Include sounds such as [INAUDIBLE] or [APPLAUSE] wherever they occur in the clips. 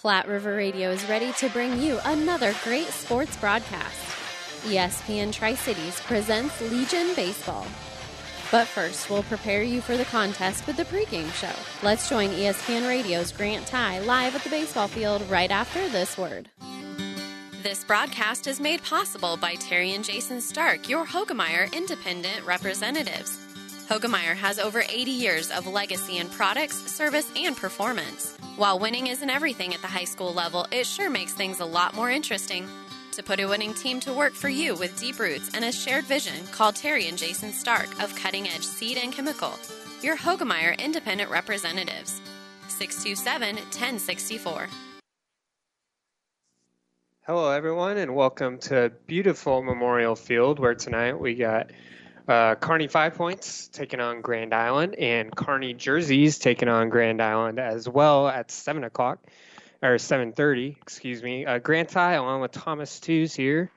Platte River Radio is ready to bring you another great sports broadcast. ESPN Tri Cities presents Legion Baseball. But first, we'll prepare you for the contest with the pregame show. Let's join ESPN Radio's Grant Ty live at the baseball field right after this word. This broadcast is made possible by Terry and Jason Stark, your Hoegemeyer independent representatives. Hoegemeyer has over 80 years of legacy in products, service, and performance. While winning isn't everything at the high school level, it sure makes things a lot more interesting. To put a winning team to work for you with deep roots and a shared vision, call Terry and Jason Stark of Cutting Edge Seed and Chemical, your Hoegemeyer independent representatives. 627 1064. Hello, everyone, and welcome to beautiful Memorial Field, where tonight we got uh, Kearney Five Points taking on Grand Island, and Kearney Jerseys taking on Grand Island as well at seven o'clock or seven thirty. Excuse me. Uh, Grant Ty, along with Thomas Tews here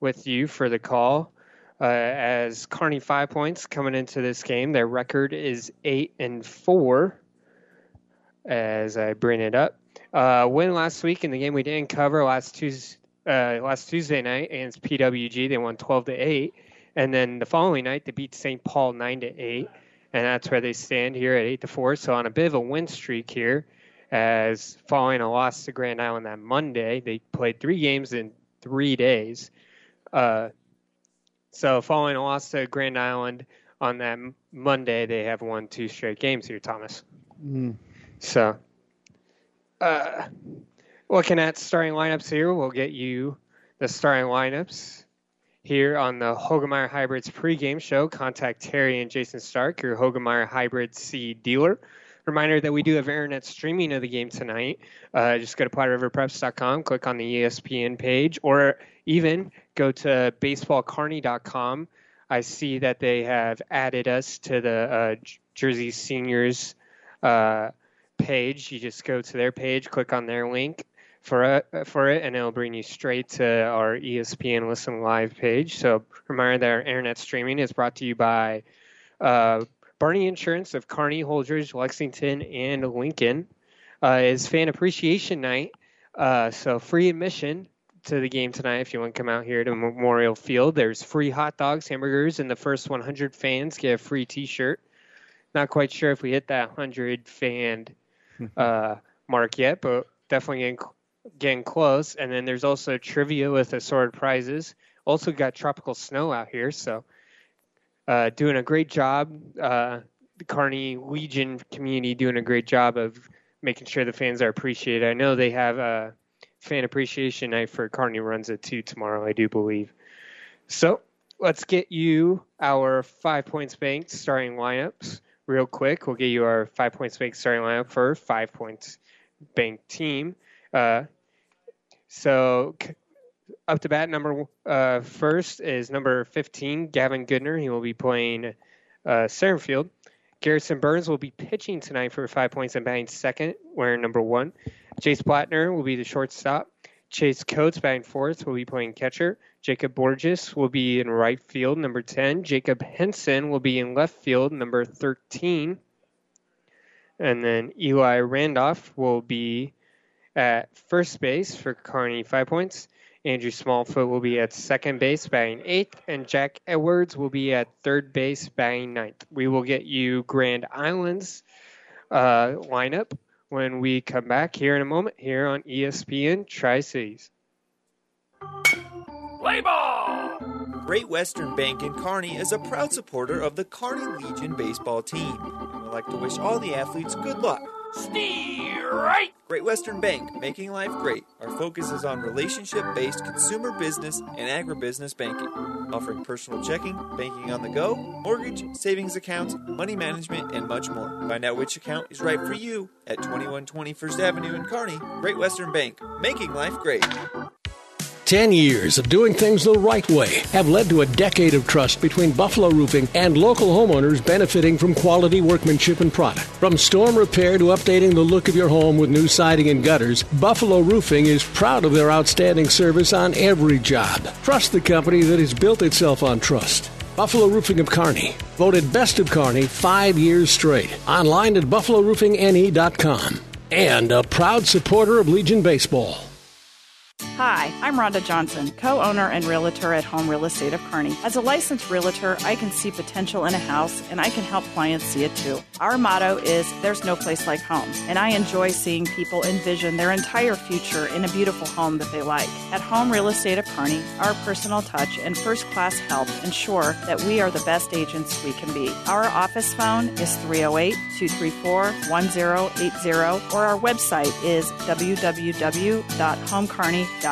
with you for the call. Uh, as Kearney Five Points coming into this game, their record is eight and four. As I bring it up, uh, win last week in the game we didn't cover last Tuesday. Uh, last Tuesday night against PWG, they won 12 to 8 and then the following night, they beat St. Paul nine to eight, and that's where they stand here at eight to four. So on a bit of a win streak here, as following a loss to Grand Island that Monday, they played three games in three days. Uh, so following a loss to Grand Island on that Monday, they have won two straight games here, Thomas. Mm. So, uh, looking at starting lineups here, we'll get you the starting lineups here on the Hoegemeyer Hybrids pregame show. Contact Terry and Jason Stark, your Hoegemeyer Hybrid seed dealer. Reminder that we do have internet streaming of the game tonight. Uh, just go to PlatteRiverPreps.com, click on the ESPN page, or even go to BaseballCarney.com. I see that they have added us to the uh, Jersey Seniors uh, page. You just go to their page, click on their link, for it, for it, and it'll bring you straight to our ESPN Listen Live page. So reminder that our internet streaming is brought to you by uh, Barney Insurance of Kearney, Holdrege, Lexington, and Lincoln. Uh, is Fan Appreciation Night, uh, so free admission to the game tonight if you want to come out here to Memorial Field. There's free hot dogs, hamburgers, and the first 100 fans get a free T-shirt. Not quite sure if we hit that 100 fan uh, mark yet, but definitely getting close. And then there's also trivia with assorted prizes. Also got tropical snow out here, so uh, doing a great job. Uh, the Kearney Legion community doing a great job of making sure the fans are appreciated. I know they have a fan appreciation night for Kearney runs it too tomorrow, I do believe. So let's get you our five points bank starting lineups real quick. We'll get you our five points bank starting lineup for five points bank team. Uh, so up to bat, number uh, first is number 15, Gavin Goodner. He will be playing uh, center field. Garrison Burns will be pitching tonight for five points and batting second, wearing number one. Chase Plattner will be the shortstop. Chase Coates batting fourth will be playing catcher. Jacob Borges will be in right field, number 10. Jacob Henson will be in left field, number 13. And then Eli Randolph will be at first base for Kearney, five points. Andrew Smallfoot will be at second base, batting eighth, and Jack Edwards will be at third base, batting ninth. We will get you Grand Islands uh, lineup when we come back here in a moment here on ESPN Tri Cities. Play ball! Great Western Bank in Kearney is a proud supporter of the Kearney Legion baseball team. We would like to wish all the athletes good luck Steer right! Great Western Bank, making life great. Our focus is on relationship based consumer business and agribusiness banking, offering personal checking, banking on the go, mortgage, savings accounts, money management, and much more. Find out which account is right for you at 2120 First Avenue in Kearney. Great Western Bank, making life great. 10 years of doing things the right way have led to a decade of trust between Buffalo Roofing and local homeowners benefiting from quality workmanship and product. From storm repair to updating the look of your home with new siding and gutters, Buffalo Roofing is proud of their outstanding service on every job. Trust the company that has built itself on trust. Buffalo Roofing of Kearney, voted best of Kearney five years straight. Online at buffaloroofingne.com. and a proud supporter of Legion Baseball. Hi, I'm Rhonda Johnson, co owner and realtor at Home Real Estate of Kearney. As a licensed realtor, I can see potential in a house and I can help clients see it too. Our motto is There's no place like home, and I enjoy seeing people envision their entire future in a beautiful home that they like. At Home Real Estate of Kearney, our personal touch and first class help ensure that we are the best agents we can be. Our office phone is 308 234 1080, or our website is www.homekearney.com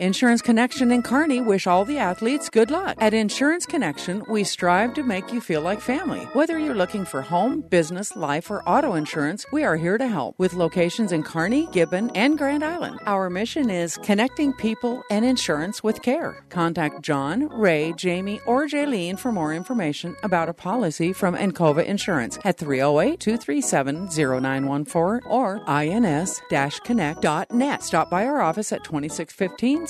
Insurance Connection and Kearney wish all the athletes good luck. At Insurance Connection, we strive to make you feel like family. Whether you're looking for home, business, life, or auto insurance, we are here to help with locations in Kearney, Gibbon, and Grand Island. Our mission is connecting people and insurance with care. Contact John, Ray, Jamie, or Jaylene for more information about a policy from Encova Insurance at 308 237 0914 or ins-connect.net. Stop by our office at 2615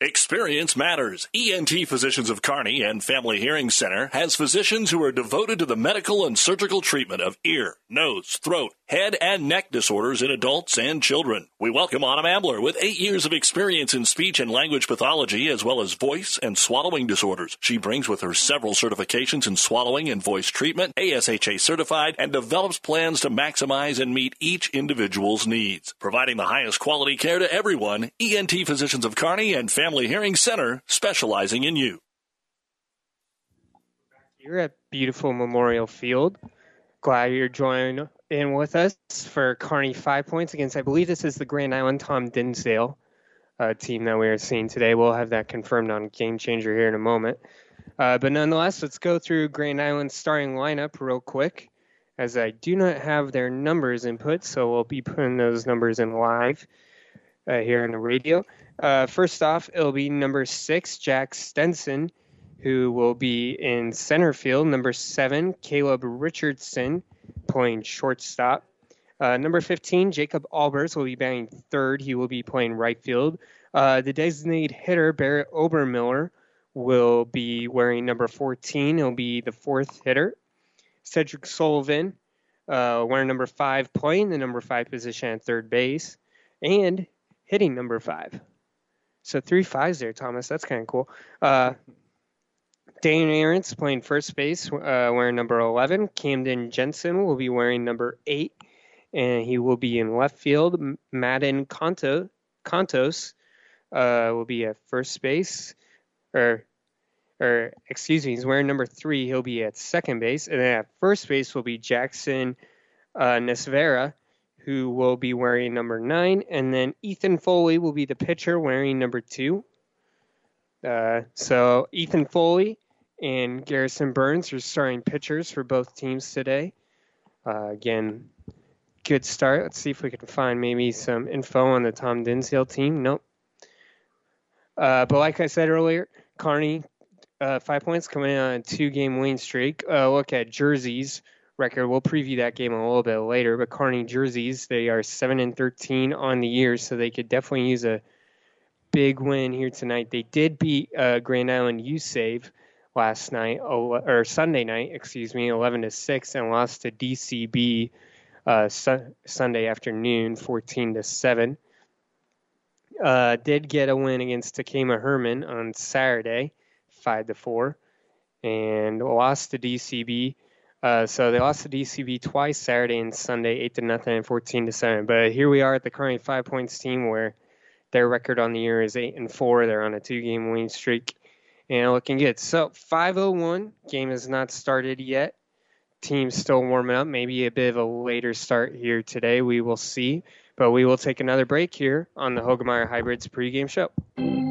Experience matters. ENT Physicians of Kearney and Family Hearing Center has physicians who are devoted to the medical and surgical treatment of ear, nose, throat, head, and neck disorders in adults and children. We welcome Autumn Ambler with eight years of experience in speech and language pathology as well as voice and swallowing disorders. She brings with her several certifications in swallowing and voice treatment, ASHA certified, and develops plans to maximize and meet each individual's needs. Providing the highest quality care to everyone, ENT Physicians of Kearney and Family Hearing Center, specializing in you. You're at beautiful Memorial Field. Glad you're joining in with us for Kearney Five Points against, I believe this is the Grand Island Tom Dinsdale uh, team that we are seeing today. We'll have that confirmed on Game Changer here in a moment. Uh, but nonetheless, let's go through Grand Island's starting lineup real quick, as I do not have their numbers input, so we'll be putting those numbers in live uh, here on the radio. Uh, first off, it'll be number six, Jack Stenson, who will be in center field. Number seven, Caleb Richardson playing shortstop. Uh, number 15, Jacob Albers will be batting third. He will be playing right field. Uh, the designated hitter, Barrett Obermiller, will be wearing number 14. He'll be the fourth hitter. Cedric Sullivan, uh, wearing number five, playing the number five position at third base, and hitting number five. So three fives there, Thomas. That's kind of cool. Dane Aarons playing first base, uh, wearing number 11. Camden Jensen will be wearing number 8, and he will be in left field. Madden Conto, Contos uh, will be at first base, or, or excuse me, he's wearing number 3. He'll be at second base, and then at first base will be Jackson uh, Nesvera, who will be wearing number 9, and then Ethan Foley will be the pitcher wearing number 2. Uh, so Ethan Foley and Garrison Burns are starting pitchers for both teams today. Uh, again, good start. Let's see if we can find maybe some info on the Tom Dinsdale team. Nope. Uh, but like I said earlier, Kearney, uh, five points coming in on a two-game winning streak. Uh, look at Jersey's record. We'll preview that game a little bit later. But Kearney Jerseys, they are seven and thirteen on the year, so they could definitely use a big win here tonight. They did beat uh, Grand Island U Save last night or Sunday night, excuse me, 11 to 6, and lost to DCB uh, su- Sunday afternoon, 14 to 7. Uh, did get a win against Takema Herman on Saturday, 5 to 4, and lost to DCB. Uh, so they lost to DCB twice Saturday and Sunday, 8 to nothing and 14 to 7. But here we are at the current five points team where their record on the year is 8 and 4. They're on a two game winning streak and looking good. So 501 game has not started yet. Team's still warming up. Maybe a bit of a later start here today. We will see. But we will take another break here on the Hoegemeyer Hybrids pregame show.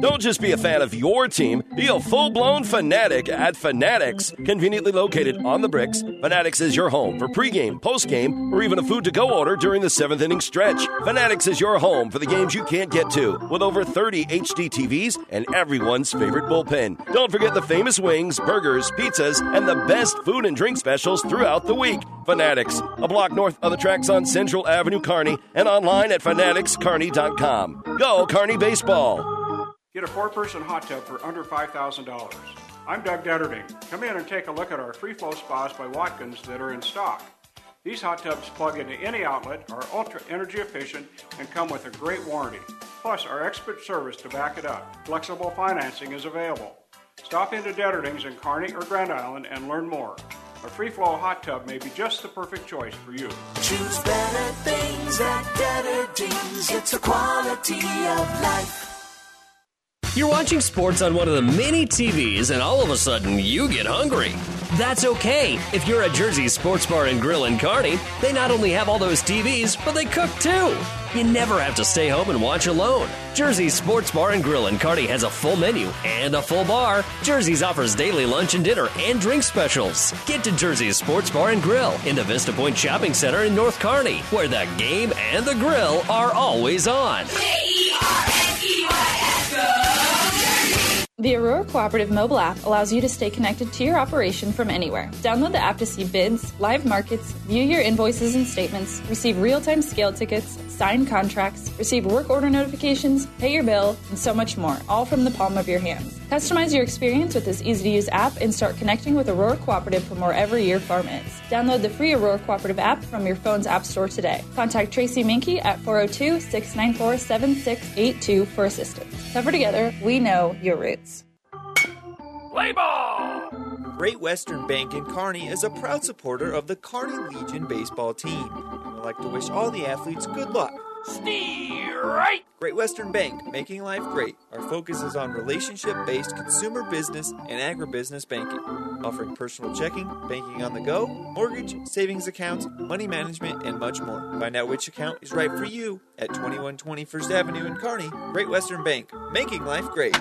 Don't just be a fan of your team, be a full blown fanatic at Fanatics. Conveniently located on the bricks, Fanatics is your home for pregame, postgame, or even a food to go order during the seventh inning stretch. Fanatics is your home for the games you can't get to, with over 30 HD TVs and everyone's favorite bullpen. Don't forget the famous wings, burgers, pizzas, and the best food and drink specials throughout the week. Fanatics, a block north of the tracks on Central Avenue, Kearney, and online at fanaticskearney.com. Go, Kearney Baseball! Get a four person hot tub for under $5,000. I'm Doug Detterding. Come in and take a look at our free flow spas by Watkins that are in stock. These hot tubs plug into any outlet, are ultra energy efficient, and come with a great warranty. Plus, our expert service to back it up. Flexible financing is available. Stop into Detterding's in Kearney or Grand Island and learn more. A free flow hot tub may be just the perfect choice for you. Choose better things at Detterding's. It's a quality of life. You're watching sports on one of the many TVs, and all of a sudden you get hungry. That's okay. If you're at Jersey Sports Bar and Grill in Kearney, they not only have all those TVs, but they cook too. You never have to stay home and watch alone. Jersey's Sports Bar and Grill in Kearney has a full menu and a full bar. Jersey's offers daily lunch and dinner and drink specials. Get to Jersey's Sports Bar and Grill in the Vista Point Shopping Center in North Kearney, where the game and the grill are always on. The Aurora Cooperative mobile app allows you to stay connected to your operation from anywhere. Download the app to see bids, live markets, view your invoices and statements, receive real time scale tickets, sign contracts, receive work order notifications, pay your bill, and so much more, all from the palm of your hands. Customize your experience with this easy to use app and start connecting with Aurora Cooperative from wherever your farm is. Download the free Aurora Cooperative app from your phone's app store today. Contact Tracy Minky at 402 694 7682 for assistance. Tougher together, we know your roots. Play ball! Great Western Bank in Kearney is a proud supporter of the Kearney Legion baseball team and would like to wish all the athletes good luck. Steer right! Great Western Bank, making life great. Our focus is on relationship based consumer business and agribusiness banking, offering personal checking, banking on the go, mortgage, savings accounts, money management, and much more. Find out which account is right for you at 2120 First Avenue in Kearney. Great Western Bank, making life great.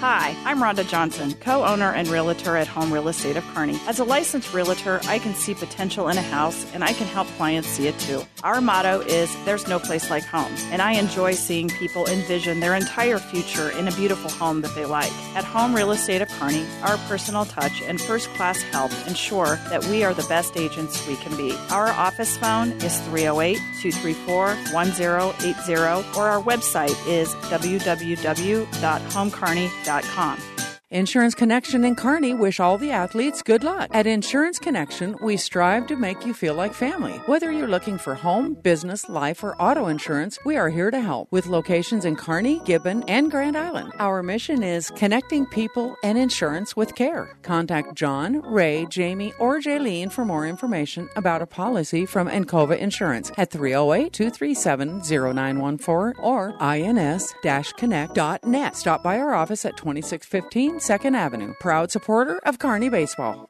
Hi, I'm Rhonda Johnson, co owner and realtor at Home Real Estate of Kearney. As a licensed realtor, I can see potential in a house and I can help clients see it too. Our motto is There's no place like home, and I enjoy seeing people envision their entire future in a beautiful home that they like. At Home Real Estate of Kearney, our personal touch and first class help ensure that we are the best agents we can be. Our office phone is 308 234 1080, or our website is www.homekearney.com. Insurance Connection and Kearney wish all the athletes good luck. At Insurance Connection, we strive to make you feel like family. Whether you're looking for home, business, life, or auto insurance, we are here to help with locations in Kearney, Gibbon, and Grand Island. Our mission is connecting people and insurance with care. Contact John, Ray, Jamie, or Jaylene for more information about a policy from Encova Insurance at 308 237 0914 or ins-connect.net. Stop by our office at 2615 Second Avenue. Proud supporter of Kearney Baseball.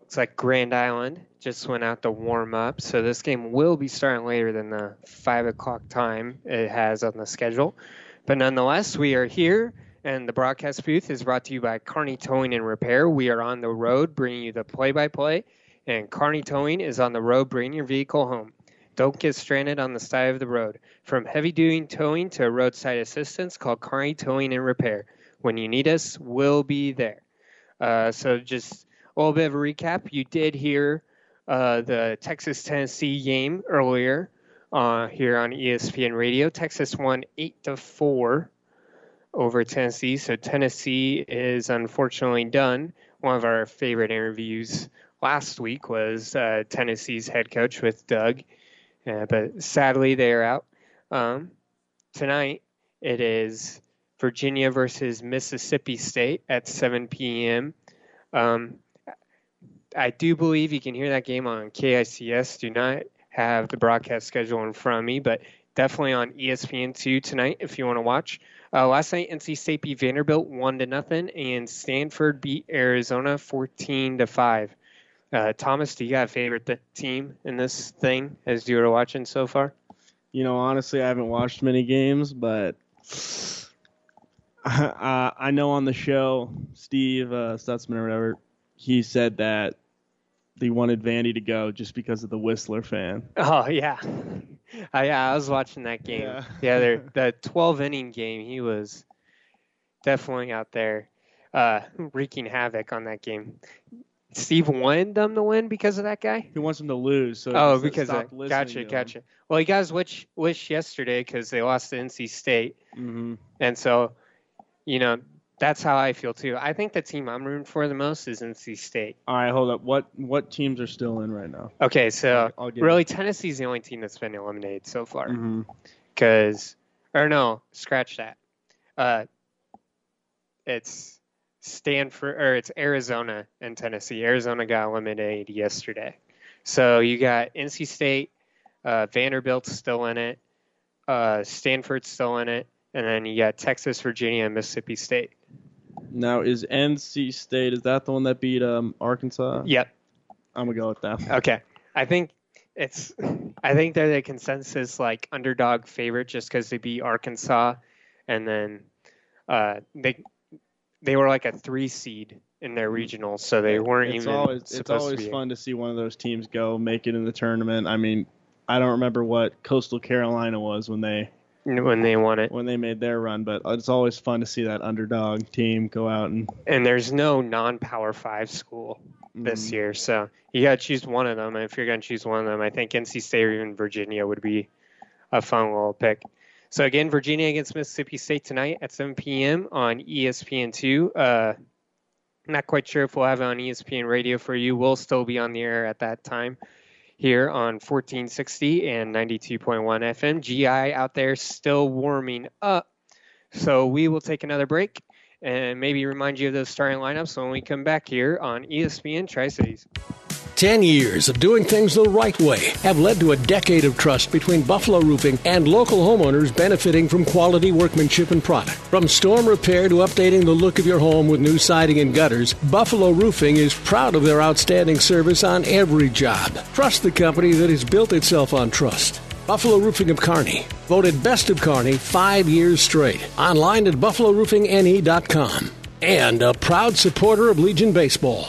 Looks like Grand Island just went out to warm up, so this game will be starting later than the five o'clock time it has on the schedule. But nonetheless, we are here, and the broadcast booth is brought to you by Kearney Towing and Repair. We are on the road bringing you the play-by-play, and Kearney Towing is on the road bringing your vehicle home. Don't get stranded on the side of the road. From heavy duty towing to roadside assistance, call Kearney Towing and Repair. When you need us, we'll be there. Uh, so, just a little bit of a recap. You did hear uh, the Texas Tennessee game earlier uh, here on ESPN Radio. Texas won 8 to 4 over Tennessee. So, Tennessee is unfortunately done. One of our favorite interviews last week was uh, Tennessee's head coach with Doug. Uh, but sadly, they are out. Um, tonight, it is Virginia versus Mississippi State at 7 p.m. Um, I do believe you can hear that game on KICS. Do not have the broadcast schedule in front of me, but definitely on E ESPN2 tonight if you want to watch. Uh, last night, NC State beat Vanderbilt one to nothing, and Stanford beat Arizona 14 to five. Uh, Thomas, do you got a favorite th- team in this thing as you were watching so far? You know, honestly, I haven't watched many games, but uh, I know on the show, Steve uh, Stutzman or whatever, he said that they wanted Vandy to go just because of the Whistler fan. Oh yeah, I, yeah, I was watching that game. Yeah. Yeah, the 12 inning game, he was definitely out there uh, wreaking havoc on that game. Steve wanted them to win because of that guy. He wants them to lose. So oh, because listening gotcha, gotcha. Well, he got his wish wish yesterday because they lost to NC State, Mhm. and so you know that's how I feel too. I think the team I'm rooting for the most is NC State. All right, hold up. What what teams are still in right now? Okay, so I'll really Tennessee's the only team that's been eliminated so far. Because, or no, scratch that. Uh, it's Stanford or it's Arizona and Tennessee. Arizona got eliminated yesterday. So you got NC State, uh, Vanderbilt's still in it, uh, Stanford's still in it, and then you got Texas, Virginia, and Mississippi State. Now is NC State is that the one that beat um, Arkansas? Yep. I'm gonna go with that. Okay. I think it's I think they're the consensus like underdog favorite just because they beat Arkansas and then uh, they they were like a three seed in their regional, so they weren't It's even always it's supposed always to be. fun to see one of those teams go make it in the tournament. I mean, I don't remember what Coastal Carolina was when they when they won it. when they made their run, but it's always fun to see that underdog team go out and And there's no non-power five school this Mhm. year, so you got to choose one of them. And if you're going to choose one of them, I think NC State or even Virginia would be a fun little pick. So again, Virginia against Mississippi State tonight at 7 p.m. on E ESPN2. Uh, not quite sure if we'll have it on ESPN Radio for you. We'll still be on the air at that time here on 1460 and 92.1 FM. GI out there still warming up. So we will take another break and maybe remind you of those starting lineups when we come back here on ESPN Tri Cities. 10 years of doing things the right way have led to a decade of trust between Buffalo Roofing and local homeowners benefiting from quality workmanship and product. From storm repair to updating the look of your home with new siding and gutters, Buffalo Roofing is proud of their outstanding service on every job. Trust the company that has built itself on trust. Buffalo Roofing of Kearney, voted best of Kearney five years straight. Online at buffaloroofingne.com. And a proud supporter of Legion Baseball.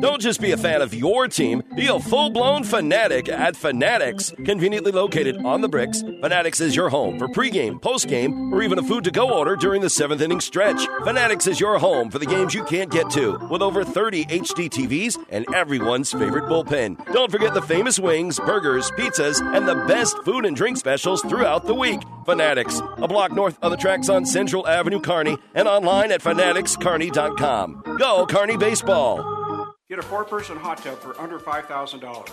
Don't just be a fan of your team, be a full blown fanatic at Fanatics. Conveniently located on the bricks, Fanatics is your home for pregame, postgame, or even a food to go order during the seventh inning stretch. Fanatics is your home for the games you can't get to, with over 30 HD TVs and everyone's favorite bullpen. Don't forget the famous wings, burgers, pizzas, and the best food and drink specials throughout the week. Fanatics, a block north of the tracks on Central Avenue, Kearney, and online at fanaticskearney.com. Go, Kearney Baseball! Get a four person hot tub for under $5,000.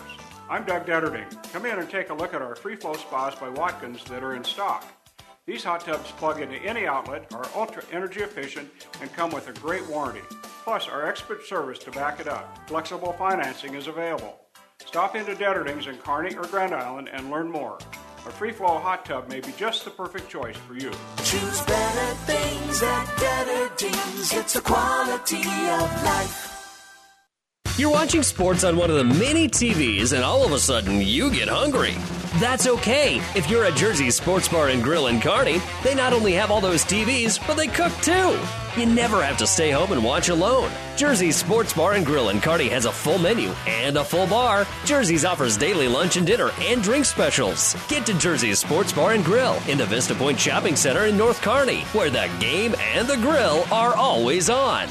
I'm Doug Detterding. Come in and take a look at our free flow spas by Watkins that are in stock. These hot tubs plug into any outlet, are ultra energy efficient, and come with a great warranty. Plus, our expert service to back it up. Flexible financing is available. Stop into Detterding's in Kearney or Grand Island and learn more. A free flow hot tub may be just the perfect choice for you. Choose better things at Detterdings. It's a quality of life. You're watching sports on one of the many TVs, and all of a sudden you get hungry. That's okay. If you're at Jersey Sports Bar and Grill in Kearney, they not only have all those TVs, but they cook too. You never have to stay home and watch alone. Jersey's Sports Bar and Grill in Kearney has a full menu and a full bar. Jersey's offers daily lunch and dinner and drink specials. Get to Jersey's Sports Bar and Grill in the Vista Point Shopping Center in North Kearney, where the game and the grill are always on.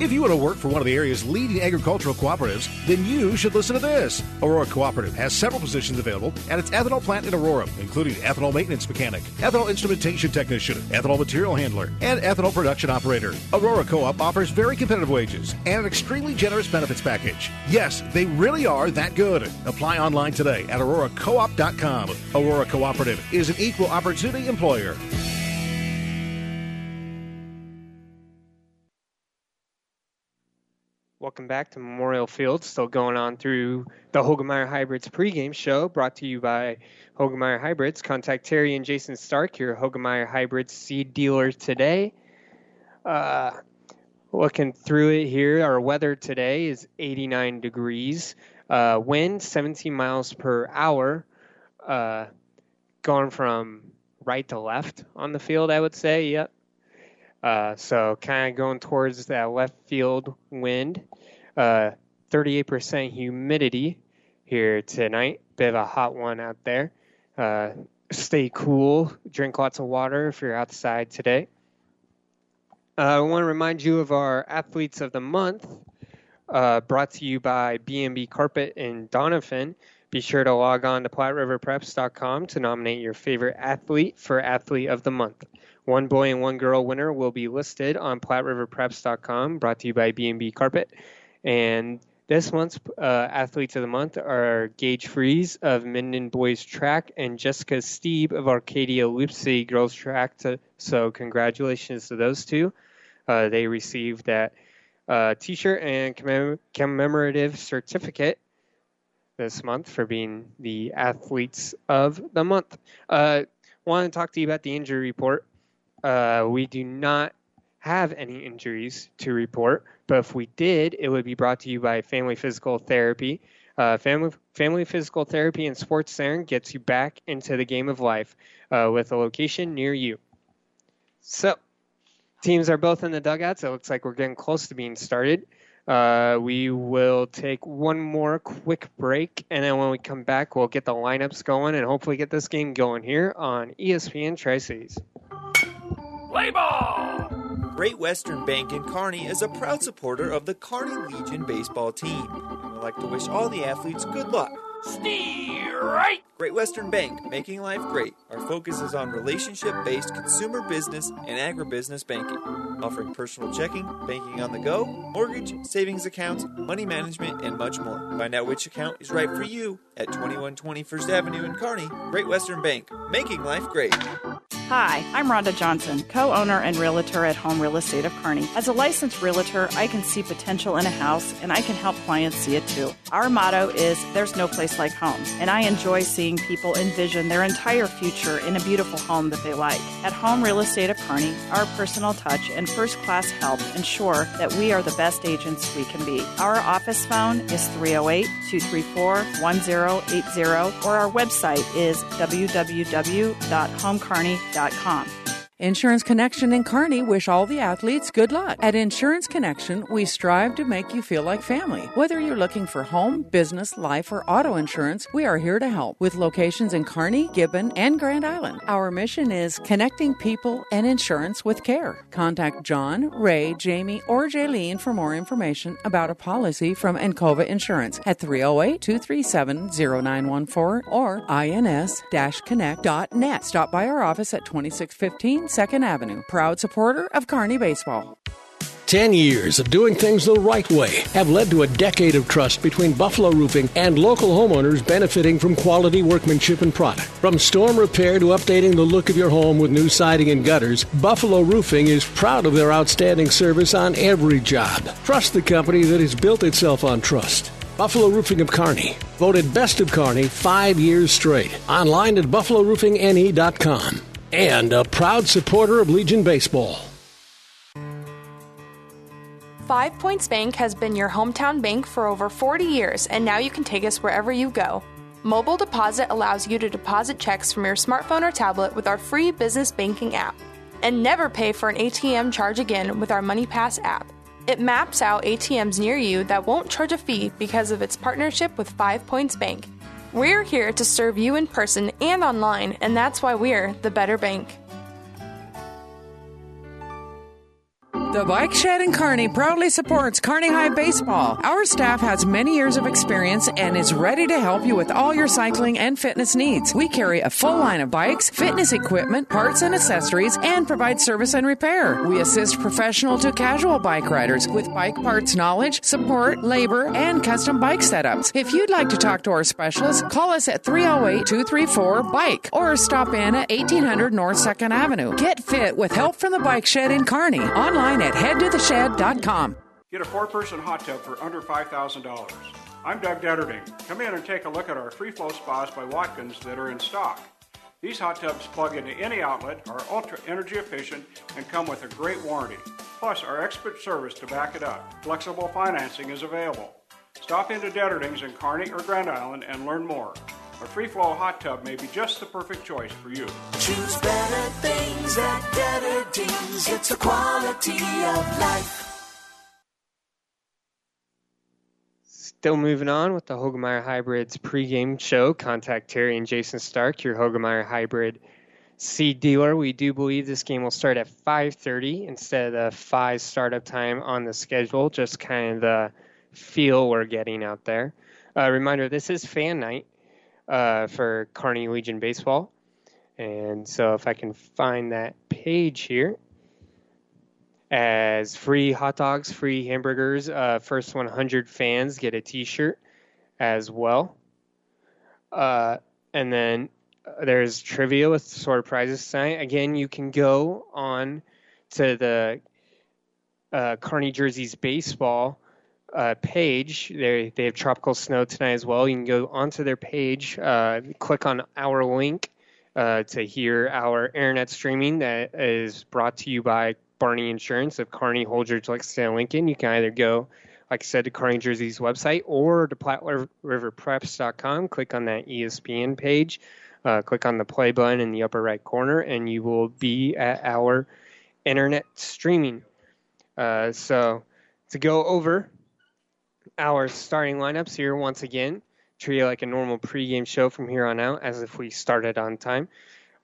If you want to work for one of the area's leading agricultural cooperatives, then you should listen to this. Aurora Cooperative has several positions available at its ethanol plant in Aurora, including ethanol maintenance mechanic, ethanol instrumentation technician, ethanol material handler, and ethanol production operator. Aurora Co-op offers very competitive wages and an extremely generous benefits package. Yes, they really are that good. Apply online today at auroracoop.com. Aurora Cooperative is an equal opportunity employer. Welcome back to Memorial Field. Still going on through the Hoegemeyer Hybrids pregame show brought to you by Hoegemeyer Hybrids. Contact Terry and Jason Stark, your Hoegemeyer Hybrids seed dealer today. Uh, looking through it here, our weather today is 89 degrees. Uh, wind 17 miles per hour. Uh, going from right to left on the field, I would say. Yep. Uh, so kind of going towards that left field wind. Uh, 38% humidity here tonight. Bit of a hot one out there. Uh, stay cool. Drink lots of water if you're outside today. Uh, I want to remind you of our athletes of the month, uh, brought to you by B&B Carpet in Doniphan. Be sure to log on to PlatteRiverPreps.com to nominate your favorite athlete for Athlete of the Month. One boy and one girl winner will be listed on PlatteRiverPreps.com, brought to you by B&B Carpet. And this month's uh, Athletes of the Month are Gage Fries of Minden Boys Track and Jessica Steeb of Arcadia City Girls Track. To, so congratulations to those two. Uh, they received that uh, T-shirt and commem- commemorative certificate this month for being the athletes of the month. Uh, want to talk to you about the injury report. Uh, we do not have any injuries to report, but if we did, it would be brought to you by Family Physical Therapy. Uh, family, family Physical Therapy and Sports Center gets you back into the game of life uh, with a location near you. So, teams are both in the dugouts. It looks like we're getting close to being started. Uh, we will take one more quick break, and then when we come back, we'll get the lineups going and hopefully get this game going here on ESPN Tri Cities. Play ball! Great Western Bank in Kearney is a proud supporter of the Kearney Legion baseball team and would like to wish all the athletes good luck. Steer right! Great Western Bank, making life great. Our focus is on relationship based consumer business and agribusiness banking, offering personal checking, banking on the go, mortgage, savings accounts, money management, and much more. Find out which account is right for you at 2120 First Avenue in Kearney. Great Western Bank, making life great. Hi, I'm Rhonda Johnson, co owner and realtor at Home Real Estate of Kearney. As a licensed realtor, I can see potential in a house and I can help clients see it too. Our motto is There's no place like home, and I enjoy seeing people envision their entire future in a beautiful home that they like. At Home Real Estate of Kearney, our personal touch and first class help ensure that we are the best agents we can be. Our office phone is 308 234 1080, or our website is www.homekearney.com www.thebrightlife.com. Insurance Connection and Kearney wish all the athletes good luck. At Insurance Connection, we strive to make you feel like family. Whether you're looking for home, business, life, or auto insurance, we are here to help with locations in Kearney, Gibbon, and Grand Island. Our mission is connecting people and insurance with care. Contact John, Ray, Jamie, or Jaylene for more information about a policy from Encova Insurance at 308 237 0914 or ins-connect.net. Stop by our office at 2615 Second Avenue. Proud supporter of Kearney Baseball. Ten years of doing things the right way have led to a decade of trust between Buffalo Roofing and local homeowners benefiting from quality workmanship and product. From storm repair to updating the look of your home with new siding and gutters, Buffalo Roofing is proud of their outstanding service on every job. Trust the company that has built itself on trust. Buffalo Roofing of Kearney, voted best of Kearney five years straight. Online at buffaloroofingne.com. And a proud supporter of Legion Baseball. Five Points Bank has been your hometown bank for over 40 years, and now you can take us wherever you go. Mobile Deposit allows you to deposit checks from your smartphone or tablet with our free business banking app. And never pay for an ATM charge again with our MoneyPass app. It maps out ATMs near you that won't charge a fee because of its partnership with Five Points Bank. We're here to serve you in person and online, and that's why we're the better bank. The Bike Shed in Kearney proudly supports Kearney High Baseball. Our staff has many years of experience and is ready to help you with all your cycling and fitness needs. We carry a full line of bikes, fitness equipment, parts and accessories, and provide service and repair. We assist professional to casual bike riders with bike parts knowledge, support, labor, and custom bike setups. If you'd like to talk to our specialist, call us at 308 234 BIKE or stop in at 1800 North 2nd Avenue. Get fit with help from the Bike Shed in Kearney. Online at headtotheshed.com. Get a four person hot tub for under $5,000. I'm Doug Detterding. Come in and take a look at our free flow spas by Watkins that are in stock. These hot tubs plug into any outlet, are ultra energy efficient, and come with a great warranty. Plus, our expert service to back it up. Flexible financing is available. Stop into Detterding's in Kearney or Grand Island and learn more. A free flow hot tub may be just the perfect choice for you. Choose better things at Detterding's. It's a quality of life. Still moving on with the Hoegemeyer Hybrids pregame show. Contact Terry and Jason Stark, your Hoegemeyer Hybrid seed dealer. We do believe this game will start at 5:30 instead of the 5 startup time on the schedule. Just kind of the feel we're getting out there. Uh, reminder: this is fan night uh, for Kearney Legion baseball, and so if I can find that page here, as free hot dogs, free hamburgers. Uh, first 100 fans get a T-shirt as well. Uh, and then uh, there's trivia with sort of prizes tonight. Again, you can go on to the uh, Kearney Jerseys baseball uh, page. They they have tropical snow tonight as well. You can go onto their page, uh, click on our link uh, to hear our internet streaming that is brought to you by Barney Insurance of Kearney, Holdrege, Lexington, Lincoln. You can either go, like I said, to Kearney Jersey's website or to PlatteRiverPreps.com. Click on that ESPN page. Uh, click on the play button in the upper right corner, and you will be at our internet streaming. Uh, so to go over our starting lineups here once again, treat it like a normal pregame show from here on out, as if we started on time.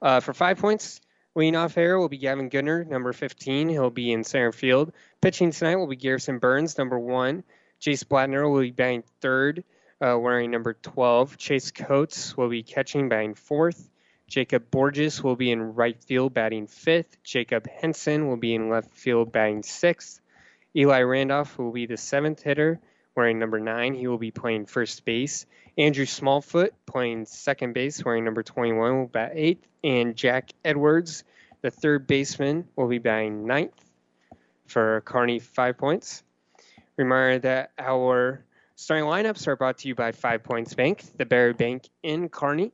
Uh, for five points, leading off air will be Gavin Goodner, number 15. He'll be in center field. Pitching tonight will be Garrison Burns, number one. Jace Blattner will be batting third, uh, wearing number 12. Chase Coates will be catching, batting fourth. Jacob Borges will be in right field, batting fifth. Jacob Henson will be in left field, batting sixth. Eli Randolph will be the seventh hitter, wearing number nine. He will be playing first base. Andrew Smallfoot playing second base, wearing number 21, will bat eighth. And Jack Edwards, the third baseman, will be batting ninth for Kearney five points. Reminder that our starting lineups are brought to you by Five Points Bank, the Barry Bank in Kearney.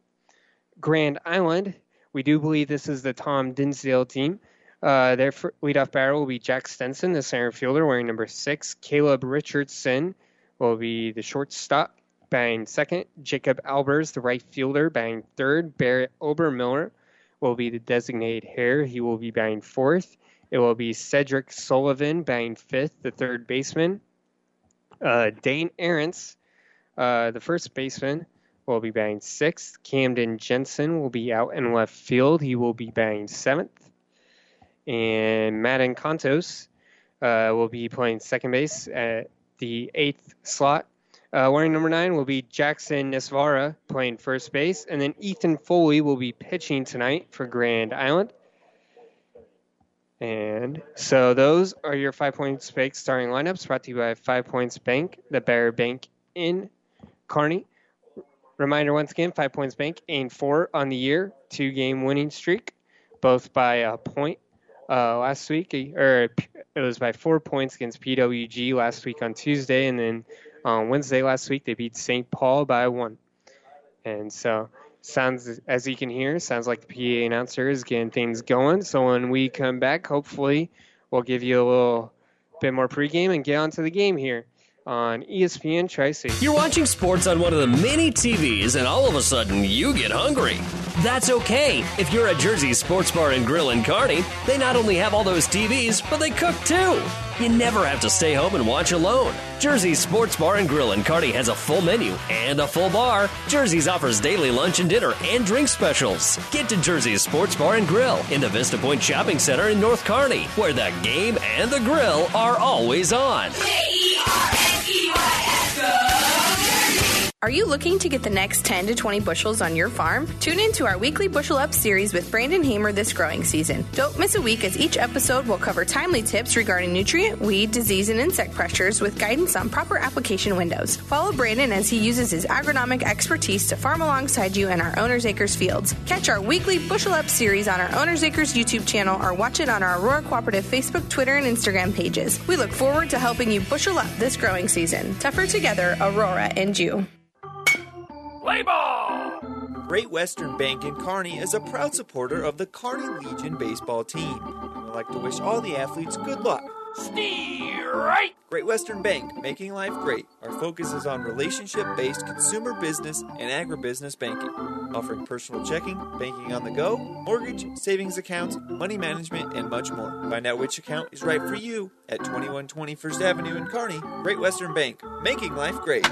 Grand Island, we do believe this is the Tom Dinsdale team. Uh, their leadoff batter will be Jack Stenson, the center fielder, wearing number six. Caleb Richardson will be the shortstop, batting second. Jacob Albers, the right fielder, batting third. Barrett Obermiller will be the designated hitter. He will be batting fourth. It will be Cedric Sullivan batting fifth, the third baseman. Uh, Dane Aarons, uh, the first baseman, will be batting sixth. Camden Jensen will be out in left field. He will be batting seventh. And Madden Contos uh, will be playing second base at the eighth slot. Uh, wearing number nine will be Jackson Nesvara playing first base. And then Ethan Foley will be pitching tonight for Grand Island. And so those are your Five Points Bank starting lineups brought to you by Five Points Bank, the Bear Bank in Kearney. Reminder once again, Five Points Bank aimed four on the year, two game winning streak, both by a point uh, last week, or it was by four points against PWG last week on Tuesday, and then on Wednesday last week they beat St. Paul by one. And so sounds as you can hear, sounds like the PA announcer is getting things going. So when we come back, hopefully we'll give you a little bit more pregame and get on to the game here. on ESPN Tri. You're watching sports on one of the many TVs, and all of a sudden you get hungry. That's okay. If you're at Jersey Sports Bar and Grill in Kearney, they not only have all those TVs, but they cook too. You never have to stay home and watch alone. Jersey's Sports Bar and Grill in Kearney has a full menu and a full bar. Jersey's offers daily lunch and dinner and drink specials. Get to Jersey's Sports Bar and Grill in the Vista Point Shopping Center in North Kearney, where the game and the grill are always on. Are you looking to get the next 10 to 20 bushels on your farm? Tune in to our weekly Bushel Up series with Brandon Hamer this growing season. Don't miss a week as each episode will cover timely tips regarding nutrient, weed, disease, and insect pressures with guidance on proper application windows. Follow Brandon as he uses his agronomic expertise to farm alongside you in our Owner's Acres fields. Catch our weekly Bushel Up series on our Owner's Acres YouTube channel or watch it on our Aurora Cooperative Facebook, Twitter, and Instagram pages. We look forward to helping you bushel up this growing season. Tougher together, Aurora and you. Play ball! Great Western Bank in Kearney is a proud supporter of the Kearney Legion baseball team and would like to wish all the athletes good luck. Steer right! Great Western Bank, making life great. Our focus is on relationship based consumer business and agribusiness banking, offering personal checking, banking on the go, mortgage, savings accounts, money management, and much more. Find out which account is right for you at 2120 First Avenue in Kearney. Great Western Bank, making life great.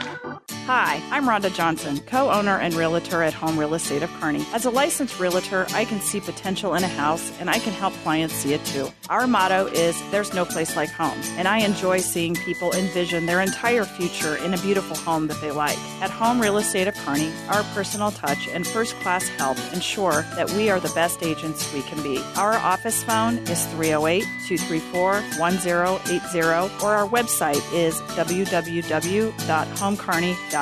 Hi, I'm Rhonda Johnson, co owner and realtor at Home Real Estate of Kearney. As a licensed realtor, I can see potential in a house and I can help clients see it too. Our motto is There's no place like home, and I enjoy seeing people envision their entire future in a beautiful home that they like. At Home Real Estate of Kearney, our personal touch and first class help ensure that we are the best agents we can be. Our office phone is 308 234 1080, or our website is www.homekearney.com.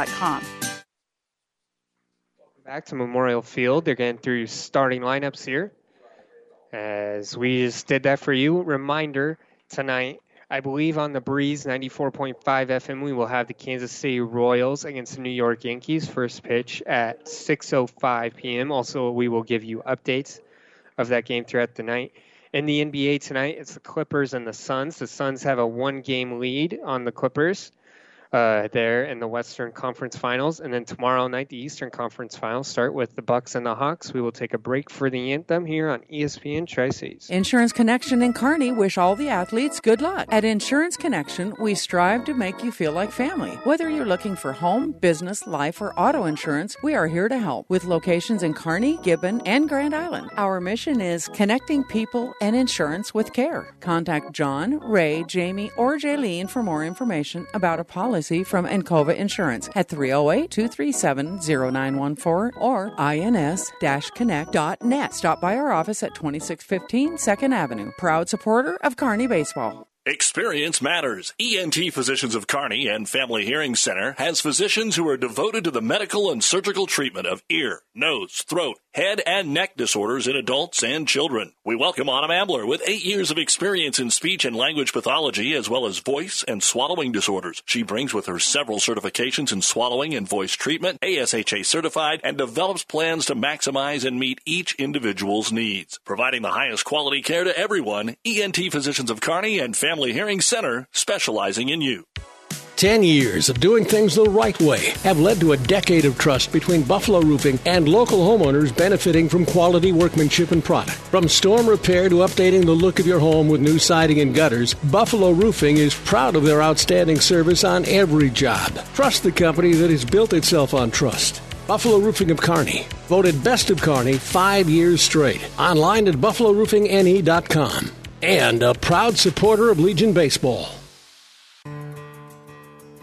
Back to Memorial Field. They're getting through starting lineups here. As we just did that for you. Reminder tonight, I believe on the Breeze 94.5 FM, we will have the Kansas City Royals against the New York Yankees. First pitch at 6.05 p.m. Also, we will give you updates of that game throughout the night. In the NBA tonight, it's the Clippers and the Suns. The Suns have a one game lead on the Clippers uh, there in the Western Conference Finals. And then tomorrow night, the Eastern Conference Finals start with the Bucks and the Hawks. We will take a break for the anthem here on ESPN Tri Cities. Insurance Connection in Kearney wish all the athletes good luck. At Insurance Connection, we strive to make you feel like family. Whether you're looking for home, business, life, or auto insurance, we are here to help with locations in Kearney, Gibbon, and Grand Island. Our mission is connecting people and insurance with care. Contact John, Ray, Jamie, or Jaylene for more information about a policy from Encova Insurance at 308 237 0914 or ins-connect.net. Stop by our office at 2615 2nd Avenue. Proud supporter of Kearney Baseball. Experience matters. ENT Physicians of Kearney and Family Hearing Center has physicians who are devoted to the medical and surgical treatment of ear, nose, throat, head, and neck disorders in adults and children. We welcome Autumn Ambler with eight years of experience in speech and language pathology as well as voice and swallowing disorders. She brings with her several certifications in swallowing and voice treatment, ASHA certified, and develops plans to maximize and meet each individual's needs. Providing the highest quality care to everyone, ENT Physicians of Kearney and Family Hearing Center specializing in you. Ten years of doing things the right way have led to a decade of trust between Buffalo Roofing and local homeowners benefiting from quality workmanship and product. From storm repair to updating the look of your home with new siding and gutters, Buffalo Roofing is proud of their outstanding service on every job. Trust the company that has built itself on trust. Buffalo Roofing of Kearney, voted best of Kearney five years straight. Online at buffaloroofingne.com. And a proud supporter of Legion Baseball.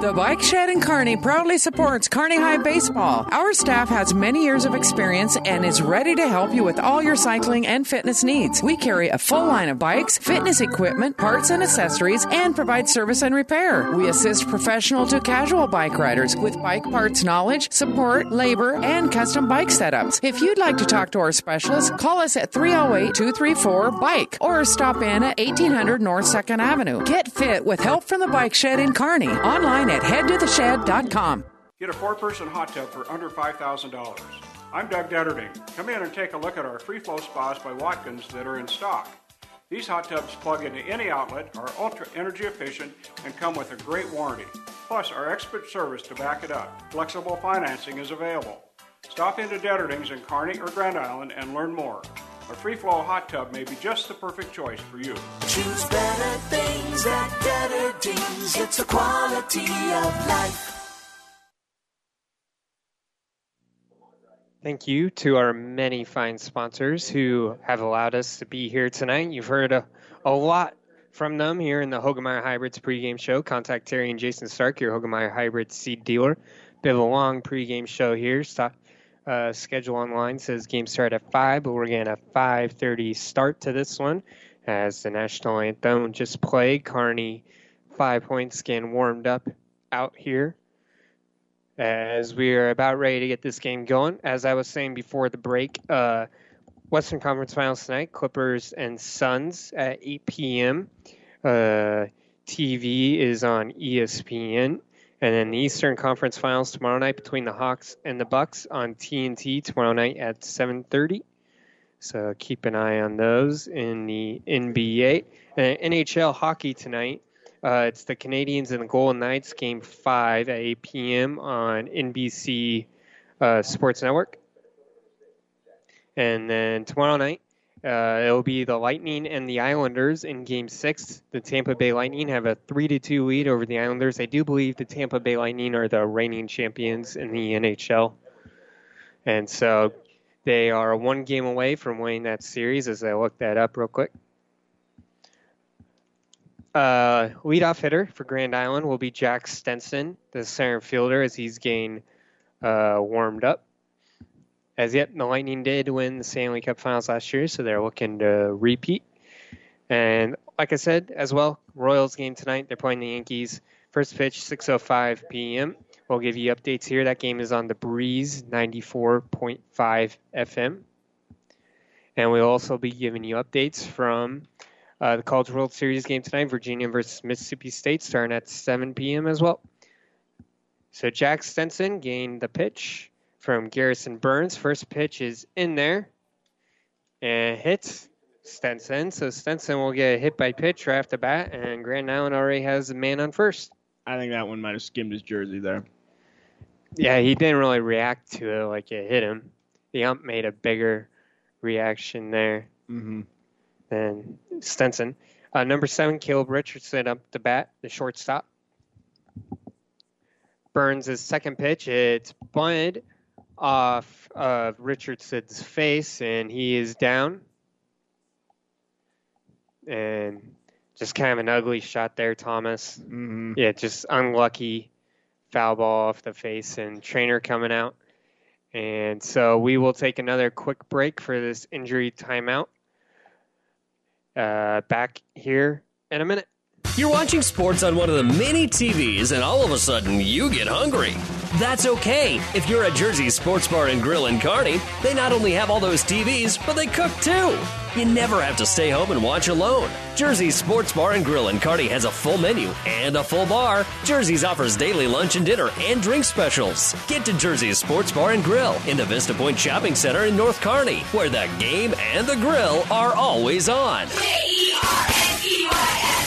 The Bike Shed in Kearney proudly supports Kearney High Baseball. Our staff has many years of experience and is ready to help you with all your cycling and fitness needs. We carry a full line of bikes, fitness equipment, parts and accessories, and provide service and repair. We assist professional to casual bike riders with bike parts knowledge, support, labor, and custom bike setups. If you'd like to talk to our specialist, call us at 308 234 BIKE or stop in at 1800 North 2nd Avenue. Get fit with help from the Bike Shed in Kearney. Online at headtotheshed.com. Get a four person hot tub for under $5,000. I'm Doug Detterding. Come in and take a look at our free flow spas by Watkins that are in stock. These hot tubs plug into any outlet, are ultra energy efficient, and come with a great warranty. Plus, our expert service to back it up. Flexible financing is available. Stop into Detterding's in Kearney or Grand Island and learn more. A free flow hot tub may be just the perfect choice for you. Choose better things at Detterdings. It's a quality of life. Thank you to our many fine sponsors who have allowed us to be here tonight. You've heard a, a lot from them here in the Hoegemeyer Hybrids pregame show. Contact Terry and Jason Stark, your Hoegemeyer Hybrids seed dealer. Bit of a long pregame show here. Stop, uh, schedule online says game start at 5, but we're getting a 5.30 start to this one as the national anthem just played. Kearney five points, getting warmed up out here as we are about ready to get this game going. As I was saying before the break, uh, Western Conference Finals tonight, Clippers and Suns at 8 p.m. Uh, TV is on ESPN. And then the Eastern Conference Finals tomorrow night between the Hawks and the Bucks on TNT tomorrow night at 7:30. So keep an eye on those in the NBA. And NHL hockey tonight. Uh, it's the Canadiens and the Golden Knights, Game Five at 8 p.m. on NBC uh, Sports Network. And then tomorrow night, uh, it'll be the Lightning and the Islanders in Game Six. The Tampa Bay Lightning have a three to two lead over the Islanders. I do believe the Tampa Bay Lightning are the reigning champions in the NHL, and so they are one game away from winning that series. As I look that up real quick. Uh, leadoff hitter for Grand Island will be Jack Stenson, the center fielder, as he's getting uh, warmed up. As yet, the Lightning did win the Stanley Cup Finals last year, so they're looking to repeat. And like I said, as well, Royals game tonight. They're playing the Yankees. First pitch, 6:05 p.m. We'll give you updates here. That game is on the Breeze 94.5 FM. And we'll also be giving you updates from uh, the College World Series game tonight, Virginia versus Mississippi State, starting at 7 p.m. as well. So Jack Stenson gained the pitch from Garrison Burns. First pitch is in there and hits Stenson. So Stenson will get a hit by pitch right off the bat, and Grand Island already has a man on first. I think that one might have skimmed his jersey there. Yeah, he didn't really react to it like it hit him. The ump made a bigger reaction there Mm-hmm. than Stenson. Uh, number seven, Caleb Richardson up the bat, the shortstop. Burns' second pitch. It's bunted off of Richardson's face, and he is down. And just kind of an ugly shot there, Thomas. Mm-hmm. Yeah, just unlucky foul ball off the face, and trainer coming out. And so we will take another quick break for this injury timeout. Uh, back here in a minute. You're watching sports on one of the many TVs, and all of a sudden you get hungry. That's okay. If you're at Jersey Sports Bar and Grill in Kearney, they not only have all those TVs, but they cook too. You never have to stay home and watch alone. Jersey's Sports Bar and Grill in Kearney has a full menu and a full bar. Jersey's offers daily lunch and dinner and drink specials. Get to Jersey's Sports Bar and Grill in the Vista Point Shopping Center in North Kearney, where the game and the grill are always on.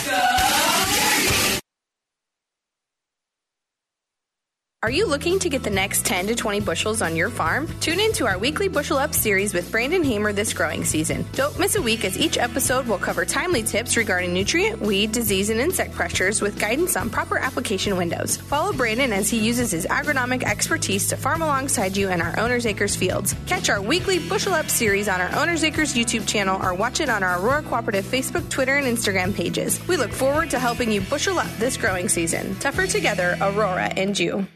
Yeah. Are you looking to get the next 10 to 20 bushels on your farm? Tune in to our weekly Bushel Up series with Brandon Hamer this growing season. Don't miss a week as each episode will cover timely tips regarding nutrient, weed, disease, and insect pressures with guidance on proper application windows. Follow Brandon as he uses his agronomic expertise to farm alongside you in our Owner's Acres fields. Catch our weekly Bushel Up series on our Owner's Acres YouTube channel or watch it on our Aurora Cooperative Facebook, Twitter, and Instagram pages. We look forward to helping you bushel up this growing season. Tougher together, Aurora and you.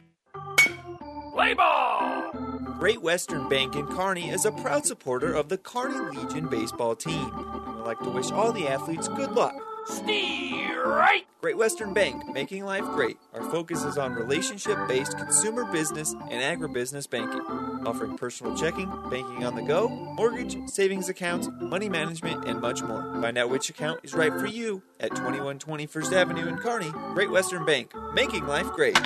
Play ball! Great Western Bank in Kearney is a proud supporter of the Kearney Legion baseball team and would like to wish all the athletes good luck. Steer right! Great Western Bank, making life great. Our focus is on relationship based consumer business and agribusiness banking, offering personal checking, banking on the go, mortgage, savings accounts, money management, and much more. Find out which account is right for you at 2120 First Avenue in Kearney. Great Western Bank, making life great.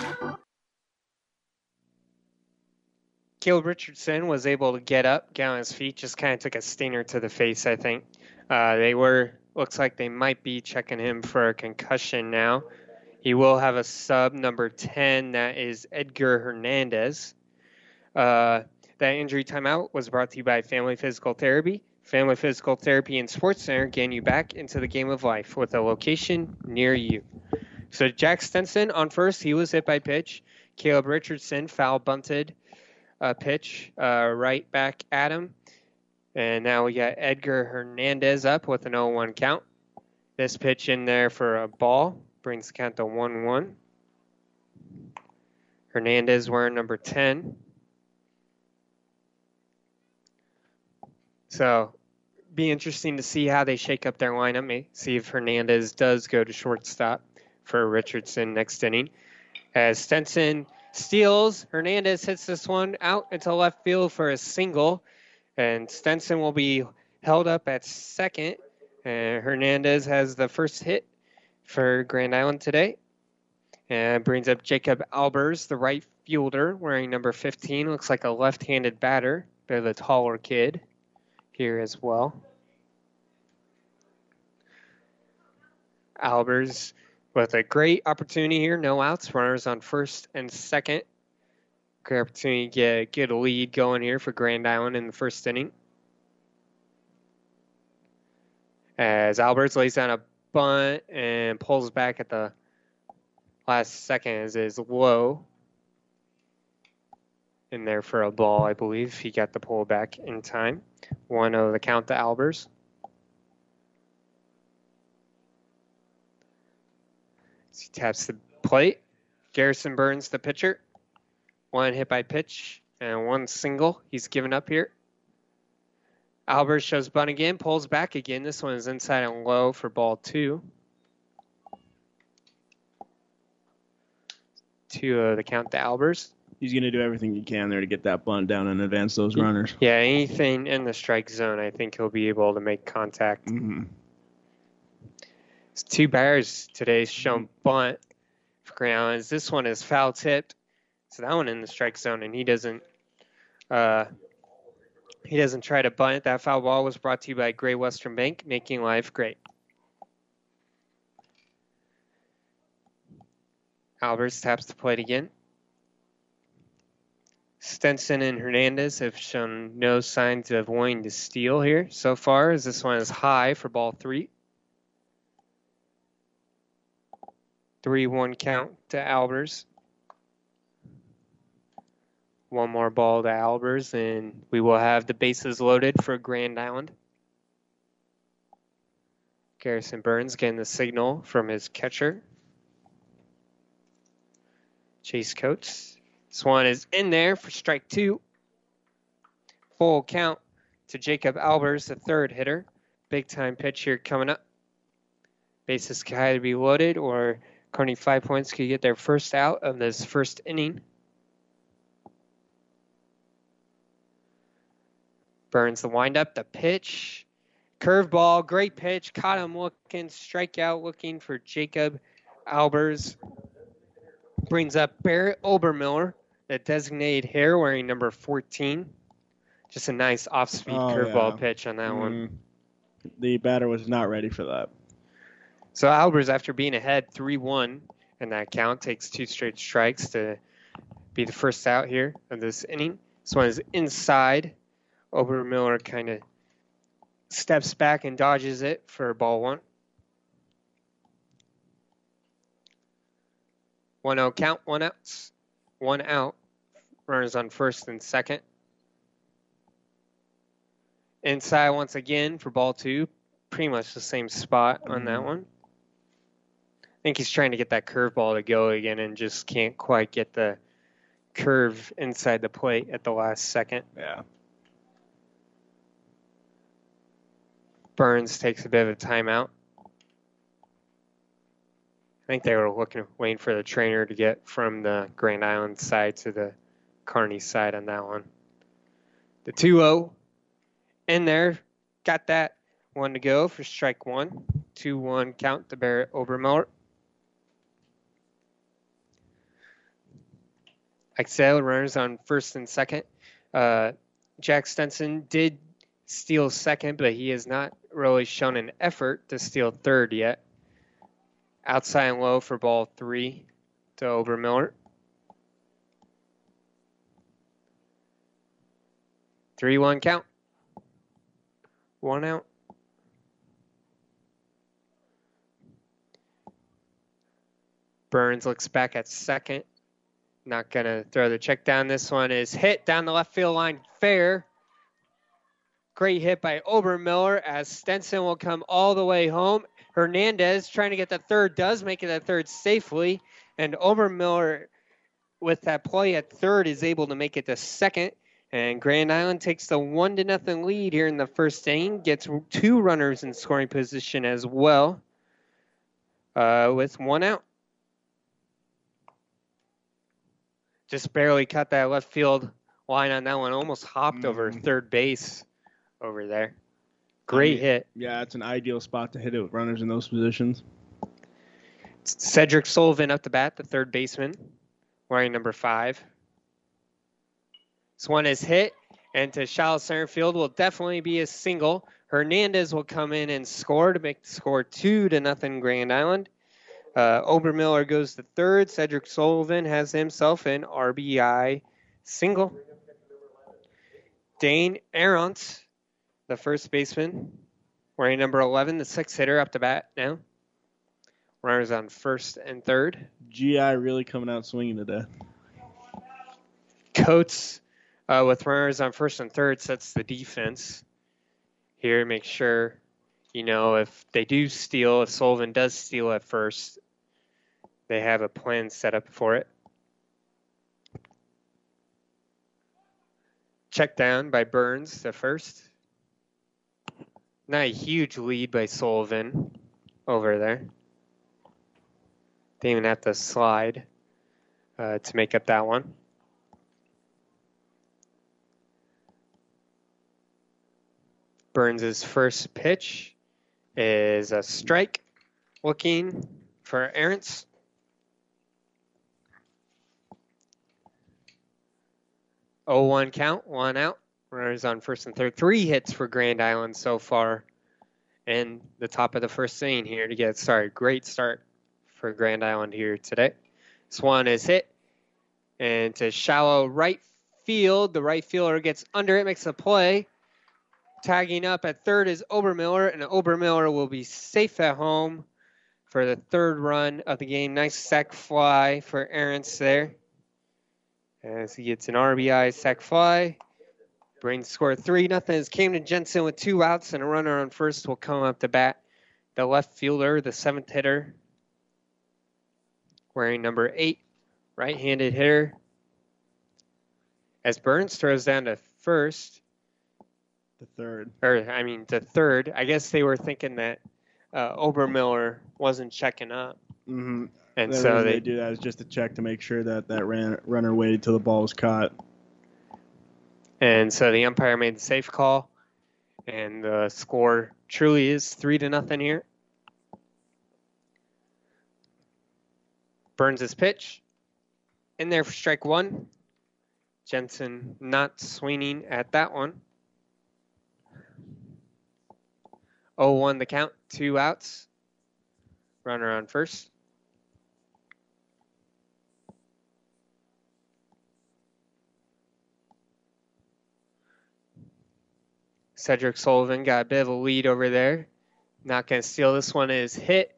Caleb Richardson was able to get up, get on his feet, just kind of took a stinger to the face, I think. Uh, they were, looks like they might be checking him for a concussion now. He will have a sub number 10, that is Edgar Hernandez. Uh, that injury timeout was brought to you by Family Physical Therapy. Family Physical Therapy and Sports Center getting you back into the game of life with a location near you. So Jack Stenson on first, he was hit by pitch. Caleb Richardson foul bunted uh, pitch uh, right back at him. And now we got Edgar Hernandez up with an 0 1 count. This pitch in there for a ball brings the count to 1 1. Hernandez wearing number 10. So, be interesting to see how they shake up their lineup. May see if Hernandez does go to shortstop for Richardson next inning. As Stenson steals, Hernandez hits this one out into left field for a single, and Stenson will be held up at second. And Hernandez has the first hit for Grand Island today. And brings up Jacob Albers, the right fielder, wearing number 15. Looks like a left handed batter, but the taller kid here as well. Albers with a great opportunity here. No outs. Runners on first and second. Great opportunity to get, get a lead going here for Grand Island in the first inning. As Albers lays down a bunt and pulls back at the last second as is low in there for a ball, I believe. He got the pull back in time. 1 0 the count to Albers. He taps the plate. Garrison Burns, the pitcher. One hit by pitch and one single. He's given up here. Albers shows bunt again, pulls back again. This one is inside and low for ball two. To of the count to Albers. He's going to do everything he can there to get that bunt down and advance those runners. Yeah, anything in the strike zone, I think he'll be able to make contact. Mm-hmm. It's two batters today shown bunt for Grand Island. This one is foul tipped, so that one in the strike zone, and he doesn't. Uh, he doesn't try to bunt. That foul ball was brought to you by Great Western Bank, making life great. Albers taps the plate again. Stenson and Hernandez have shown no signs of wanting to steal here so far, as this one is high for ball three. 3 1 count to Albers. One more ball to Albers, and we will have the bases loaded for Grand Island. Garrison Burns getting the signal from his catcher. Chase Coates. This one is in there for strike two. Full count to Jacob Albers, the third hitter. Big time pitch here coming up. Bases can either be loaded or Kearney Five Points could get their first out of this first inning. Burns the windup, the pitch, curveball, great pitch, caught him looking, strikeout looking for Jacob Albers. Brings up Barrett Obermiller, the designated hitter wearing number 14. Just a nice off speed Oh, curveball yeah. pitch on that one. Mm. The batter was not ready for that. So Albers, after being ahead 3 1 in that count, takes two straight strikes to be the first out here of this inning. This one is inside. Obermiller kind of steps back and dodges it for ball one. 1 0 count, one outs, One out. Runners on first and second. Inside once again for ball two. Pretty much the same spot on that one. I think he's trying to get that curveball to go again and just can't quite get the curve inside the plate at the last second. Yeah. Burns takes a bit of a timeout. I think they were looking, waiting for the trainer to get from the Grand Island side to the Kearney side on that one. The 2 0 in there, got that one to go for strike one. 2 1 count to Barrett Obermiller. I runners on first and second. Uh, Jack Stenson did steal second, but he has not really shown an effort to steal third yet. Outside and low for ball three to Obermiller. Three one count. One out. Burns looks back at second. Not gonna throw the check down. This one is hit down the left field line. Fair. Great hit by Obermiller as Stenson will come all the way home. Hernandez trying to get the third does make it a third safely, and Obermiller with that play at third is able to make it to second. And Grand Island takes the one to nothing lead here in the first inning. Gets two runners in scoring position as well, uh, with one out. Just barely cut that left field line on that one. Almost hopped over mm. third base over there. Great I mean, hit. Yeah, it's an ideal spot to hit it with runners in those positions. Cedric Sullivan up the bat, the third baseman, wearing number five. This one is hit, and to shallow center field will definitely be a single. Hernandez will come in and score to make the score two to nothing Grand Island. Uh, Obermiller goes to third. Cedric Sullivan has himself an RBI single. Dane Aronts, the first baseman, wearing number 11, the sixth hitter up to bat now. Runners on first and third. GI really coming out swinging today. Coates uh, with runners on first and third sets the defense here. Make sure, you know, if they do steal, if Sullivan does steal at first, they have a plan set up for it. Check down by Burns the first. Not a huge lead by Sullivan over there. They even have to slide uh, to make up that one. Burns' first pitch is a strike looking for Errants. 0 1 count, one out. Runners on first and third. Three hits for Grand Island so far. And the top of the first inning here to get started. Great start for Grand Island here today. Swan is hit and to shallow right field. The right fielder gets under it, makes a play. Tagging up at third is Obermiller, and Obermiller will be safe at home for the third run of the game. Nice sac fly for Aaron's there. As he gets an RBI sack fly. Brains score 3 nothing as Camden Jensen with two outs and a runner on first will come up to bat. The left fielder, the seventh hitter, wearing number eight, right handed hitter. As Burns throws down to first, The third. or I mean the third. I guess they were thinking that uh, Obermiller wasn't checking up, Mm-hmm. And the so they, they do that is just to check to make sure that that ran, runner waited till the ball was caught. and so the umpire made the safe call, and the score truly is three to nothing here. Burns' his pitch in there for strike one. Jensen not swinging at that one. 0 1 the count, two outs. Runner on first. Cedric Sullivan got a bit of a lead over there. Not going to steal this one. Is hit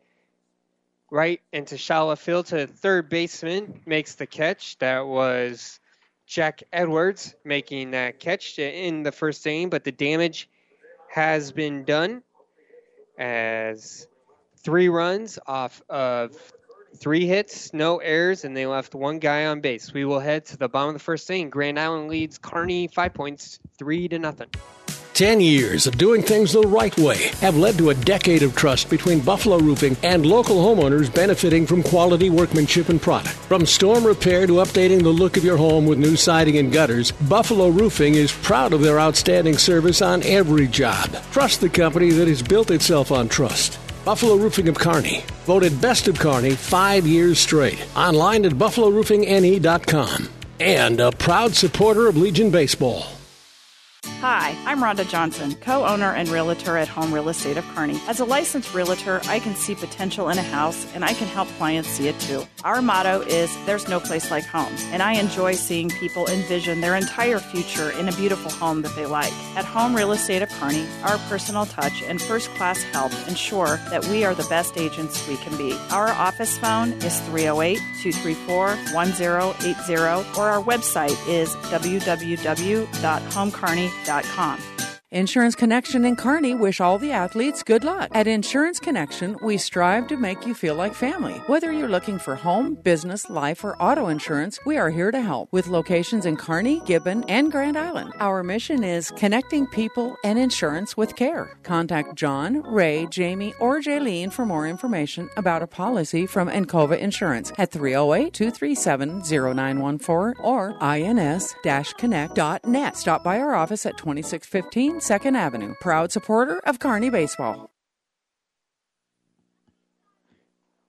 right into shallow field to the third baseman. Makes the catch. That was Jack Edwards making that catch in the first inning, but the damage has been done as three runs off of three hits, no errors, and they left one guy on base. We will head to the bottom of the first inning. Grand Island leads Kearney five points, three to nothing. 10 years of doing things the right way have led to a decade of trust between Buffalo Roofing and local homeowners benefiting from quality workmanship and product. From storm repair to updating the look of your home with new siding and gutters, Buffalo Roofing is proud of their outstanding service on every job. Trust the company that has built itself on trust. Buffalo Roofing of Kearney, voted best of Kearney five years straight. Online at buffaloroofingne.com. And a proud supporter of Legion Baseball. Hi, I'm Rhonda Johnson, co owner and realtor at Home Real Estate of Kearney. As a licensed realtor, I can see potential in a house and I can help clients see it too. Our motto is There's no place like home, and I enjoy seeing people envision their entire future in a beautiful home that they like. At Home Real Estate of Kearney, our personal touch and first class help ensure that we are the best agents we can be. Our office phone is 308 234 1080, or our website is www.homekearney.com. Insurance Connection and Kearney wish all the athletes good luck. At Insurance Connection, we strive to make you feel like family. Whether you're looking for home, business, life, or auto insurance, we are here to help with locations in Kearney, Gibbon, and Grand Island. Our mission is connecting people and insurance with care. Contact John, Ray, Jamie, or Jaylene for more information about a policy from Encova Insurance at 308 237 0914 or ins-connect.net. Stop by our office at 2615 Second Avenue. Proud supporter of Kearney Baseball.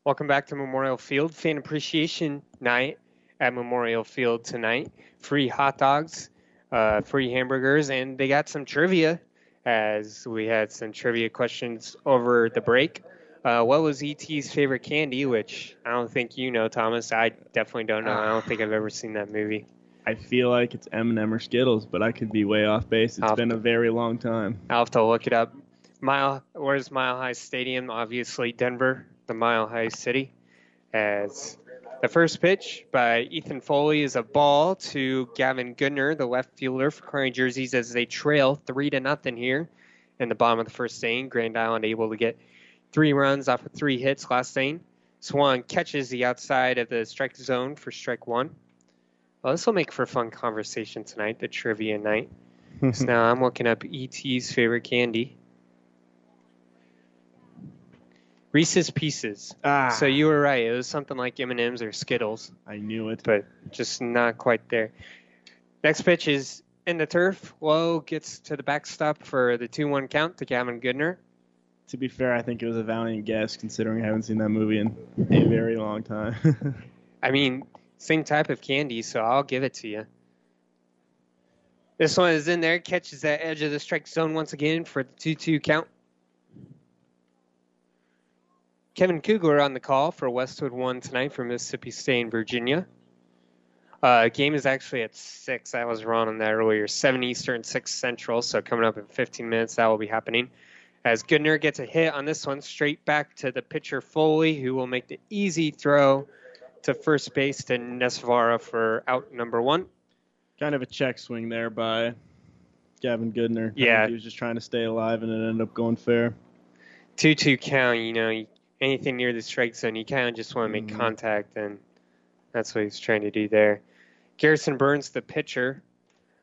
Welcome back to Memorial Field. Fan Appreciation Night at Memorial Field tonight. Free hot dogs, uh, free hamburgers, and they got some trivia as we had some trivia questions over the break. Uh, what was ET's favorite candy? Which I don't think you know, Thomas. I definitely don't know. I don't think I've ever seen that movie. I feel like it's M&M or Skittles, but I could be way off base. It's I'll- been a very long time. I'll have to look it up. Mile, where's Mile High Stadium? Obviously, Denver, the Mile High City. As the first pitch by Ethan Foley is a ball to Gavin Goodner, the left fielder for Kearney Jerseys, as they trail three to nothing here in the bottom of the first inning. Grand Island able to get three runs off of three hits last inning. Swan catches the outside of the strike zone for strike one. Well, this will make for a fun conversation tonight, the trivia night. [LAUGHS] so now I'm looking up ET's favorite candy. Reese's Pieces. Ah. So you were right. It was something like M&M's or Skittles. I knew it. But just not quite there. Next pitch is in the turf. Low gets to the backstop for the 2-1 count to Gavin Goodner. To be fair, I think it was a valiant guess considering I haven't seen that movie in a very long time. [LAUGHS] I mean, same type of candy, so I'll give it to you. This one is in there, catches that edge of the strike zone once again for the 2 2 count. Kevin Kugler on the call for Westwood 1 tonight for Mississippi State and Virginia. Uh, game is actually at 6. I was wrong on that earlier. 7 Eastern, 6 Central, so coming up in 15 minutes, that will be happening. As Goodner gets a hit on this one, straight back to the pitcher Foley, who will make the easy throw to first base to Nesvara for out number one. kind of a check swing there by Gavin Goodner. Yeah. he was just trying to stay alive and it ended up going fair. 2 2 count, you know, anything near the strike zone, you kind of just want to make mm-hmm. contact, and that's what he's trying to do there. Garrison Burns, the pitcher,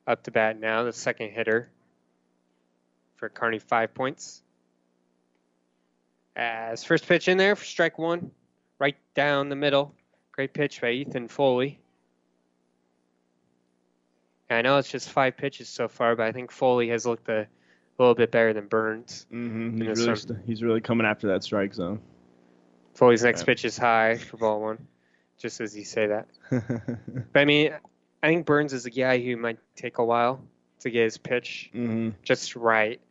up to bat now, the second hitter for Kearney, five points. As first pitch in there for strike one, right down the middle. Great pitch by Ethan Foley. I know it's just five pitches so far, but I think Foley has looked a little bit better than Burns. Mm-hmm. He's, really st- he's really coming after that strike zone. Foley's next Yeah. pitch is high for ball one, just as you say that. [LAUGHS] But I mean, I think Burns is a guy who might take a while to get his pitch hmm just right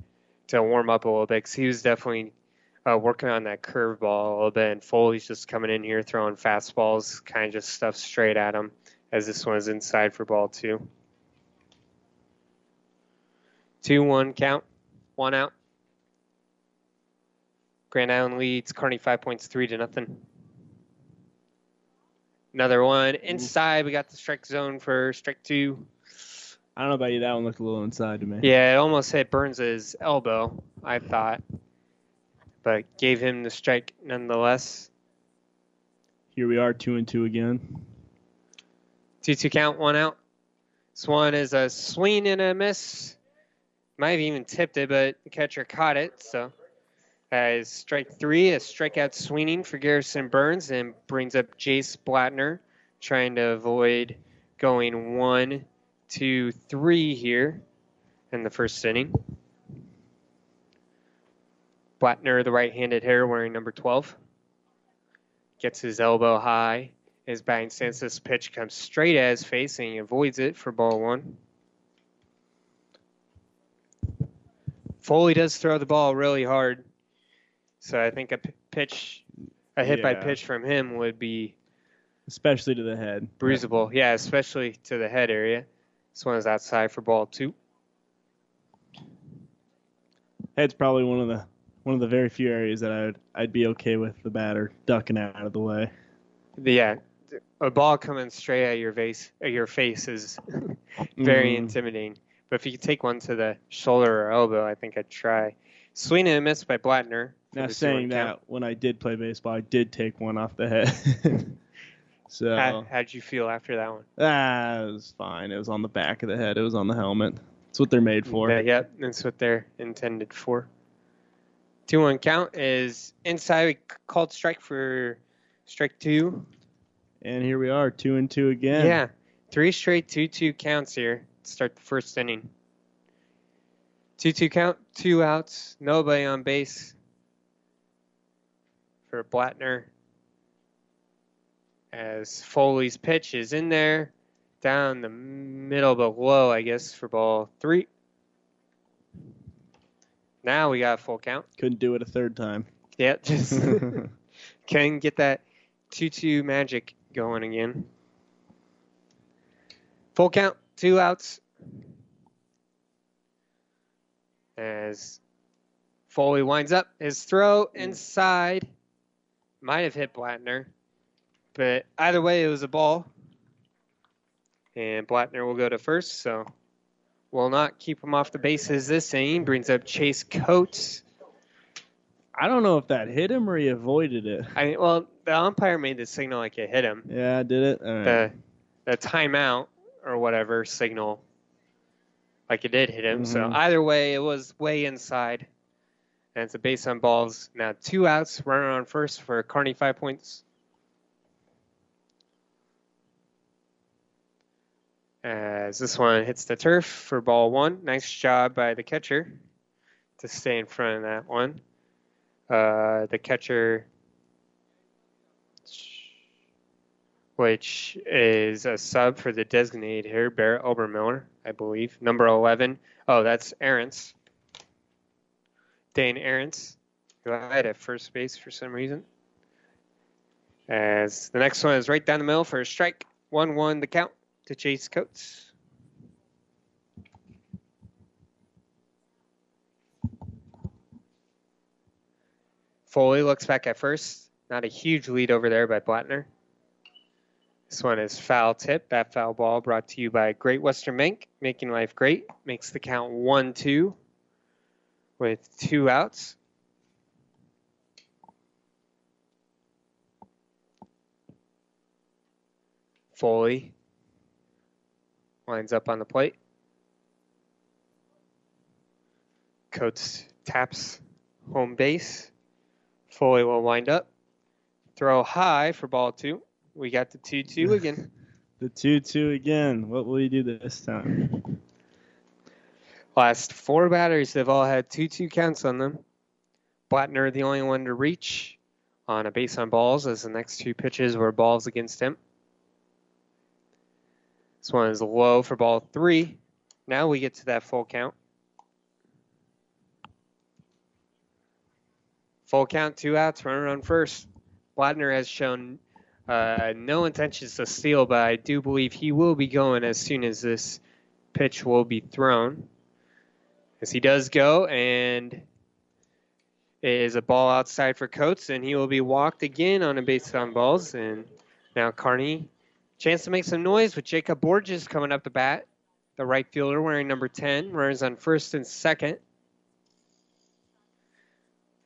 to warm up a little bit because he was definitely uh, working on that curveball a little bit, and Foley's just coming in here throwing fastballs, kind of just stuff straight at him as this one is inside for ball two. 2 1 count. one out. Grand Island leads Kearney five points, three to nothing. Another one inside. We got the strike zone for strike two. I don't know about you. That one looked a little inside to me. Yeah, it almost hit Burns' elbow, I thought, but gave him the strike nonetheless. Here we are, two and two again. 2 2 count, one out. Swan is a swing and a miss. Might have even tipped it, but the catcher caught it. So, as strike three, a strikeout swinging for Garrison Burns and brings up Jace Blattner, trying to avoid going one, two, three here in the first inning. Blattner, the right handed hitter, wearing number 12, gets his elbow high. His batting stance, this pitch comes straight at his face and he avoids it for ball one. Foley does throw the ball really hard, so I think a p- pitch, a hit-by-pitch from him would be Especially to the head. bruisable. Yeah, especially to the head area. This one is outside for ball two. Head's probably one of the one of the very few areas that I'd I'd be okay with the batter ducking out of the way. Yeah, a ball coming straight at your face, at your face is [LAUGHS] very Mhm. intimidating. But if you could take one to the shoulder or elbow, I think I'd try. Swing and a miss by Blattner. Now saying that, count. when I did play baseball, I did take one off the head. [LAUGHS] so How, how'd you feel after that one? ah, it was fine. It was on the back of the head. It was on the helmet. It's what they're made for. Yeah, yep, that's what they're intended for. Two one count is inside. We called strike for strike two. And here we are, two and two again. Yeah, three straight two two counts here. to Start the first inning. Two two count, two outs, nobody on base for Blattner. As Foley's pitch is in there, down the middle but low, I guess, for ball three. Now we got a full count. Couldn't do it a third time. Yeah, [LAUGHS] just [LAUGHS] can get that 2 2 magic going again. Full count, two outs. As Foley winds up his throw inside. Might have hit Blattner. But either way, it was a ball. And Blattner will go to first, so will not keep him off the bases this inning. Brings up Chase Coates. I don't know if that hit him or he avoided it. I well, the umpire made the signal like it hit him. Yeah, did it? Right. The the timeout or whatever signal, like it did hit him. So Mhm. either way, it was way inside, and it's a base on balls. Now two outs, runner on first for Kearney five points. As this one hits the turf for ball one. Nice job by the catcher to stay in front of that one. Uh, the catcher, which is a sub for the designated here, Barrett Obermiller, I believe. Number 11. Oh, that's Aarons. Dane Aarons, who I had at first base for some reason. As the next one is right down the middle for a strike. 1 1 the count to Chase Coates. Foley looks back at first. Not a huge lead over there by Blattner. This one is foul tip. That foul ball brought to you by Great Western Bank, making life great. Makes the count 1 2 with two outs. Foley lines up on the plate. Coates taps home base. Foley will wind up. Throw high for ball two. We got the 2 2 [LAUGHS] again. The 2 2 again. What will he do this time? Last four batters have all had 2 2 counts on them. Blattner, the only one to reach on a base on balls, as the next two pitches were balls against him. This one is low for ball three. Now we get to that full count. Full count, two outs, runner on first. Blattner has shown uh, no intentions to steal, but I do believe he will be going as soon as this pitch will be thrown. As he does go, and it is a ball outside for Coates, and he will be walked again on a base on balls. And now Kearney, chance to make some noise with Jacob Borges coming up the bat, the right fielder wearing number 10, runners on first and second.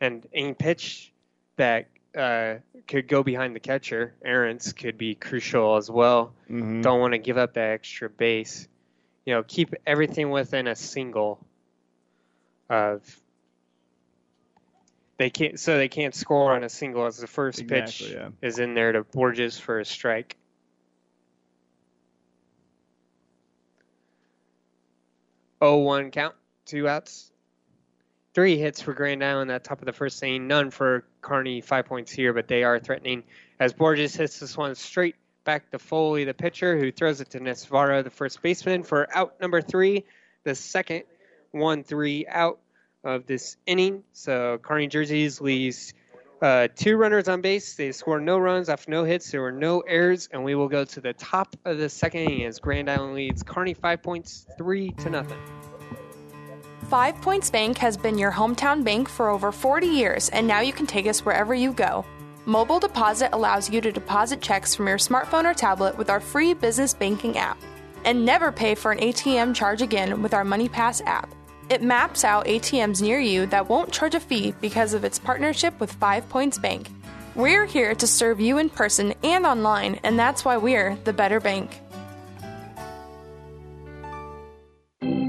And any pitch that uh, could go behind the catcher, errants could be crucial as well. Mhm. Don't want to give up that extra base. You know, keep everything within a single of they can't so they can't score on a single as the first pitch yeah. is in there to Borges for a strike. Oh one count, two outs. Three hits for Grand Island at top of the first inning, none for Kearney, five points here, but they are threatening as Borges hits this one straight back to Foley, the pitcher, who throws it to Nesvara, the first baseman, for out number three, the second 1 3 out of this inning. So Kearney Jerseys leaves uh, two runners on base. They score no runs off no hits. There were no errors, and we will go to the top of the second inning as Grand Island leads Kearney five points, three to nothing. Five Points Bank has been your hometown bank for over 40 years, and now you can take us wherever you go. Mobile Deposit allows you to deposit checks from your smartphone or tablet with our free business banking app. And never pay for an ATM charge again with our MoneyPass app. It maps out ATMs near you that won't charge a fee because of its partnership with Five Points Bank. We're here to serve you in person and online, and that's why we're the better bank.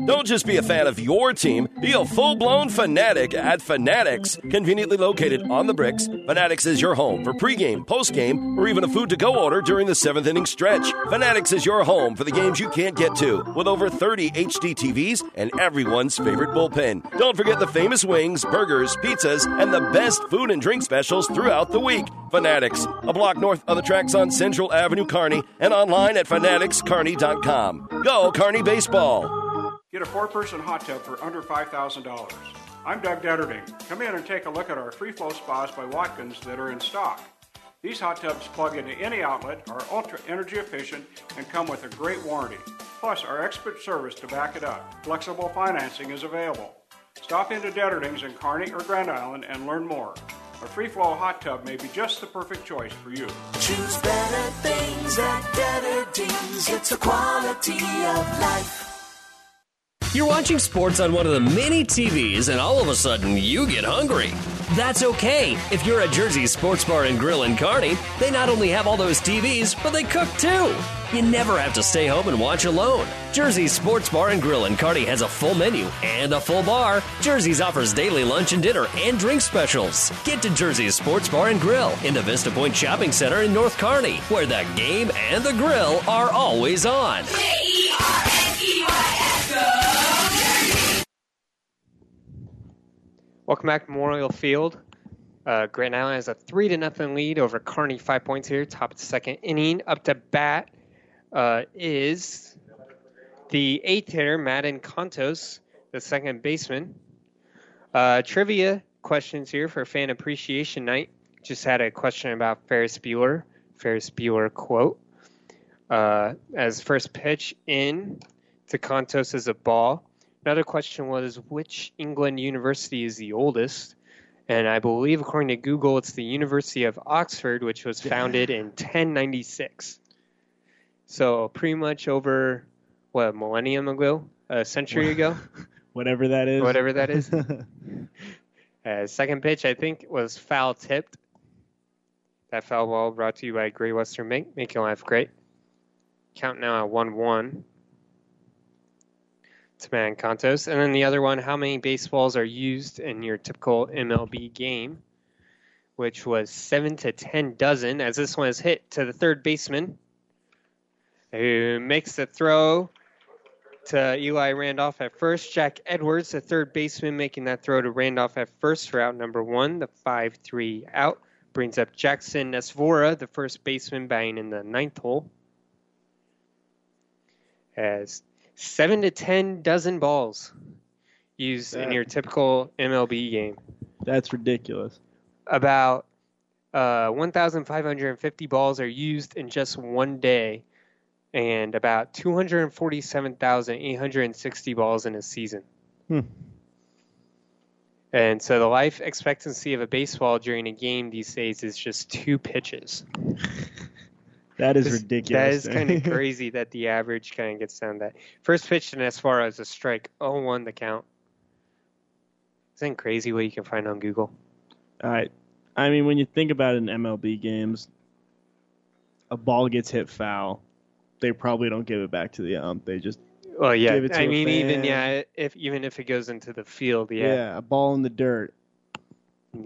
Don't just be a fan of your team, be a full blown fanatic at Fanatics. Conveniently located on the bricks, Fanatics is your home for pregame, postgame, or even a food to go order during the seventh inning stretch. Fanatics is your home for the games you can't get to, with over 30 HD TVs and everyone's favorite bullpen. Don't forget the famous wings, burgers, pizzas, and the best food and drink specials throughout the week. Fanatics, a block north of the tracks on Central Avenue, Kearney, and online at fanaticskearney.com. Go, Kearney Baseball! Get a four person hot tub for under $5,000. I'm Doug Detterding. Come in and take a look at our free flow spas by Watkins that are in stock. These hot tubs plug into any outlet, are ultra energy efficient, and come with a great warranty. Plus, our expert service to back it up. Flexible financing is available. Stop into Detterding's in Kearney or Grand Island and learn more. A free flow hot tub may be just the perfect choice for you. Choose better things at Detterdings. It's a quality of life. You're watching sports on one of the many TVs, and all of a sudden you get hungry. That's okay. If you're at Jersey Sports Bar and Grill in Kearney, they not only have all those TVs, but they cook too. You never have to stay home and watch alone. Jersey's Sports Bar and Grill in Kearney has a full menu and a full bar. Jersey's offers daily lunch and dinner and drink specials. Get to Jersey's Sports Bar and Grill in the Vista Point Shopping Center in North Kearney, where the game and the grill are always on. Welcome back, to Memorial Field. Uh, Grand Island has a three to nothing lead over Kearney, five points here. Top of the second inning. Up to bat uh, is the eighth hitter, Madden Contos, the second baseman. Uh, trivia questions here for fan appreciation night. Just had a question about Ferris Bueller. Ferris Bueller quote. Uh, as first pitch in to Contos is a ball. Another question was which England university is the oldest? And I believe, according to Google, it's the University of Oxford, which was founded in 1096. So pretty much over what a millennium ago, a century ago, [LAUGHS] Whatever that is. whatever that is. [LAUGHS] uh, second pitch, I think, was foul tipped. That foul ball brought to you by Great Western Bank. Make your life great. Count now at 1 1 to Man Contos. And then the other one, how many baseballs are used in your typical MLB game? Which was 7 to 10 dozen, as this one is hit to the third baseman, who makes the throw to Eli Randolph at first. Jack Edwards, the third baseman, making that throw to Randolph at first for out number one, the 5 3 out. Brings up Jackson Nesvara, the first baseman, batting in the ninth hole. As seven to ten dozen balls used in your typical MLB game. That's ridiculous. About uh, 1,550 balls are used in just one day, and about 247,860 balls in a season. Hmm. And so the life expectancy of a baseball during a game these days is just two pitches. [LAUGHS] That is Just- ridiculous. That is kind of [LAUGHS] crazy that the average kind of gets down that. First pitch to as far as a strike, 0-1 the count. Isn't crazy what you can find on Google? All right. I mean, when you think about it in MLB games, a ball gets hit foul, they probably don't give it back to the ump. They just Well, yeah. give it to I mean, even yeah, if even if it goes into the field, yeah. yeah, a ball in the dirt.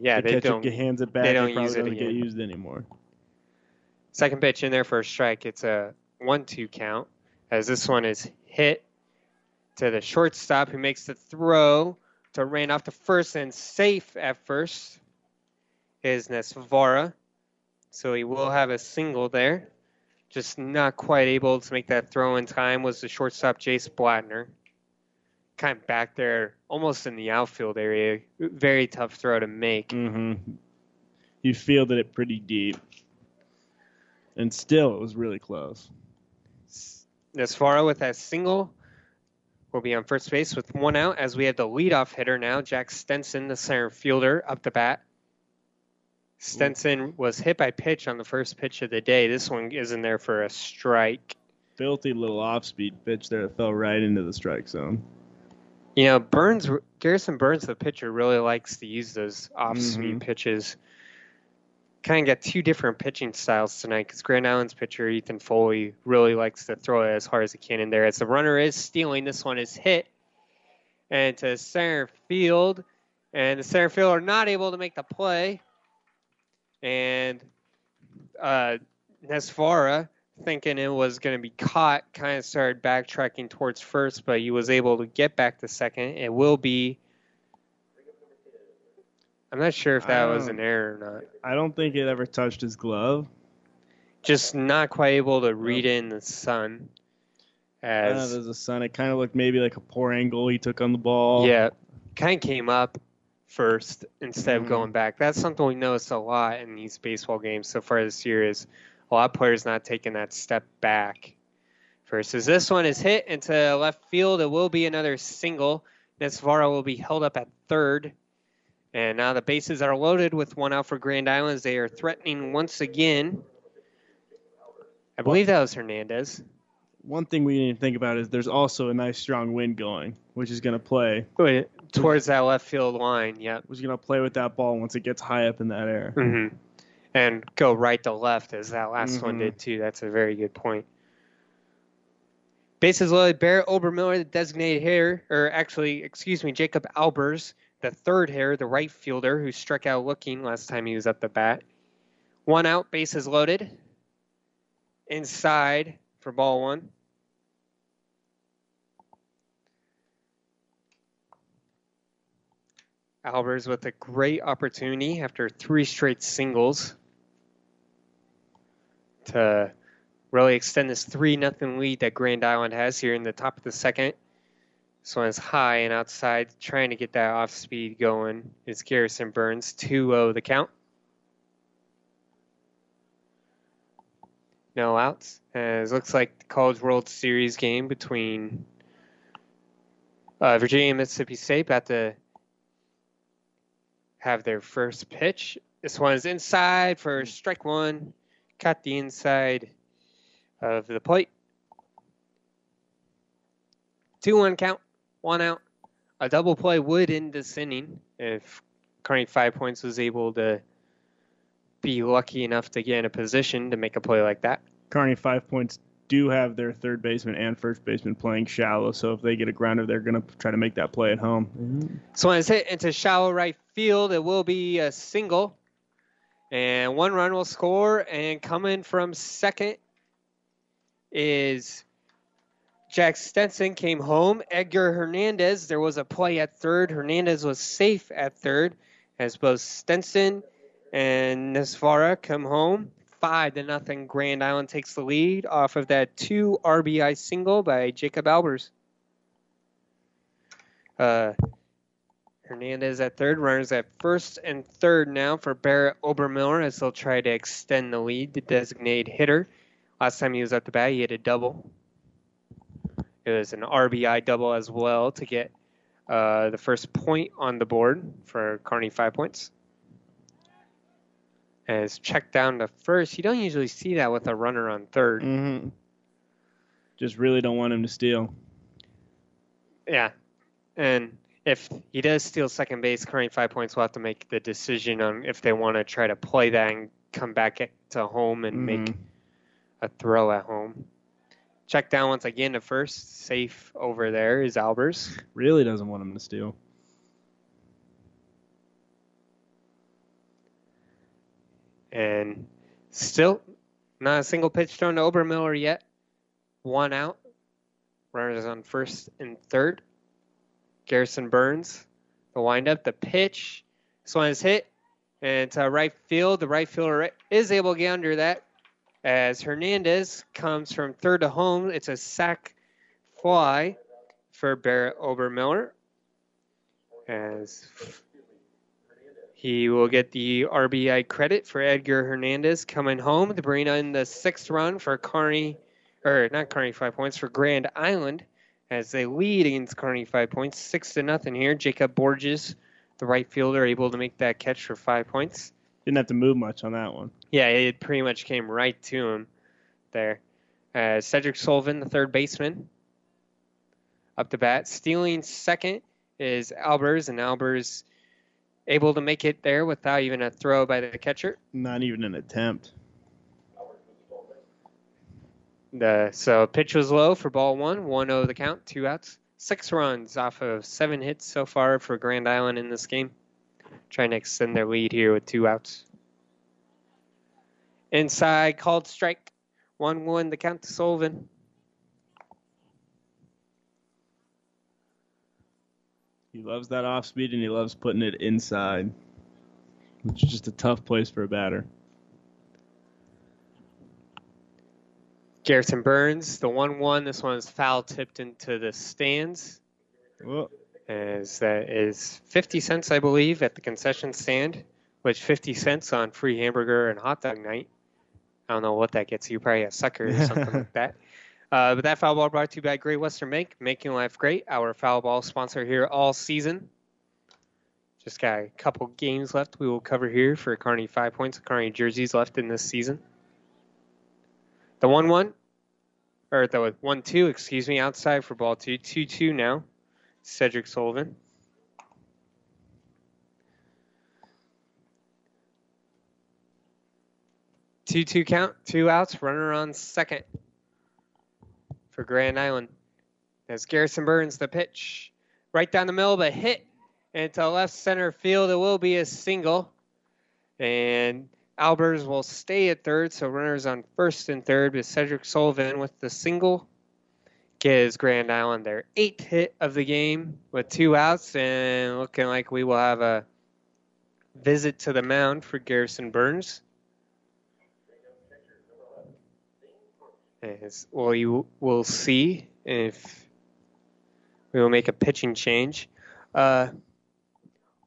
yeah, the they don't. get- hands it back. They don't use it doesn't get used anymore. Second pitch in there for a strike. It's a one-two count. As this one is hit to the shortstop, who makes the throw to Randolph the first and safe at first is Nesvara. So he will have a single there. Just not quite able to make that throw in time was the shortstop Jace Blattner. Kind of back there, almost in the outfield area. Very tough throw to make. hmm You fielded it pretty deep, and still it was really close. Nesvara with that single will be on first base with one out as we have the leadoff hitter now, Jack Stenson, the center fielder, up the bat. Stenson was hit by pitch on the first pitch of the day. This one is in there for a strike. Filthy little off-speed pitch there that fell right into the strike zone. You know, Burns, Garrison Burns, the pitcher, really likes to use those off-speed Mhm. pitches. Kind of got two different pitching styles tonight because Grand Island's pitcher Ethan Foley really likes to throw it as hard as he can in there. As the runner is stealing, this one is hit and to center field, and the center fielder are not able to make the play, and uh, Nesvara thinking it was going to be caught, kind of started backtracking towards first, but he was able to get back to second. It will be. I'm not sure if that was an error or not. I don't think it ever touched his glove. Just not quite able to read in the sun. As there's a sun. It kind of looked maybe like a poor angle he took on the ball. yeah, kind of came up first instead Mhm. of going back. That's something we noticed a lot in these baseball games so far this year. Is a lot of players not taking that step back. Versus this one is hit into left field. It will be another single. Nesvara will be held up at third. And now the bases are loaded with one out for Grand Islands. They are threatening once again. I believe that was Hernandez. One thing we need to think about is there's also a nice strong wind going, which is going to play. Wait, Towards that left field line, Yeah, Who's going to play with that ball once it gets high up in that air? hmm And go right to left as that last one Mhm. did too. That's a very good point. Bases loaded. Barrett Obermiller, the designated hitter, or actually, excuse me, Jacob Albers, the third hitter, the right fielder who struck out looking last time he was at the bat. One out, bases loaded. Inside for ball one. Albers with a great opportunity after three straight singles to really extend this 3 nothing lead that Grand Island has here in the top of the second. This one is high and outside, trying to get that off speed going. It's Garrison Burns, 2 0 the count. No outs. As looks like the College World Series game between uh, Virginia and Mississippi State about to have their first pitch. This one is inside for hmm. strike one. Cut the inside of the plate. 2 1 count, one out. A double play would end this inning if Kearney Five Points was able to be lucky enough to get in a position to make a play like that. Kearney Five Points do have their third baseman and first baseman playing shallow, so if they get a grounder, they're going to try to make that play at home. So when it's hit into shallow right field, it will be a single. And one run will score. And coming from second is Jack Stenson came home. Edgar Hernandez, there was a play at third. Hernandez was safe at third as both Stenson and Nesvara come home. Five to nothing. Grand Island takes the lead off of that two RBI single by Jacob Albers. Uh, Hernandez at third, runners at first and third now for Barrett Obermiller as they'll try to extend the lead. The designated hitter. Last time he was at the bat, he hit a double. It was an RBI double as well to get uh, the first point on the board for Kearney, five points. And it's checked down to first. You don't usually see that with a runner on 3rd Mm-hmm. Just really don't want him to steal. Yeah. And if he does steal second base, Kearney, five points, will have to make the decision on if they want to try to play that and come back to home and make Mhm. a throw at home. Check down once again to first. Safe over there is Albers. Really doesn't want him to steal. And still not a single pitch thrown to Obermiller yet. One out. Runners on first and third. Garrison Burns, the windup, the pitch. This one is hit. And to right field. The right fielder is able to get under that as Hernandez comes from third to home. It's a sac fly for Barrett Obermiller. As he will get the RBI credit for Edgar Hernandez coming home to bring in the sixth run for Kearney, or not Kearney, five points for Grand Island as they lead against Kearney five points, six to nothing here. Jacob Borges, the right fielder, able to make that catch for five points. Didn't have to move much on that one. Yeah, it pretty much came right to him there. Uh, Cedric Sullivan, the third baseman, up to bat. Stealing second is Albers, and Albers able to make it there without even a throw by the catcher. Not even an attempt. The, so pitch was low for ball one, 1 0 the count, two outs, six runs off of seven hits so far for Grand Island in this game. Trying to extend their lead here with two outs. Inside, called strike, 1 1 the count to Sullivan. He loves that off speed and he loves putting it inside, which is just a tough place for a batter. Garrison Burns, the 1 1. This one is foul tipped into the stands. Whoa. As that is 50 cents, I believe, at the concession stand, which 50 cents on free hamburger and hot dog night. I don't know what that gets you, probably a sucker or something [LAUGHS] like that. Uh, but that foul ball brought to you by Great Western Bank, making life great. Our foul ball sponsor here all season. Just got a couple games left we will cover here for Kearney five points Kearney jerseys left in this season. The one one, or the one two, excuse me, outside for ball two, two two now. Cedric Sullivan. Two two count, two outs, runner on second for Grand Island. As Garrison Burns the pitch. Right down the middle, but hit into left center field. It will be a single. And Albers will stay at third, so runners on first and third, with Cedric Sullivan with the single gives Grand Island their eighth hit of the game with two outs, and looking like we will have a visit to the mound for Garrison Burns. As, well, you will see if we will make a pitching change. Uh,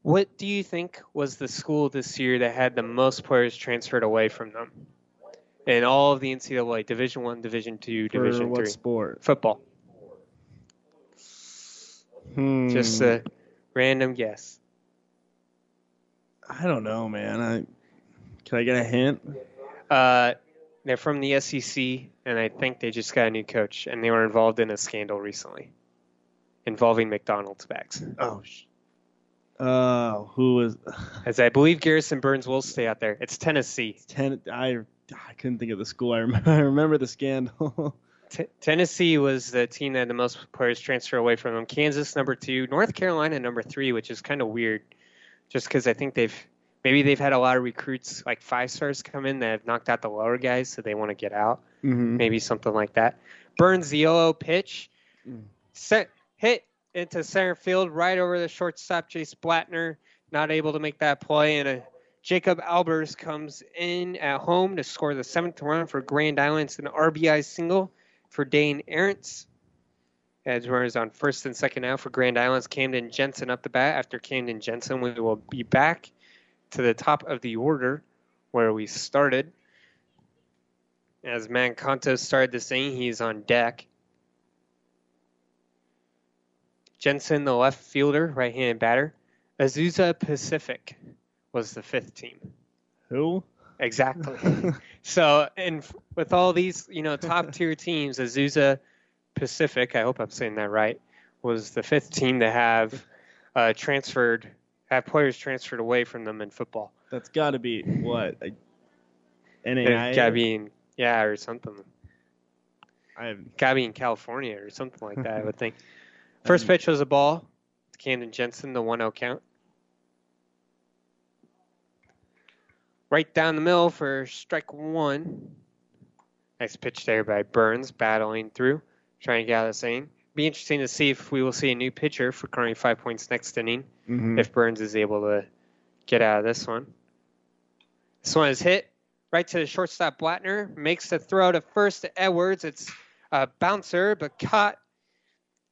what do you think was the school this year that had the most players transferred away from them? In all of the NCAA, Division One, Division Two, Division what Three, sport? football. Hmm. Just a random guess. I don't know, man. I can I get a hint? Uh, they're from the SEC, and I think they just got a new coach, and they were involved in a scandal recently involving McDonald's bags. Oh, sh- uh, who was [SIGHS] As I believe Garrison Burns will stay out there. It's Tennessee. ten? I I couldn't think of the school. I remember, [LAUGHS] I remember the scandal. [LAUGHS] T- Tennessee was the team that had the most players transfer away from them. Kansas number two, North Carolina number three, which is kind of weird, just because I think they've maybe they've had a lot of recruits like five stars come in that have knocked out the lower guys, so they want to get out. Mhm. Maybe something like that. Burns the 0 pitch, set hit into center field right over the shortstop Chase Blattner, not able to make that play, and a Jacob Albers comes in at home to score the seventh run for Grand Island. It's an RBI single for Dane Arentz. As runners on first and second now for Grand Islands, Camden Jensen up the bat. After Camden Jensen, we will be back to the top of the order where we started. As Mancanto started this inning, he's on deck. Jensen, the left fielder, right-handed batter. Azusa Pacific was the fifth team. Who? Exactly. [LAUGHS] so, and with all these, you know, top [LAUGHS] tier teams, Azusa Pacific, I hope I'm saying that right, was the fifth team to have uh, transferred, have players transferred away from them in football. That's got to be what a It's NAIA. gotta be in, yeah, or something. I have, be in California or something like that, I would think. [LAUGHS] First pitch was a ball. to Camden Jensen, the 1 0 count. Right down the middle for strike one. Nice pitch there by Burns, battling through, trying to get out of this inning. Be interesting to see if we will see a new pitcher for currently five points next inning. Mhm. If Burns is able to get out of this one. This one is hit right to the shortstop. Blattner makes the throw to first to Edwards. It's a bouncer, but caught.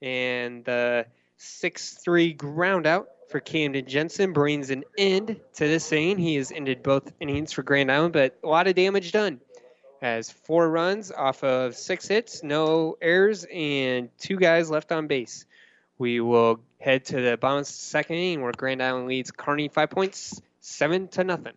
And the 6 3 ground out for Camden Jensen brings an end to this inning. He has ended both innings for Grand Island, but a lot of damage done. Has four runs off of six hits, no errors, and two guys left on base. We will head to the bottom of the second inning where Grand Island leads Kearney five points, seven to nothing.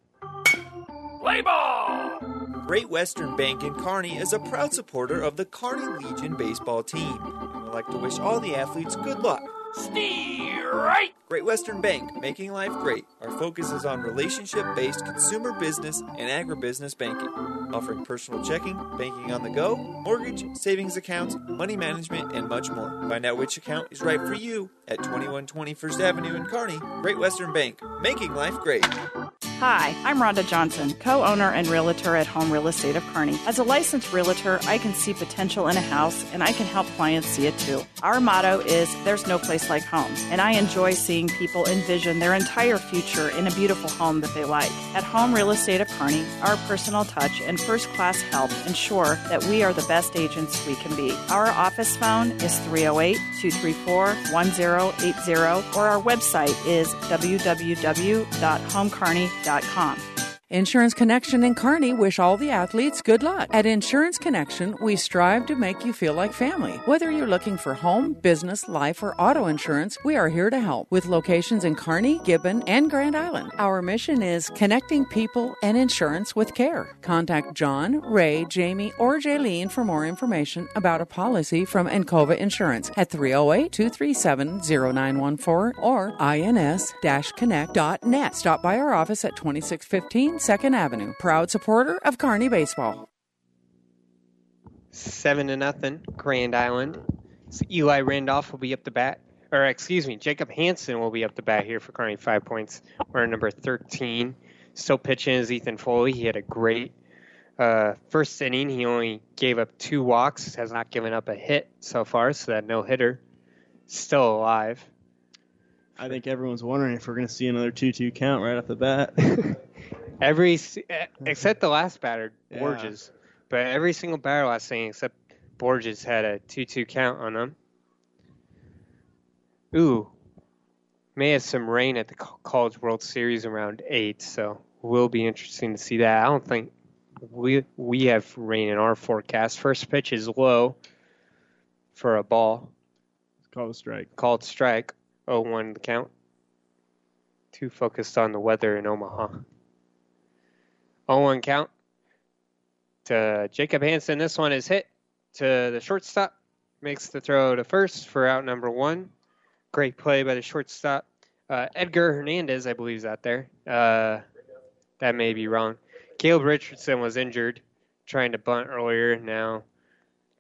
Play ball! Great Western Bank in Kearney is a proud supporter of the Kearney Legion baseball team and would like to wish all the athletes good luck. Steer right! Great Western Bank, making life great. Our focus is on relationship based consumer business and agribusiness banking, offering personal checking, banking on the go, mortgage, savings accounts, money management, and much more. Find out which account is right for you at 2120 First Avenue in Kearney. Great Western Bank, making life great. Hi, I'm Rhonda Johnson, co owner and realtor at Home Real Estate of Kearney. As a licensed realtor, I can see potential in a house and I can help clients see it too. Our motto is There's no place like home, and I enjoy seeing people envision their entire future in a beautiful home that they like. At Home Real Estate of Kearney, our personal touch and first class help ensure that we are the best agents we can be. Our office phone is 308 234 1080, or our website is www.homekearney.com. Amazon.com. Insurance Connection and Kearney wish all the athletes good luck. At Insurance Connection, we strive to make you feel like family. Whether you're looking for home, business, life, or auto insurance, we are here to help with locations in Kearney, Gibbon, and Grand Island. Our mission is connecting people and insurance with care. Contact John, Ray, Jamie, or Jaylene for more information about a policy from Encova Insurance at 308 237 0914 or ins-connect.net. Stop by our office at 2615 2nd Avenue. Proud supporter of Kearney Baseball. Seven to nothing, Grand Island. So Eli Randolph will be up the bat, or excuse me, Jacob Hansen will be up the bat here for Kearney. Five points. We're number 13. Still pitching is Ethan Foley. He had a great uh, first inning. He only gave up two walks, has not given up a hit so far, so that no hitter. Still alive. I think everyone's wondering if we're going to see another 2 2 count right off the bat. [LAUGHS] Every eh, except the last batter, Yeah. Borges, but every single batter last inning except Borges had a two-two count on them. Ooh, may have some rain at the College World Series around eight, so will be interesting to see that. I don't think we we have rain in our forecast. First pitch is low for a ball. It's called a strike. Called strike. 0-1 the count. Too focused on the weather in Omaha. 0-1 count to Jacob Hansen. This one is hit to the shortstop. Makes the throw to first for out number one. Great play by the shortstop. Uh, Edgar Hernandez, I believe, is out there. Uh, that may be wrong. Caleb Richardson was injured trying to bunt earlier. Now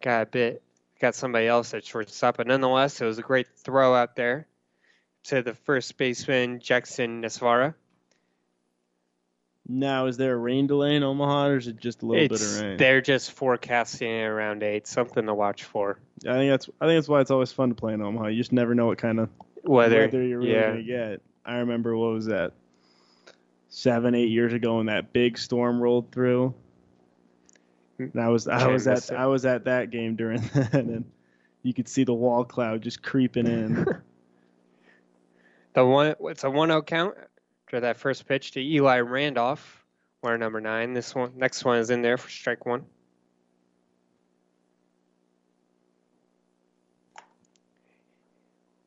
got a bit, got somebody else at shortstop. But nonetheless, it was a great throw out there to the first baseman, Jackson Nesvara. Now, is there a rain delay in Omaha, or is it just a little bit of rain? they're just forecasting it around eight, something to watch for. I think that's I think that's why it's always fun to play in Omaha. You just never know what kind of Weather, weather you're really yeah. gonna get. I remember what was that seven, eight years ago when that big storm rolled through. Mm, and I was I was at. I was at that game during [LAUGHS] that, and you could see the wall cloud just creeping in. [LAUGHS] The one, it's a 1-0 count after that first pitch to Eli Randolph, wire number nine. This one, next one is in there for strike one.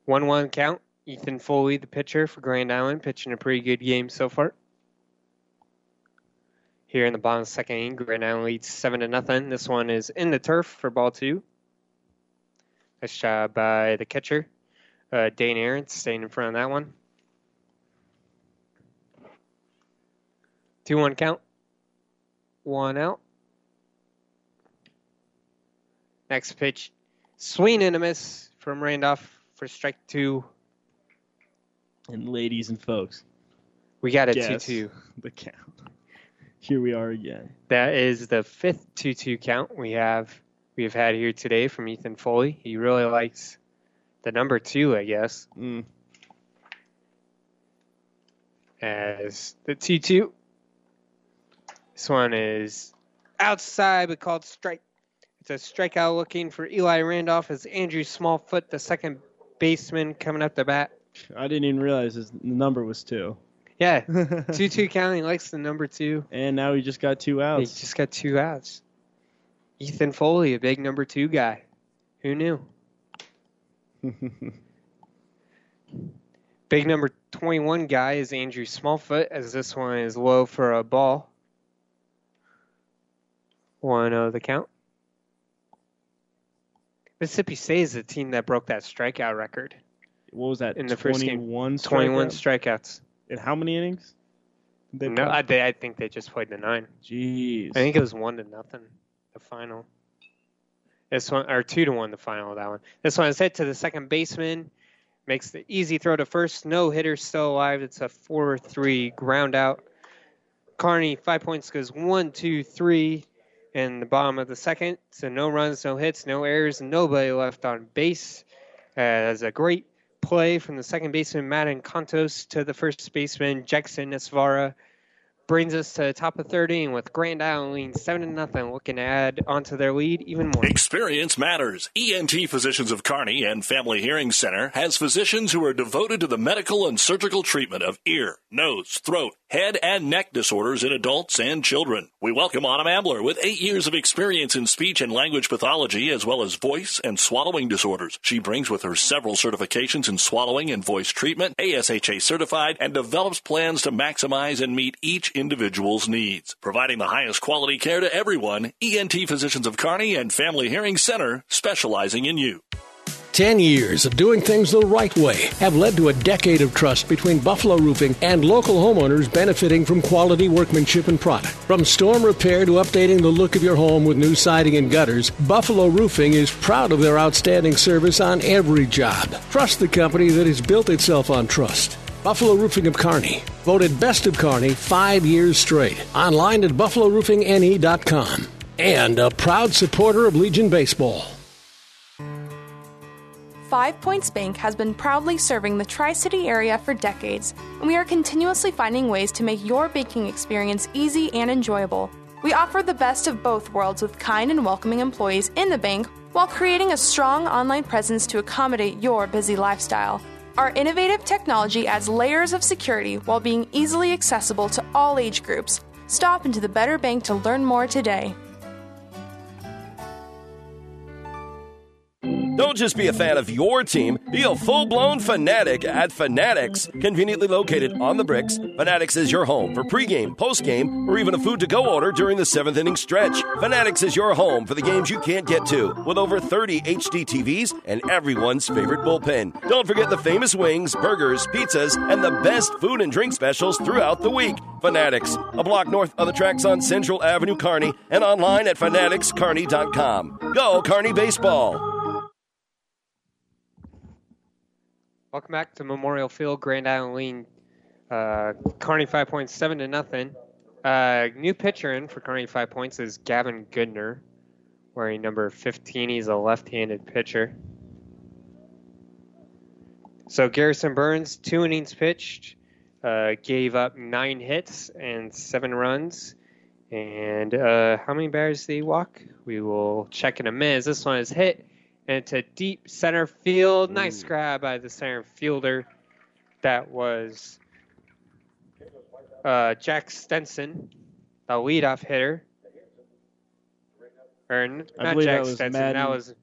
1 1 count. Ethan Foley, the pitcher for Grand Island, pitching a pretty good game so far. Here in the bottom second inning, Grand Island leads 7 to nothing. This one is in the turf for ball two. Nice job by the catcher, uh, Dane Aaron, staying in front of that one. 2 1 count. One out. Next pitch, swing and a miss from Randolph for strike two. And ladies and folks, We got a 2 2. The count. Here we are again. That is the fifth 2 2 count we have we have had here today from Ethan Foley. He really likes the number two, I guess. Mm. As the 2 2. This one is outside but called strike. It's a strikeout looking for Eli Randolph as Andrew Smallfoot, the second baseman, coming up the bat. I didn't even realize his the number was two. Yeah, [LAUGHS] 2 2 count. He likes the number two. And now he just got two outs. He just got two outs. Ethan Foley, a big number two guy. Who knew? [LAUGHS] Big number 21 guy is Andrew Smallfoot, as this one is low for a ball. 1 0 the count. Mississippi State is the team that broke that strikeout record what was that? in the first game. 21 21 strikeouts? In how many innings? They No. I, they, I think they just played the nine. Jeez. I think it was one to nothing, the final. This one or two to one, the final of that one. This one is hit to the second baseman, makes the easy throw to first. No hitter still alive. It's a four-three ground out. Kearney five points goes one, two, three, in the bottom of the second. So no runs, no hits, no errors, nobody left on base. Uh, As a great play from the second baseman Madden Contos to the first baseman Jackson Nesvara brings us to the top of third inning with Grand Island leading seven to nothing, looking to add onto their lead even more. Experience matters. ENT Physicians of Kearney and Family Hearing Center has physicians who are devoted to the medical and surgical treatment of ear, nose, throat, head, and neck disorders in adults and children. We welcome Autumn Ambler with eight years of experience in speech and language pathology as well as voice and swallowing disorders. She brings with her several certifications in swallowing and voice treatment, ASHA certified, and develops plans to maximize and meet each individual's needs. Providing the highest quality care to everyone, ENT Physicians of Kearney and Family Hearing Center specializing in you. Ten years of doing things the right way have led to a decade of trust between Buffalo Roofing and local homeowners benefiting from quality workmanship and product. From storm repair to updating the look of your home with new siding and gutters, Buffalo Roofing is proud of their outstanding service on every job. Trust the company that has built itself on trust. Buffalo Roofing of Kearney, voted best of Kearney five years straight. Online at buffaloroofingne.com. And a proud supporter of Legion Baseball. Five Points Bank has been proudly serving the Tri City area for decades, and we are continuously finding ways to make your banking experience easy and enjoyable. We offer the best of both worlds with kind and welcoming employees in the bank while creating a strong online presence to accommodate your busy lifestyle. Our innovative technology adds layers of security while being easily accessible to all age groups. Stop into the Better Bank to learn more today. Don't just be a fan of your team, be a full blown fanatic at Fanatics. Conveniently located on the bricks, Fanatics is your home for pregame, postgame, or even a food to go order during the seventh inning stretch. Fanatics is your home for the games you can't get to, with over 30 HD TVs and everyone's favorite bullpen. Don't forget the famous wings, burgers, pizzas, and the best food and drink specials throughout the week. Fanatics, a block north of the tracks on Central Avenue, Kearney, and online at fanaticskearney.com. Go, Kearney Baseball! Welcome back to Memorial Field, Grand Island leading uh, Kearney five points, seven to nothing. Uh, new pitcher in for Kearney five points is Gavin Goodner, wearing number 15. He's a left-handed pitcher. So Garrison Burns, two innings pitched, uh, gave up nine hits and seven runs. And uh, how many batters did he walk? We will check in a minute. This one is hit into deep center field. Nice grab by the center fielder. That was uh, Jack Stenson, the leadoff hitter. Or n- not Jack that Stenson. Madden- That was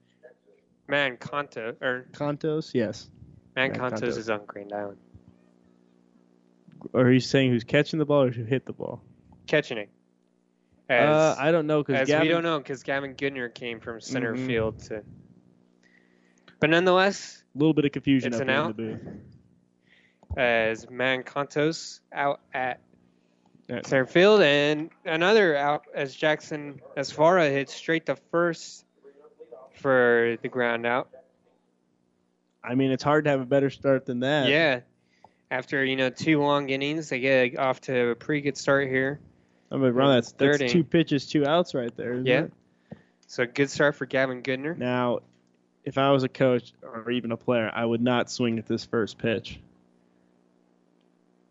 Man Conto. Or Contos, yes. Mancontos Mancontos. is on Green Island. Or are you saying who's catching the ball or who hit the ball? Catching it. Uh, I don't know because we don't know because Gavin Goodner came from center Mhm. field to. But nonetheless, A little bit of confusion It's up an in out. the booth. as Mancontos out at center field, and another out as Jackson Asfara hits straight to first for the ground out. I mean, it's hard to have a better start than that. Yeah. After you know two long innings, they get off to a pretty good start here. I mean, Ron, that's, that's Third two pitches, two outs right there. Yeah. it? So good start for Gavin Goodner. Now, if I was a coach or even a player, I would not swing at this first pitch.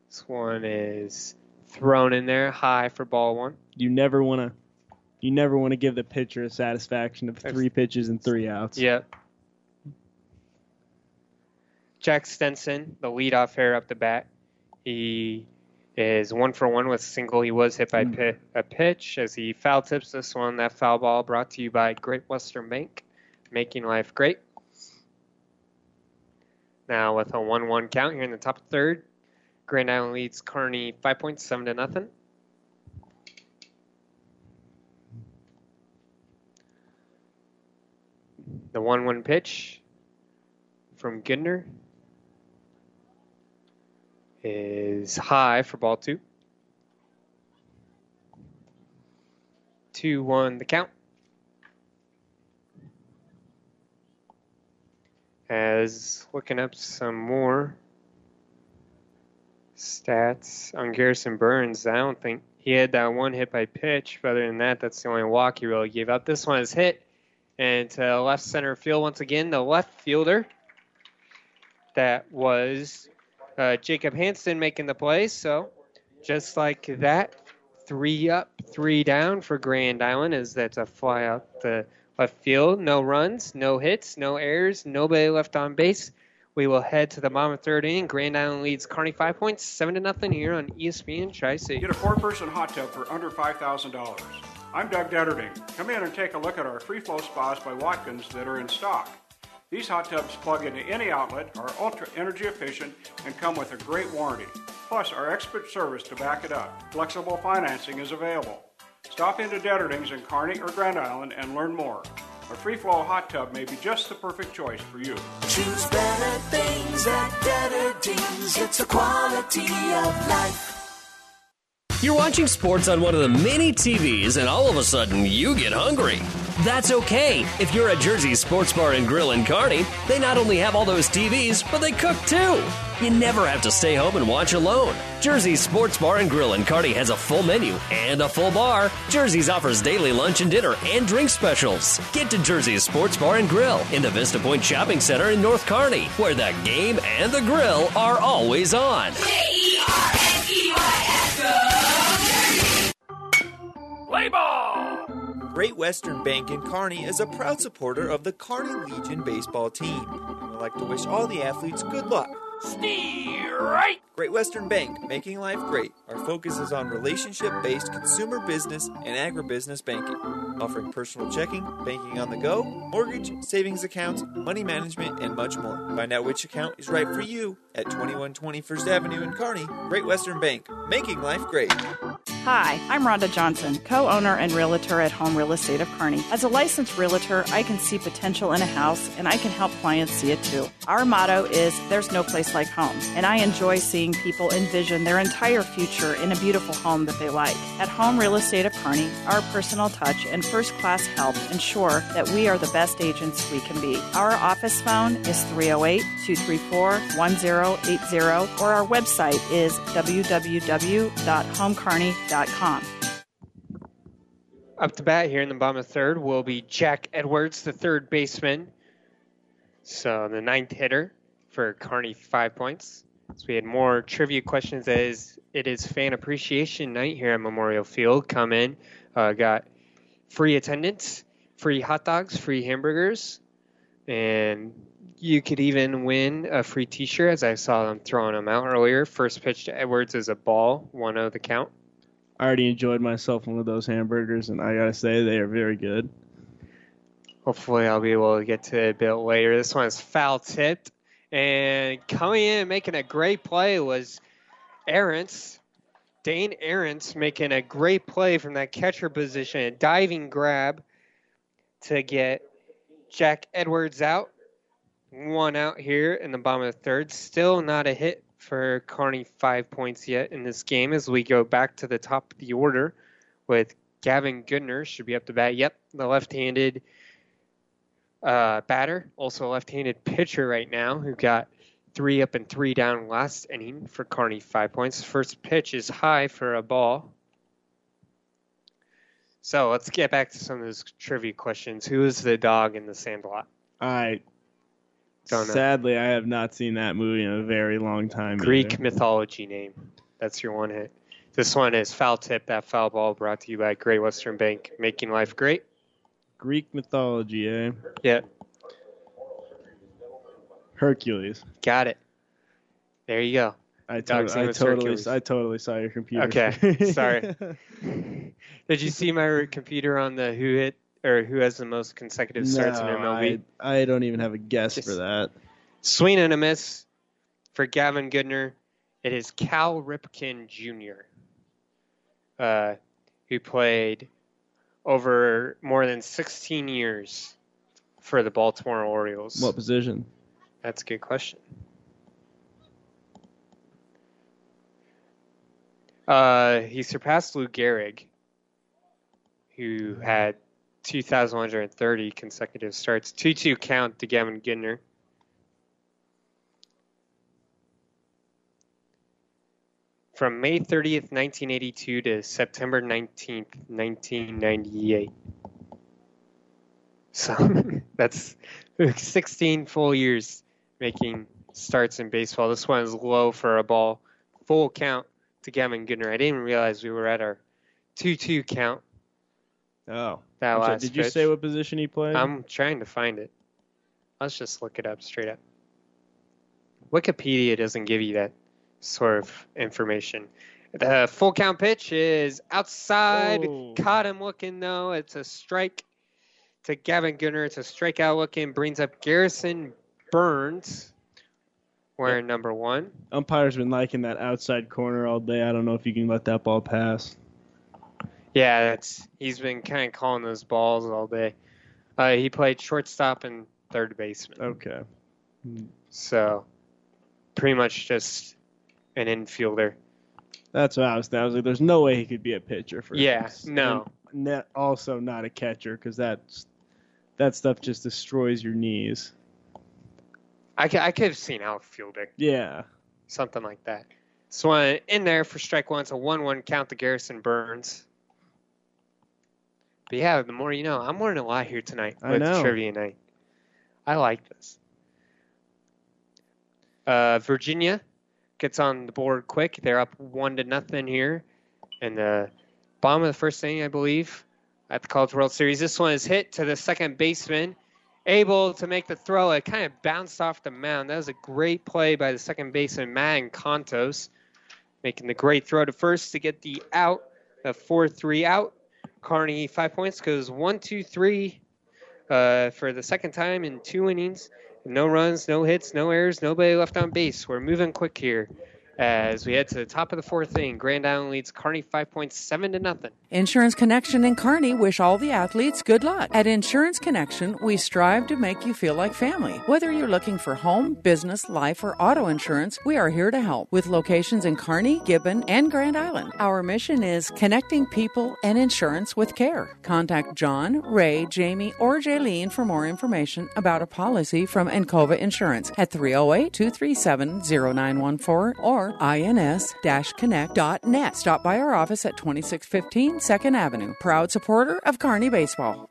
This one is thrown in there high for ball one. You never want to. You never want to give the pitcher a satisfaction of three pitches and three outs. Yep. Jack Stenson, the leadoff hitter up the bat. He is one for one with a single. He was hit by hmm. pi- a pitch as he foul tips this one. That foul ball brought to you by Great Western Bank, making life great. Now with a one-one count here in the top third, Grand Island leads Kearney five points, seven to nothing. The one-one pitch from Goodner is high for ball two. Two one the count. As looking up some more stats on Garrison Burns, I don't think he had that one hit by pitch. But other than that, that's the only walk he really gave up. This one is hit and to left center field once again. The left fielder that was uh, Jacob Hansen making the play. So just like that, three up, three down for Grand Island as that's a fly out the left field. No runs, no hits, no errors, nobody left on base. We will head to the bottom of third inning. Grand Island leads Kearney five points, seven to nothing here on ESPN Tri City. Get a four-person hot tub for under $5,000. I'm Doug Detterding. Come in and take a look at our free flow spas by Watkins that are in stock. These hot tubs plug into any outlet, are ultra energy efficient, and come with a great warranty. Plus, our expert service to back it up. Flexible financing is available. Stop into Detterding's in Kearney or Grand Island and learn more. A free flow hot tub may be just the perfect choice for you. Choose better things at Detterdings. It's a quality of life. You're watching sports on one of the many TVs, and all of a sudden you get hungry. That's okay. If you're at Jersey Sports Bar and Grill in Kearney, they not only have all those TVs, but they cook too. You never have to stay home and watch alone. Jersey Sports Bar and Grill in Kearney has a full menu and a full bar. Jersey's offers daily lunch and dinner and drink specials. Get to Jersey's Sports Bar and Grill in the Vista Point Shopping Center in North Kearney, where the game and the grill are always on. Play ball! Great Western Bank in Kearney is a proud supporter of the Kearney Legion baseball team. and would like to wish all the athletes good luck. Right! Great Western Bank, making life great. Our focus is on relationship based consumer business and agribusiness banking, offering personal checking, banking on the go, mortgage, savings accounts, money management, and much more. Find out which account is right for you at 2120 First Avenue in Kearney. Great Western Bank, making life great. Hi, I'm Rhonda Johnson, co owner and realtor at Home Real Estate of Kearney. As a licensed realtor, I can see potential in a house and I can help clients see it too. Our motto is There's no place like home, and I enjoy seeing people envision their entire future in a beautiful home that they like. At Home Real Estate of Kearney, our personal touch and first class help ensure that we are the best agents we can be. Our office phone is 308 234 1080, or our website is www.homekearney.com. Up to bat here in the bottom of third will be Jack Edwards, the third baseman. So the ninth hitter for Kearney, five points. So we had more trivia questions as it is fan appreciation night here at Memorial Field. Come in, uh, got free attendance, free hot dogs, free hamburgers, and you could even win a free T-shirt. As I saw them throwing them out earlier. First pitch to Edwards is a ball, one of the count. I already enjoyed myself one of those hamburgers, and I gotta say they are very good. Hopefully, I'll be able to get to it a bit later. This one is foul tipped And coming in and making a great play was Aarons. Dane Aarons making a great play from that catcher position, a diving grab to get Jack Edwards out. One out here in the bottom of the third. Still not a hit for Kearney five points yet in this game as we go back to the top of the order with Gavin Goodner should be up to bat. Yep, the left-handed uh, batter, also a left-handed pitcher right now who got three up and three down last inning for Kearney five points. First pitch is high for a ball. So let's get back to some of those trivia questions. Who is the dog in the Sandlot? I Don't know. sadly I have not seen that movie in a very long time. Greek either. mythology name. That's your one hit. This one is foul tip. That foul ball brought to you by Great Western Bank, making life great. Greek mythology, eh? Yeah, Hercules. got it. There you go. I, to- I totally, Hercules. I totally saw your computer. Okay, [LAUGHS] sorry. Did you see my computer on the who hit or who has the most consecutive starts in No, MLB? I, I don't even have a guess for that. Swing and a miss for Gavin Goodner. It is Cal Ripken Jr., uh, who played over more than 16 years for the Baltimore Orioles. What position? That's a good question. Uh, he surpassed Lou Gehrig, who had 2,130 consecutive starts. 2 2 count to Gavin Goodner. From May 30th, 1982 to September 19th, 1998. So [LAUGHS] that's 16 full years making starts in baseball. This one is low for a ball. Full count to Gavin Goodner. I didn't realize we were at our 2 2 count. Oh. That I'm sorry, did you pitch. say what position he played? I'm trying to find it. Let's just look it up straight up. Wikipedia doesn't give you that sort of information. The full count pitch is outside. Oh. Caught him looking though. It's a strike to Gavin Goodner. It's a strikeout looking. Brings up Garrison Burns, wearing number one. Umpire's been liking that outside corner all day. I don't know if you can let that ball pass. Yeah, that's he's been kind of calling those balls all day. Uh, he played shortstop and third baseman. Okay. So, pretty much just an infielder. That's what I was thinking. I was like, there's no way he could be a pitcher for Yeah, this. no. And net, also not a catcher because that's that stuff just destroys your knees. I could, I could have seen outfielder, Yeah. something like that. So uh, in there for strike one, it's a one-one count to Garrison Burns. But yeah, the more you know. I'm learning a lot here tonight I with know. trivia night. I like this. Uh, Virginia gets on the board quick. They're up one to nothing here and the bottom of the first inning, I believe, at the College World Series. This one is hit to the second baseman, able to make the throw. It kind of bounced off the mound. That was a great play by the second baseman, Matt Contos, making the great throw to first to get the out, the 4-3 out. Kearney five points goes one, two, three uh, for the second time in two innings. No runs, no hits, no errors, nobody left on base. We're moving quick here as we head to the top of the fourth inning. Grand Island leads Kearney five points, seven to nothing. Insurance Connection and Kearney wish all the athletes good luck. At Insurance Connection, we strive to make you feel like family. Whether you're looking for home, business, life, or auto insurance, we are here to help with locations in Kearney, Gibbon, and Grand Island. Our mission is connecting people and insurance with care. Contact John, Ray, Jamie, or Jaylene for more information about a policy from Encova Insurance at 308 237 0914 or ins-connect.net. Stop by our office at 2615 2nd Avenue. Proud supporter of Kearney Baseball.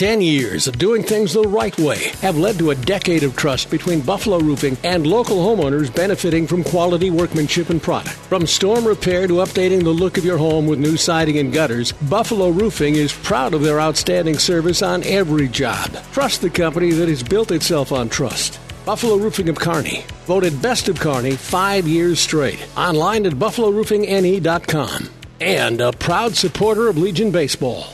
Ten years of doing things the right way have led to a decade of trust between Buffalo Roofing and local homeowners benefiting from quality workmanship and product. From storm repair to updating the look of your home with new siding and gutters, Buffalo Roofing is proud of their outstanding service on every job. Trust the company that has built itself on trust. Buffalo Roofing of Kearney, voted best of Kearney five years straight. Online at buffaloroofingne.com. And a proud supporter of Legion Baseball.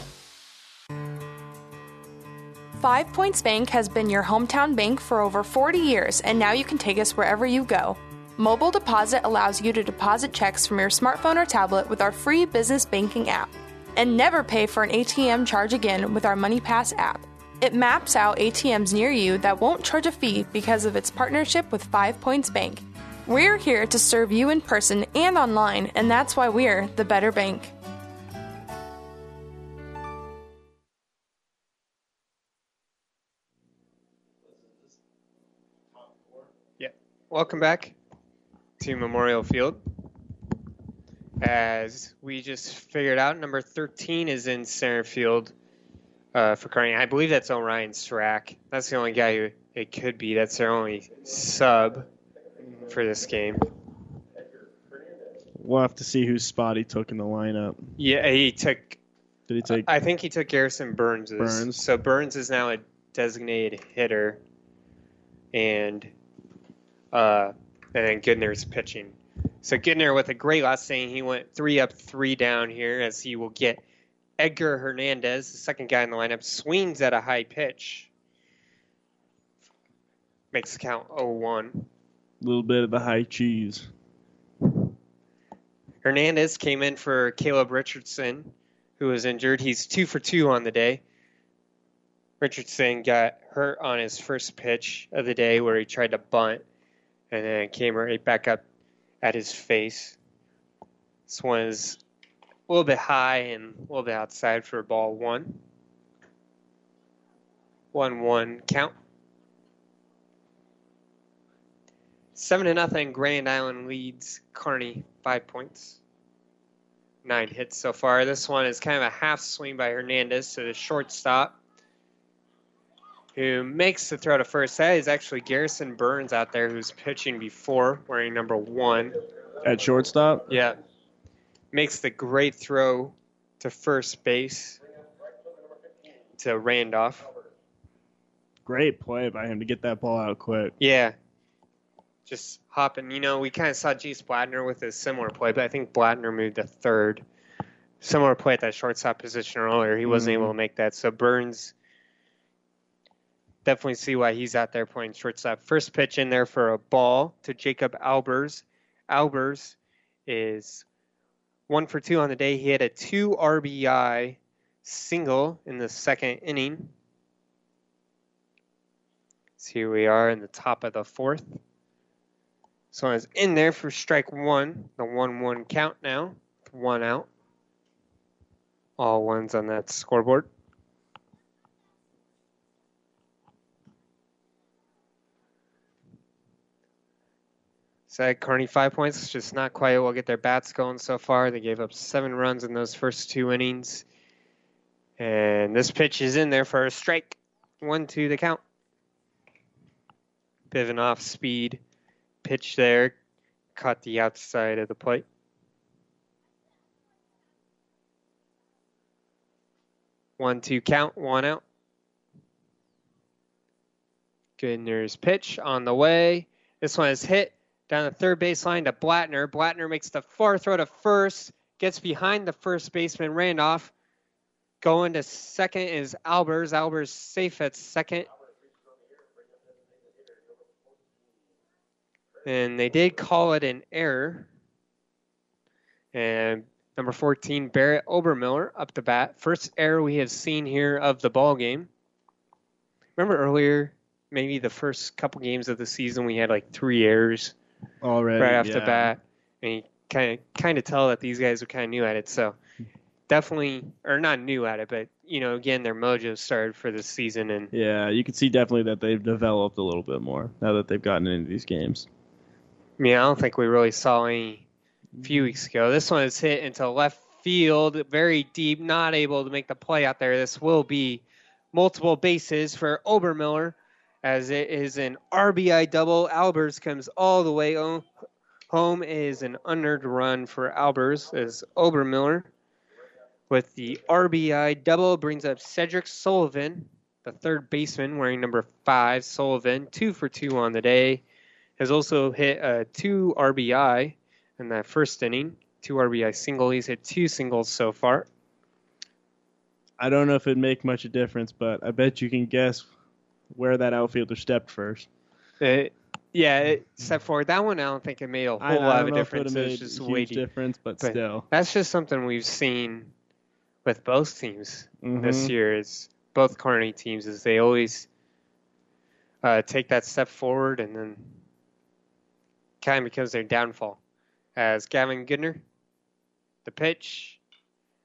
Five Points Bank has been your hometown bank for over 40 years, and now you can take us wherever you go. Mobile Deposit allows you to deposit checks from your smartphone or tablet with our free business banking app. And never pay for an ATM charge again with our MoneyPass app. It maps out ATMs near you that won't charge a fee because of its partnership with Five Points Bank. We're here to serve you in person and online, and that's why we're the better bank. Yeah. Welcome back to Memorial Field. As we just figured out, number 13 is in center field uh, for Kearney. I believe that's Orion Strack. That's the only guy who it could be. That's their only sub for this game. We'll have to see whose spot he took in the lineup. Yeah, he took. Did he take? I think he took Garrison Burns. Burns. So Burns is now a designated hitter, and uh, and then Goodner's pitching. So Goodner with a great last inning, he went three up, three down here as he will get Edgar Hernandez, the second guy in the lineup, swings at a high pitch. Makes the count 0-1. Little bit of the high cheese. Hernandez came in for Caleb Richardson, who was injured. He's two for two on the day. Richardson got hurt on his first pitch of the day where he tried to bunt and then came right back up at his face. This one is a little bit high and a little bit outside for ball one. 1 1 count. 7 to nothing. Grand Island leads Kearney five points. Nine hits so far. This one is kind of a half swing by Hernandez to the shortstop, who makes the throw to first. That is actually Garrison Burns out there, who's pitching before, wearing number one. At shortstop? Yeah. Makes the great throw to first base to Randolph. Great play by him to get that ball out quick. Yeah. Just hopping. You know, we kind of saw Jace Blattner with a similar play, but I think Blattner moved to third. Similar play at that shortstop position earlier. He wasn't Mhm. able to make that. So Burns definitely see why he's out there playing shortstop. First pitch in there for a ball to Jacob Albers. Albers is one for two on the day. He had a two RBI single in the second inning. So here we are in the top of the fourth. So it's in there for strike one, the 1 1 count now, one out. All ones on that scoreboard. Said Kearney five points, just not quite to get their bats going so far. They gave up seven runs in those first two innings. And this pitch is in there for a strike. One, two, the count. An off speed pitch there. Caught the outside of the plate. One, two, count, one out. Goodner's pitch on the way. This one is hit down the third baseline to Blattner. Blattner makes the far throw to first, gets behind the first baseman Randolph. Going to second is Albers. Albers safe at second. And they did call it an error. And number 14, Barrett Obermiller up the bat. First error we have seen here of the ball game. Remember earlier, maybe the first couple games of the season, we had like three errors Already. right off the bat, and you kind of kind of tell that these guys are kind of new at it. So definitely, or not new at it, but you know, again, their mojo started for this season, and Yeah, you can see definitely that they've developed a little bit more now that they've gotten into these games. I mean, I don't think we really saw any a few weeks ago. This one is hit into left field, very deep, not able to make the play out there. This will be multiple bases for Obermiller, as it is an RBI double. Albers comes all the way home. It is an unearned run for Albers as Obermiller with the RBI double brings up Cedric Sullivan, the third baseman wearing number five. Sullivan, two for two on the day has also hit a two RBI in that first inning. Two RBI single. He's hit two singles so far. I don't know if it'd make much a difference, but I bet you can guess where that outfielder stepped first. It, yeah, it, step forward. That one I don't think it made a whole I- I lot don't of a know if it would've difference. It was just a huge difference, but still. That's just something we've seen with both teams this Mhm. year. Is both Kearney teams is they always uh, take that step forward and then kind of becomes their downfall. As Gavin Goodner, the pitch,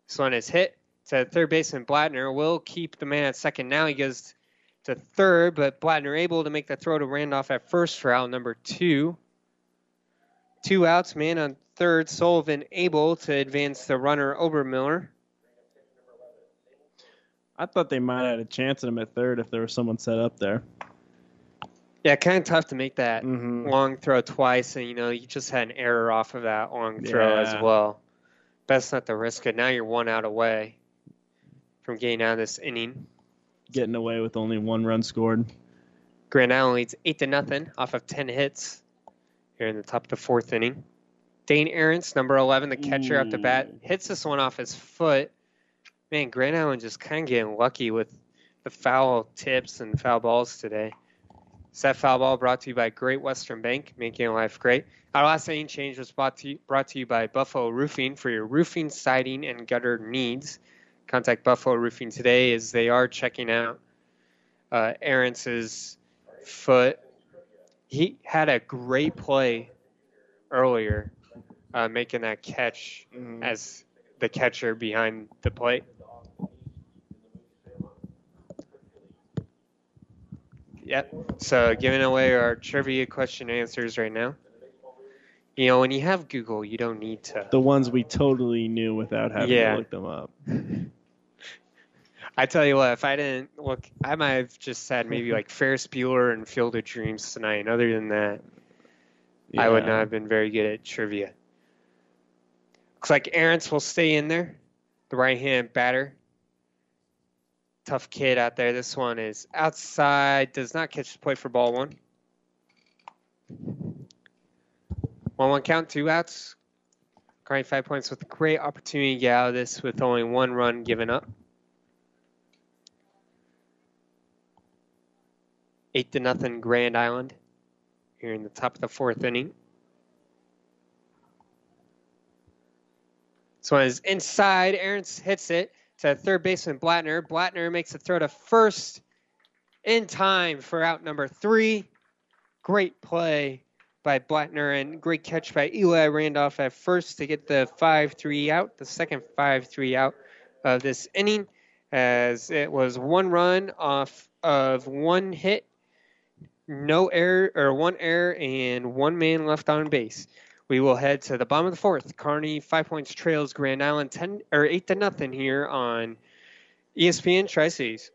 this one is hit to third baseman Blattner. Will keep the man at second. Now he goes to third, but Blattner able to make the throw to Randolph at first for out number two. Two outs, man on third. Sullivan able to advance the runner Obermiller. I thought they might have had a chance at him at third if there was someone set up there. Yeah, kind of tough to make that Mm-hmm. long throw twice, and you know you just had an error off of that long throw as Yeah. well. Best not to risk it. Now you're one out away from getting out of this inning. Getting away with only one run scored. Grand Island leads eight to nothing off of ten hits here in the top of the fourth inning. Dane Aarons, number eleven, the catcher up the bat, hits this one off his foot. Man, Grand Island just kind of getting lucky with the foul tips and foul balls today. That foul ball brought to you by Great Western Bank, making life great. Our last inning change was brought to you, brought to you by Buffalo Roofing for your roofing, siding, and gutter needs. Contact Buffalo Roofing today as they are checking out uh, foot. He had a great play earlier, uh, making that catch as the catcher behind the plate. Yep. So giving away our trivia question answers right now. You know, when you have Google, you don't need to. The ones we totally knew without having Yeah. to look them up. [LAUGHS] I tell you what, if I didn't look, I might have just said maybe [LAUGHS] like Ferris Bueller and Field of Dreams tonight. And other than that, I would not have been very good at trivia. Looks like Aarons will stay in there, the right hand batter. Tough kid out there. This one is outside, does not catch the play for ball one. One one count, two outs. Kearney five points with a great opportunity to get out of this with only one run given up. Eight to nothing Grand Island here in the top of the fourth inning. This one is inside. Aarons hits it to third baseman Blattner. Blattner makes a throw to first in time for out number three. Great play by Blattner and great catch by Eli Randolph at first to get the 5 3 out, the second 5 3 out of this inning, as it was one run off of one hit, no error, or one error, and one man left on base. We will head to the bottom of the fourth. Kearney five points trails Grand Island ten or eight to nothing here on ESPN Tri Cities.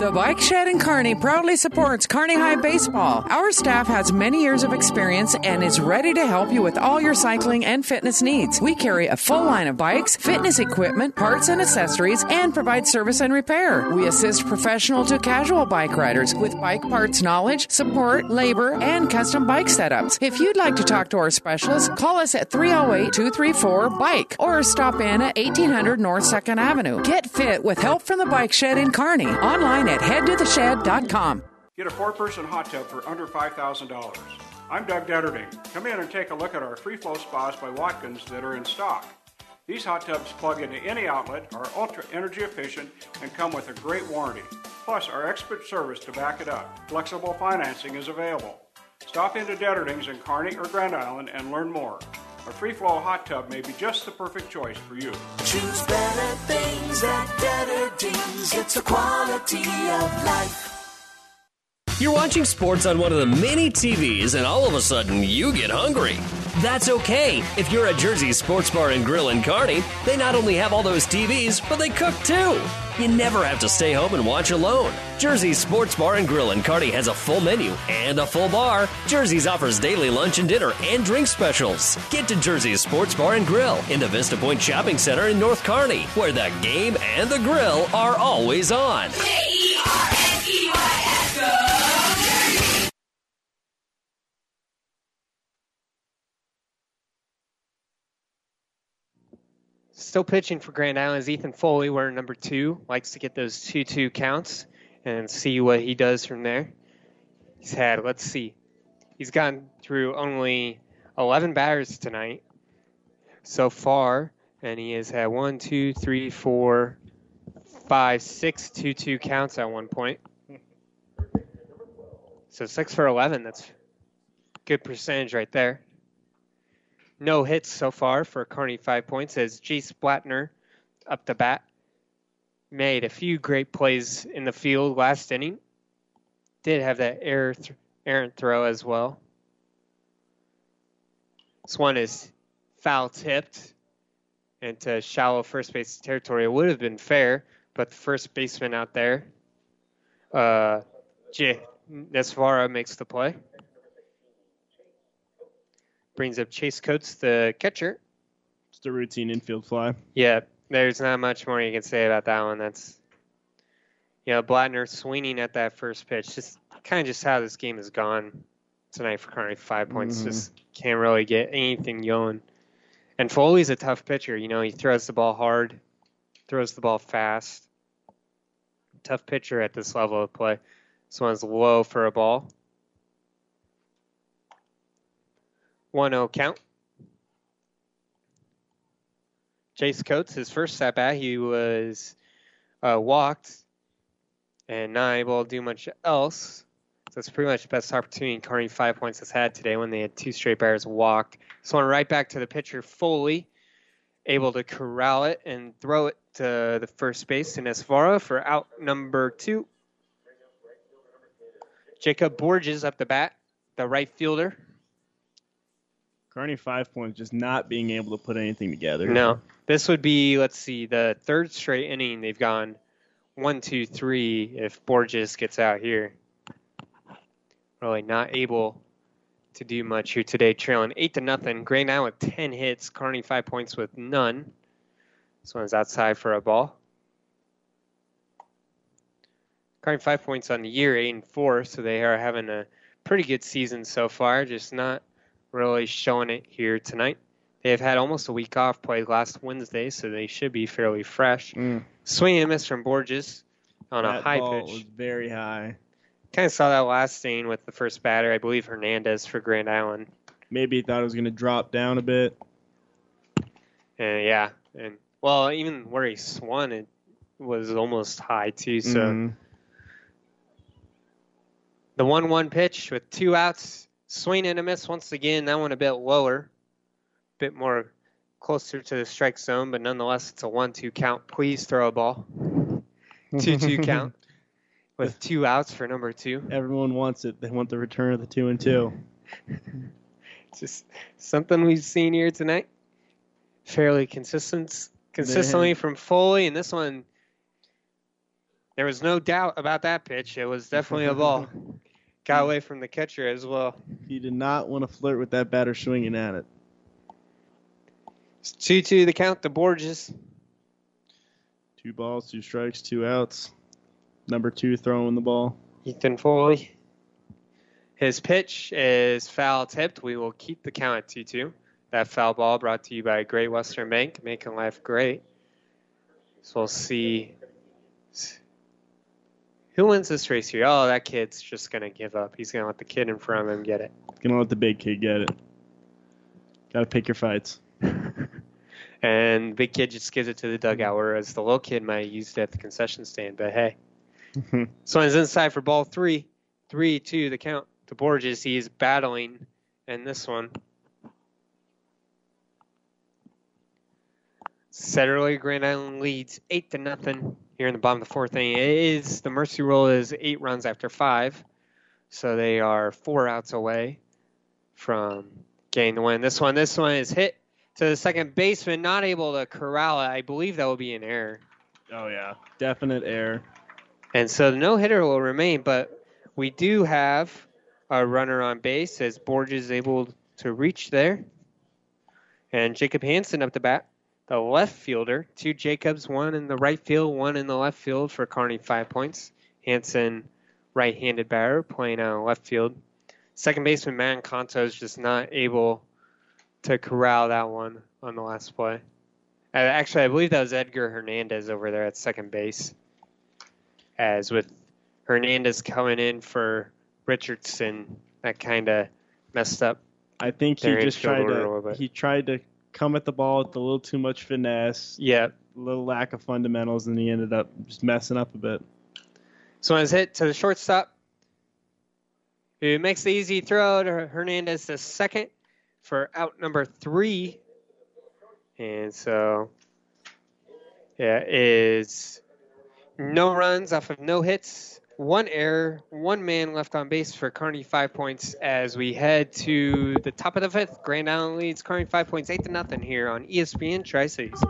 The Bike Shed in Kearney proudly supports Kearney High Baseball. Our staff has many years of experience and is ready to help you with all your cycling and fitness needs. We carry a full line of bikes, fitness equipment, parts and accessories, and provide service and repair. We assist professional to casual bike riders with bike parts knowledge, support, labor, and custom bike setups. If you'd like to talk to our specialist, call us at 308 234 BIKE or stop in at 1800 North 2nd Avenue. Get fit with help from the Bike Shed in Kearney. Online at headtotheshed.com. Get a four person hot tub for under $5,000. I'm Doug Detterding. Come in and take a look at our free flow spas by Watkins that are in stock. These hot tubs plug into any outlet, are ultra energy efficient, and come with a great warranty. Plus, our expert service to back it up. Flexible financing is available. Stop into Detterding's in Kearney or Grand Island and learn more. A free flow hot tub may be just the perfect choice for you. Choose better things at Detterdings. It's a quality of life. You're watching sports on one of the many TVs, and all of a sudden you get hungry. That's okay. If you're at Jersey Sports Bar and Grill in Kearney, they not only have all those TVs, but they cook too. You never have to stay home and watch alone. Jersey's Sports Bar and Grill in Kearney has a full menu and a full bar. Jersey's offers daily lunch and dinner and drink specials. Get to Jersey's Sports Bar and Grill in the Vista Point Shopping Center in North Kearney, where the game and the grill are always on. Still pitching for Grand Island is Ethan Foley, wearing number two. Likes to get those 2 2 counts and see what he does from there. He's had, let's see, he's gone through only 11 batters tonight so far, and he has had one, two, three, four, five, six 2 2 counts at one point. So 6 for 11, that's good percentage right there. No hits so far for Kearney, five points, as Jace Blattner up the bat made a few great plays in the field last inning. Did have that th- errant throw as well. This one is foul tipped into shallow first base territory. It would have been fair, but the first baseman out there, uh, J. Nesvara makes the play. Brings up Chase Coates, the catcher. Just a routine infield fly. Yeah, there's not much more you can say about that one. That's, you know, Blattner swinging at that first pitch. Just kind of just how this game has gone tonight for Kearney. Five points. Mhm. Just can't really get anything going. And Foley's a tough pitcher. You know, he throws the ball hard, throws the ball fast. Tough pitcher at this level of play. This one's low for a ball. 1 0 count. Jace Coates, his first at bat, he was uh, walked and not able to do much else. So it's pretty much the best opportunity Kearney Five Points has had today when they had two straight batters walked. So one right back to the pitcher, Foley, able to corral it and throw it to the first base in Esvara for out number two. Jacob Borges up the bat, the right fielder. Kearney five points just not being able to put anything together. No, this would be let's see the third straight inning they've gone one, two, three. If Borges gets out here, really not able to do much here today. Trailing eight to nothing. Gray now with ten hits. Kearney five points with none. This one's outside for a ball. Kearney five points on the year, eight and four, so they are having a pretty good season so far. Just not really showing it here tonight. They have had almost a week off, played last Wednesday, so they should be fairly fresh. Swing and miss from Borges on a Mm. High ball pitch. was very high. Kind of saw that last inning with the first batter, I believe Hernandez for Grand Island. Maybe he thought it was going to drop down a bit. And yeah, and well, even where he swung, it was almost high too. So Mhm. the one-one pitch with two outs, swing and a miss once again. That one a bit lower, a bit more closer to the strike zone, but nonetheless, it's a one-two count. Please throw a ball. [LAUGHS] Two-two count with two outs for number two. Everyone wants it. They want the return of the two and two. [LAUGHS] Just something we've seen here tonight. Fairly consistent, consistently from Foley, and this one, there was no doubt about that pitch. It was definitely a ball. [LAUGHS] Got away from the catcher as well. He did not want to flirt with that batter swinging at it. It's 2 2 the count to Borges. Two balls, two strikes, two outs. Number two throwing the ball. Ethan Foley. His pitch is foul tipped. We will keep the count at 2 2. That foul ball brought to you by Great Western Bank, making life great. So we'll see who wins this race here. Oh, that kid's just going to give up. He's going to let the kid in front of him get it. Gonna let the big kid get it. Gotta pick your fights. [LAUGHS] And the big kid just gives it to the dugout, whereas the little kid might have used it at the concession stand. But hey, [LAUGHS] So he's inside for ball three. Three, the count The Borges. He's battling in this one. Setterly Grand Island leads eight to nothing here in the bottom of the fourth inning. It is the mercy rule is eight runs after five, so they are four outs away from getting the win. This one, this one is hit to the second baseman, not able to corral it. I believe that will be an error. Oh yeah, definite error. And so the no hitter will remain, but we do have a runner on base as Borges is able to reach there. And Jacob Hansen up the bat, the left fielder. Two Jacobs, one in the right field, one in the left field for Kearney, five points. Hansen, right handed batter, playing out left field. Second baseman Man Conto is just not able to corral that one on the last play. Uh, actually, I believe that was Edgar Hernandez over there at second base. As with Hernandez coming in for Richardson, that kind of messed up. I think he just tried order a little to he tried to come at the ball with a little too much finesse. Yeah. A little lack of fundamentals, and he ended up just messing up a bit. So it's hit to the shortstop, who makes the easy throw to Hernandez to second for out number three. And so, yeah, is no runs off of no hits, one error, one man left on base for Kearney, five points as we head to the top of the fifth. Grand Island leads Kearney five points, eight to nothing here on ESPN Tri Cities.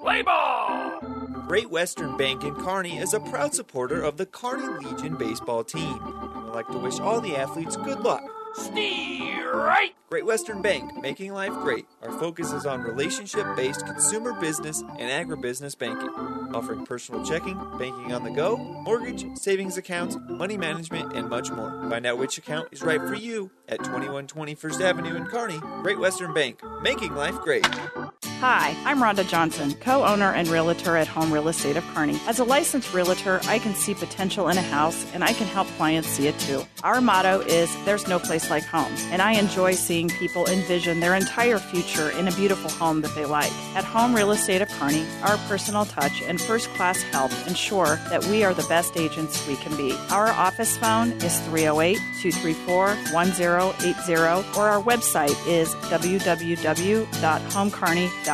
Play ball! Great Western Bank in Kearney is a proud supporter of the Kearney Legion baseball team and would like to wish all the athletes good luck. Right! Great Western Bank, making life great. Our focus is on relationship based consumer business and agribusiness banking, offering personal checking, banking on the go, mortgage, savings accounts, money management, and much more. Find out which account is right for you at 2120 First Avenue in Kearney. Great Western Bank, making life great. Hi, I'm Rhonda Johnson, co owner and realtor at Home Real Estate of Kearney. As a licensed realtor, I can see potential in a house and I can help clients see it too. Our motto is There's no place like home, and I enjoy seeing people envision their entire future in a beautiful home that they like. At Home Real Estate of Kearney, our personal touch and first class help ensure that we are the best agents we can be. Our office phone is 308 234 1080, or our website is www.homekearney.com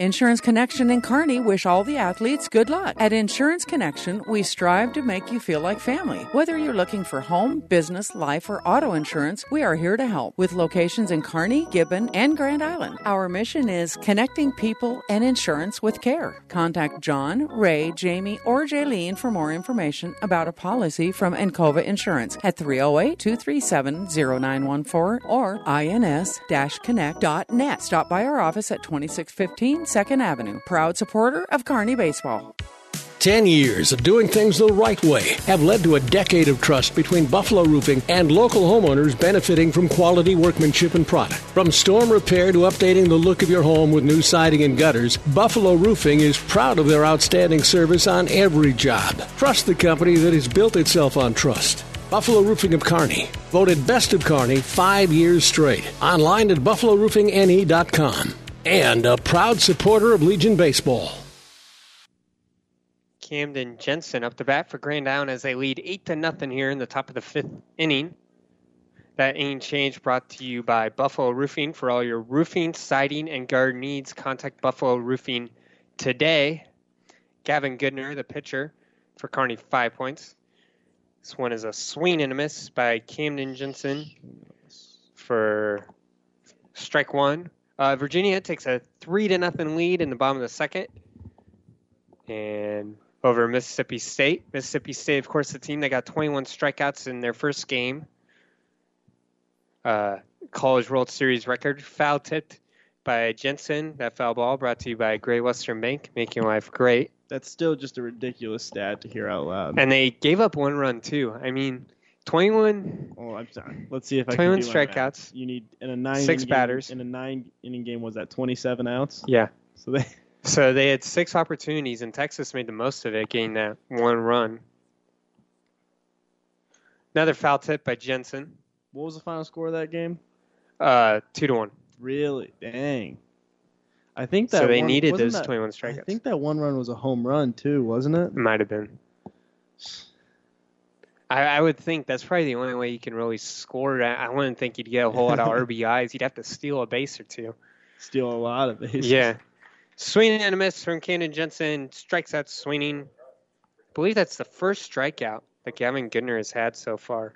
Insurance Connection and Kearney wish all the athletes good luck. At Insurance Connection, we strive to make you feel like family. Whether you're looking for home, business, life, or auto insurance, we are here to help with locations in Kearney, Gibbon, and Grand Island. Our mission is connecting people and insurance with care. Contact John, Ray, Jamie, or Jaylene for more information about a policy from Encova Insurance at 308 237 0914 or ins-connect.net. Stop by our office at 2615 Second Avenue. Proud supporter of Kearney Baseball. Ten years of doing things the right way have led to a decade of trust between Buffalo Roofing and local homeowners benefiting from quality workmanship and product. From storm repair to updating the look of your home with new siding and gutters, Buffalo Roofing is proud of their outstanding service on every job. Trust the company that has built itself on trust. Buffalo Roofing of Kearney, voted best of Kearney five years straight. Online at buffaloroofingne.com. And a proud supporter of Legion Baseball. Camden Jensen up to bat for Grand Island as they lead eight to nothing here in the top of the fifth inning. That inning change brought to you by Buffalo Roofing for all your roofing, siding, and guard needs. Contact Buffalo Roofing today. Gavin Goodner, the pitcher for Kearney, five points. This one is a swing and a miss by Camden Jensen for strike one. Uh, Virginia takes a three to nothing lead in the bottom of the second, and over Mississippi State. Mississippi State, of course, the team that got 21 strikeouts in their first game. Uh, College World Series record foul tipped by Jensen. That foul ball brought to you by Great Western Bank, making life great. That's still just a ridiculous stat to hear out loud. And they gave up one run too. I mean, 21. Oh, I'm sorry. Let's see if I 21 can do my math. strikeouts. You need in a nine Six inning batters. Game, in a nine inning game was that 27 outs? Yeah. So they [LAUGHS] So they had six opportunities, and Texas made the most of it, getting that one run. Another foul tip by Jensen. What was the final score of that game? Uh, two to one. Really? Dang. I think that So they one- needed those that- 21 I think that one run was a home run too, wasn't it? Might have been. I, I would think that's probably the only way you can really score. I, I wouldn't think you'd get a whole lot of [LAUGHS] RBIs. You'd have to steal a base or two. Steal a lot of bases. Yeah. Swinging and a miss from Camden Jensen. Strikes out swinging. I believe that's the first strikeout that Gavin Goodner has had so far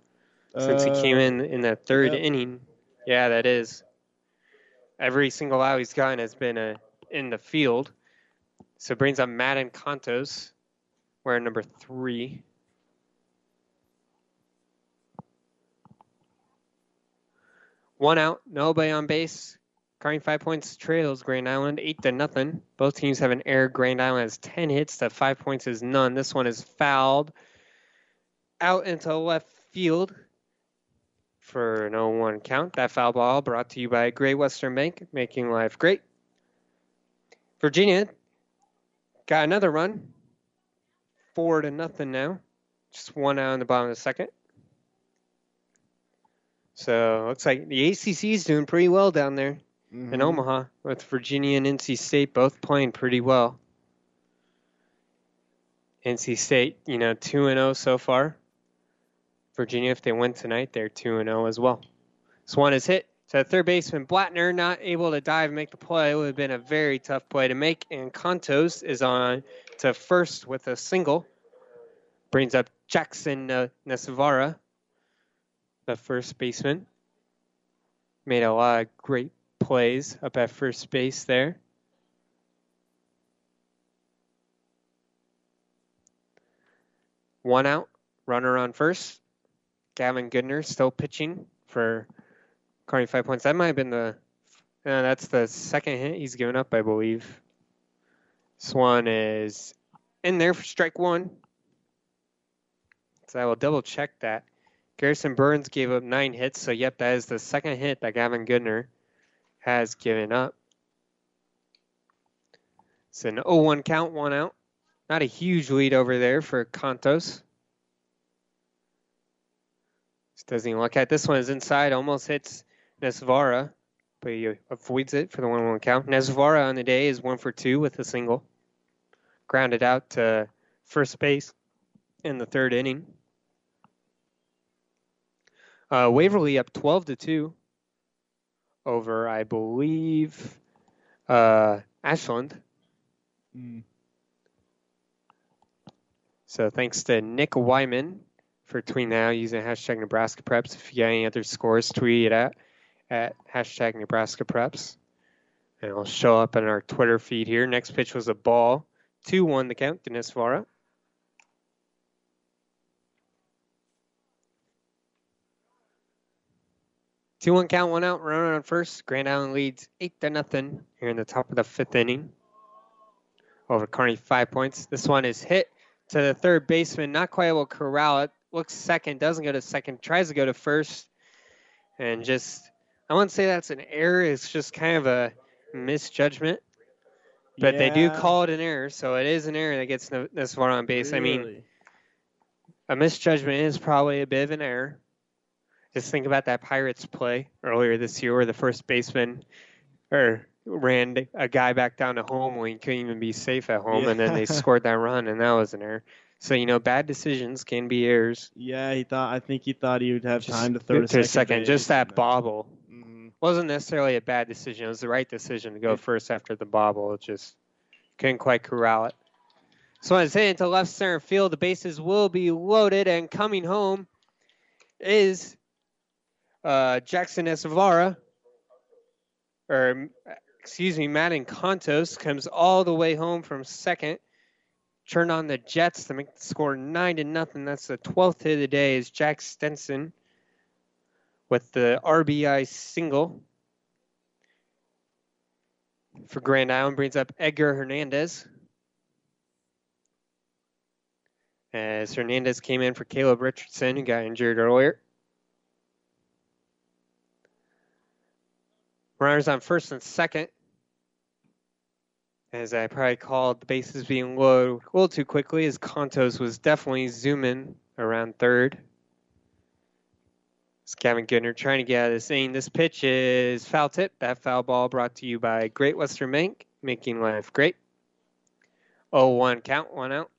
since he Uh, came in in the third yep. inning. Yeah, that is. Every single out he's gotten has been a, in the field. So brings up Madden Contos, wearing number three. One out, nobody on base. Kearney five points trails Grand Island eight to nothing. Both teams have an error. Grand Island has ten hits to five points is none. This one is fouled out into left field for an 0-1 count. That foul ball brought to you by Great Western Bank, making life great. Virginia got another run. Four to nothing now. Just one out in the bottom of the second. So looks like the ACC is doing pretty well down there in Mhm. Omaha with Virginia and NC State both playing pretty well. NC State, you know, 2 and 0 so far. Virginia, if they win tonight, they're 2 and 0 as well. One is hit to third baseman Blattner, not able to dive and make the play. It would have been a very tough play to make. And Contos is on to first with a single. Brings up Jackson uh, Nesvara, the first baseman. Made a lot of great plays up at first base there. One out, runner on first. Gavin Goodner still pitching for Carney five points. That might have been the. That's the second hit he's given up, I believe. Swan is in there for strike one. So I will double check that. Garrison Burns gave up nine hits, so yep, that is the second hit that Gavin Goodner has given up. It's an 0-1 count, one out. Not a huge lead over there for Contos. Just doesn't even look at this one is inside, almost hits Nesvara, but he avoids it for the 1-1 count. Nesvara on the day is one for two with a single. Grounded out to first base in the third inning. Uh, Waverly up 12 to 2 over, I believe, uh, Ashland. Mm. So thanks to Nick Wyman for tweeting out using hashtag Nebraska Preps. If you got any other scores, tweet it at at hashtag Nebraska Preps. And it'll show up in our Twitter feed here. Next pitch was a ball. 2 1 the count to Nesvara. Two one count, one out, runner on first. Grand Island leads eight to nothing here in the top of the fifth inning. Over Kearney five points. This one is hit to the third baseman, not quite able to corral it. Looks second, doesn't go to second, tries to go to first, and just I wouldn't say that's an error. It's just kind of a misjudgment. But they do call it an error, so it is an error that gets this far on base. I mean, a misjudgment is probably a bit of an error. Just think about that Pirates play earlier this year where the first baseman or ran a guy back down to home when he couldn't even be safe at home, and then they [LAUGHS] scored that run, and that was an error. So you know, bad decisions can be errors. Yeah, he thought. I think he thought he would have Just time to throw to, second. second. Just that bobble Mhm. wasn't necessarily a bad decision. It was the right decision to go first after the bobble. It just couldn't quite corral it. So as hit into left center field, the bases will be loaded, and coming home is uh, Jackson Nesvara, or excuse me, Madden Contos comes all the way home from second. Turned on the Jets to make the score nine to nothing. That's the twelfth hit of the day. Is Jack Stenson with the RBI single for Grand Island brings up Edgar Hernandez. As Hernandez came in for Caleb Richardson, who got injured earlier. Runners on first and second. As I probably called the bases being low a little too quickly, as Contos was definitely zooming around third. It's Kevin Goodner trying to get out of this inning. This pitch is foul tip. That foul ball brought to you by Great Western Bank, making life great. 0 1 count, one out.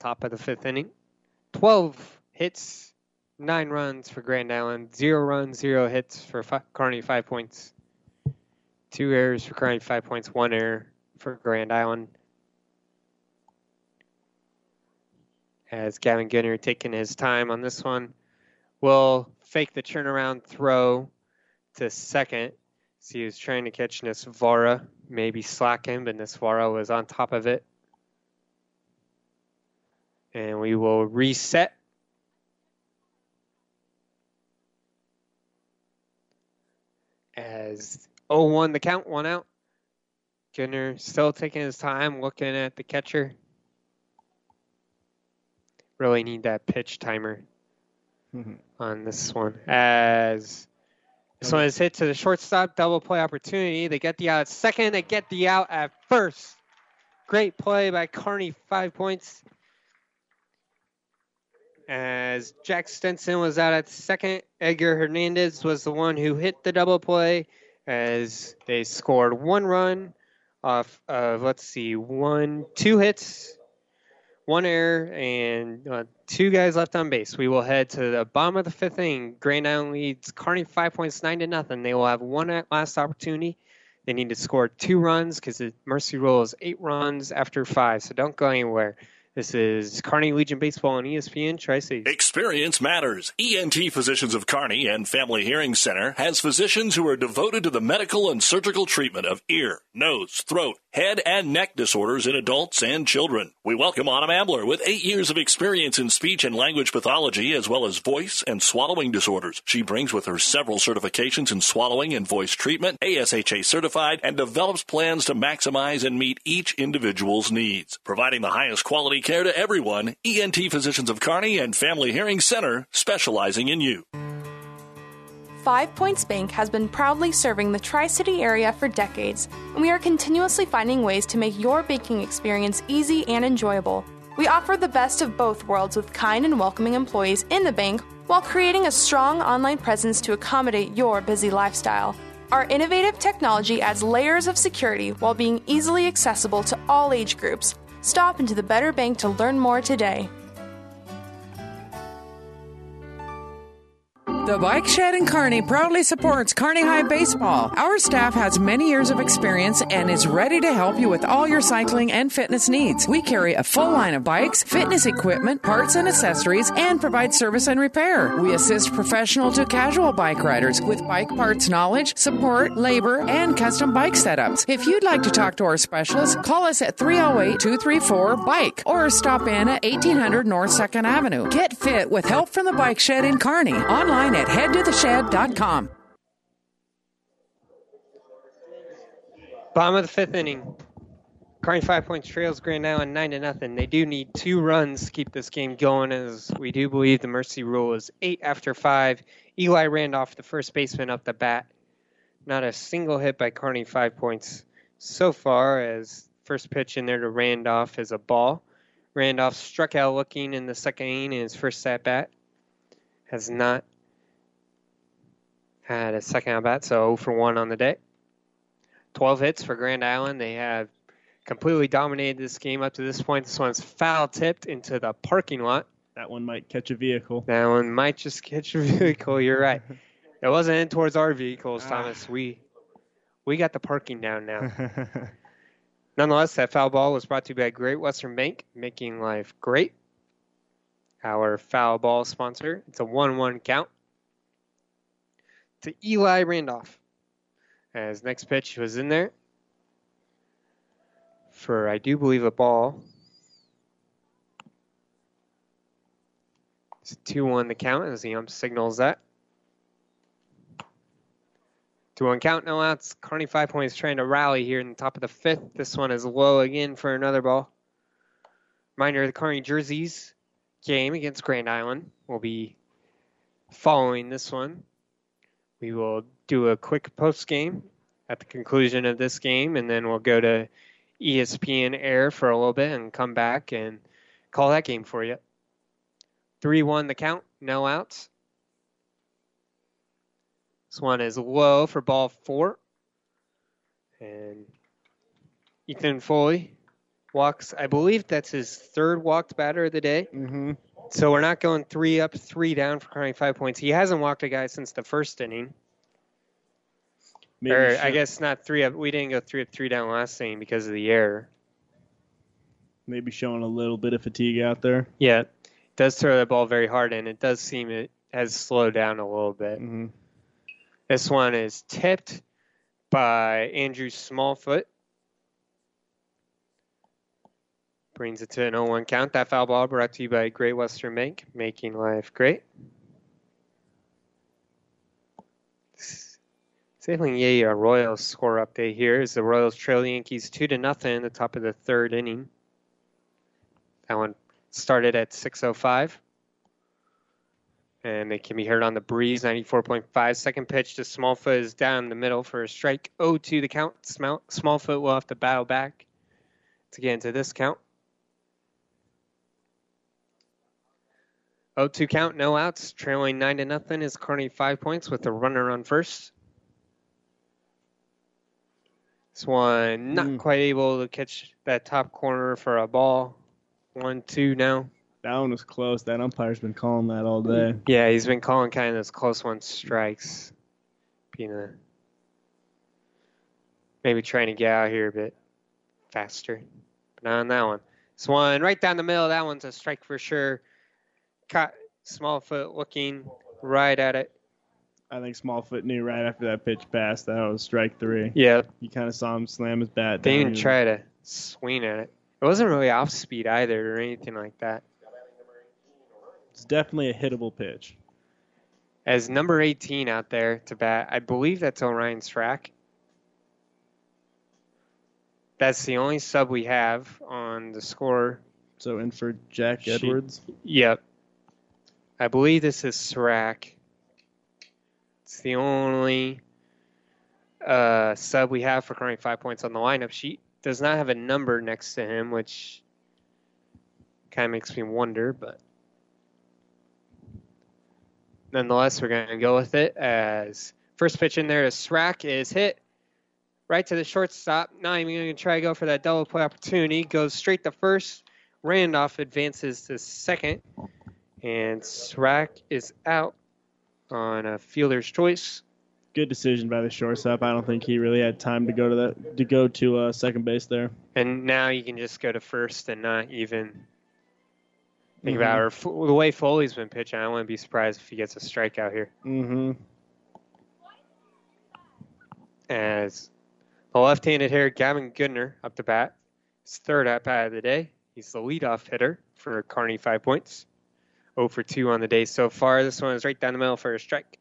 Top of the fifth inning. 12 hits, 9 runs for Grand Island, 0 runs, 0 hits for Fi- Kearney, 5 points. 2 errors for Kearney, 5 points, 1 error for Grand Island. as Gavin Goodner taking his time on this one. Will fake the turnaround throw to second. So he was trying to catch Nesvara, maybe slack him, but Nesvara was on top of it. And we will reset. As 0-1 the count, one out. Goodner still taking his time, looking at the catcher really need that pitch timer Mhm. on this one. As This one is hit to the shortstop, double play opportunity. They get the out at second, they get the out at first. Great play by Kearney, five points. As Jack Stenson was out at second, Edgar Hernandez was the one who hit the double play as they scored one run off of, let's see, one, two hits, one error, and uh, two guys left on base. We will head to the bottom of the fifth inning. Grand Island leads Kearney five points, nine to nothing. They will have one last opportunity. They need to score two runs because the mercy rule is eight runs after five, so don't go anywhere. This is Kearney Legion Baseball on ESPN Tri Cities. Experience matters. ENT Physicians of Kearney and Family Hearing Center has physicians who are devoted to the medical and surgical treatment of ear, nose, throat, head, and neck disorders in adults and children. We welcome Autumn Ambler with eight years of experience in speech and language pathology as well as voice and swallowing disorders. She brings with her several certifications in swallowing and voice treatment, ASHA certified, and develops plans to maximize and meet each individual's needs. Providing the highest quality care to everyone, ENT Physicians of Kearney and Family Hearing Center, specializing in you. Five Points Bank has been proudly serving the Tri City area for decades, and we are continuously finding ways to make your banking experience easy and enjoyable. We offer the best of both worlds with kind and welcoming employees in the bank while creating a strong online presence to accommodate your busy lifestyle. Our innovative technology adds layers of security while being easily accessible to all age groups. Stop into the Better Bank to learn more today. The Bike Shed in Kearney proudly supports Kearney High Baseball. Our staff has many years of experience and is ready to help you with all your cycling and fitness needs. We carry a full line of bikes, fitness equipment, parts and accessories, and provide service and repair. We assist professional to casual bike riders with bike parts knowledge, support, labor, and custom bike setups. If you'd like to talk to our specialist, call us at 308 234 BIKE or stop in at 1800 North 2nd Avenue. Get fit with help from the Bike Shed in Kearney. Online at headtotheshed.com. Bottom of the fifth inning. Kearney five points trails Grand Island nine to nothing. They do need two runs to keep this game going, as we do believe the mercy rule is eight after five. Eli Randolph, the first baseman, up the bat. Not a single hit by Kearney five points so far. As first pitch in there to Randolph is a ball. Randolph struck out looking in the second inning in his first at bat. Has not had a second at bat, so 0 for 1 on the day. 12 hits for Grand Island. They have completely dominated this game up to this point. This one's foul tipped into the parking lot. That one might catch a vehicle. That one might just catch a [LAUGHS] vehicle. You're right. [LAUGHS] It wasn't in towards our vehicles, Ah. Thomas. We we got the parking down now. [LAUGHS] Nonetheless, that foul ball was brought to you by Great Western Bank, making life great. Our foul ball sponsor. It's a 1 1 count to Eli Randolph. As next pitch was in there for, I do believe, a ball. It's 2 1 the count as the ump signals that. 2 1 count, no outs. Kearney Five Points trying to rally here in the top of the fifth. This one is low again for another ball. Reminder the Kearney Jerseys game against Grand Island will be following this one. We will do a quick post game at the conclusion of this game, and then we'll go to ESPN Air for a little bit and come back and call that game for you. 3 1 the count, no outs. This one is low for ball four. And Ethan Foley walks, I believe that's his third walked batter of the day. Mm-hmm. So we're not going three up, three down for Kearney five points. He hasn't walked a guy since the first inning. Maybe or I guess not three up. We didn't go three up, three down last inning because of the error. Maybe showing a little bit of fatigue out there. Yeah, does throw that ball very hard, and it does seem it has slowed down a little bit. Mm-hmm. This one is tipped by Andrew Smallfoot. Brings it to an 0 1 count. That foul ball brought to you by Great Western Bank, making life great. Sailing Yay, a Royals score update here is the Royals trail Yankees 2 to nothing in the top of the third inning. That one started at 6.05. and it can be heard on the breeze 94.5. Second pitch to Smallfoot is down the middle for a strike. 0 2 the count. Small, Smallfoot will have to battle back to get into this count. 0 2 count, no outs. Trailing 9 to nothing is Kearney 5 points with a runner on first. This one not hmm. quite able to catch that top corner for a ball. 1 2 now. That one was close. That umpire's been calling that all day. Yeah, he's been calling kind of those close one strikes. Being a maybe trying to get out here a bit faster. But not on that one. This one right down the middle, that one's a strike for sure. Caught Smallfoot looking right at it. I think Smallfoot knew right after that pitch passed that was strike three. Yeah. You kind of saw him slam his bat They down. didn't try to swing at it. It wasn't really off speed either or anything like that. It's definitely a hittable pitch. As number 18 out there to bat, I believe that's Orion Strack. That's the only sub we have on the score. So in for Jack. Edwards. Yep. I believe this is Serac. It's the only uh, sub we have for Kearney five points on the lineup sheet. Does not have a number next to him, which kind of makes me wonder, but nonetheless, we're going to go with it as first pitch in there to is hit right to the shortstop. Not even going to try to go for that double play opportunity. Goes straight to first. Randolph advances to second, and Srack is out on a fielder's choice. Good decision by the shortstop. I don't think he really had time to go to that to go to uh, second base there. And now you can just go to first and not even think Mhm. about it. Or the way Foley's been pitching. I wouldn't be surprised if he gets a strikeout here. Mm-hmm. As the left-handed hitter Gavin Goodner up to bat, his third at bat of the day. He's the leadoff hitter for Kearney five points. 0 for 2 on the day so far. This one is right down the middle for a strike.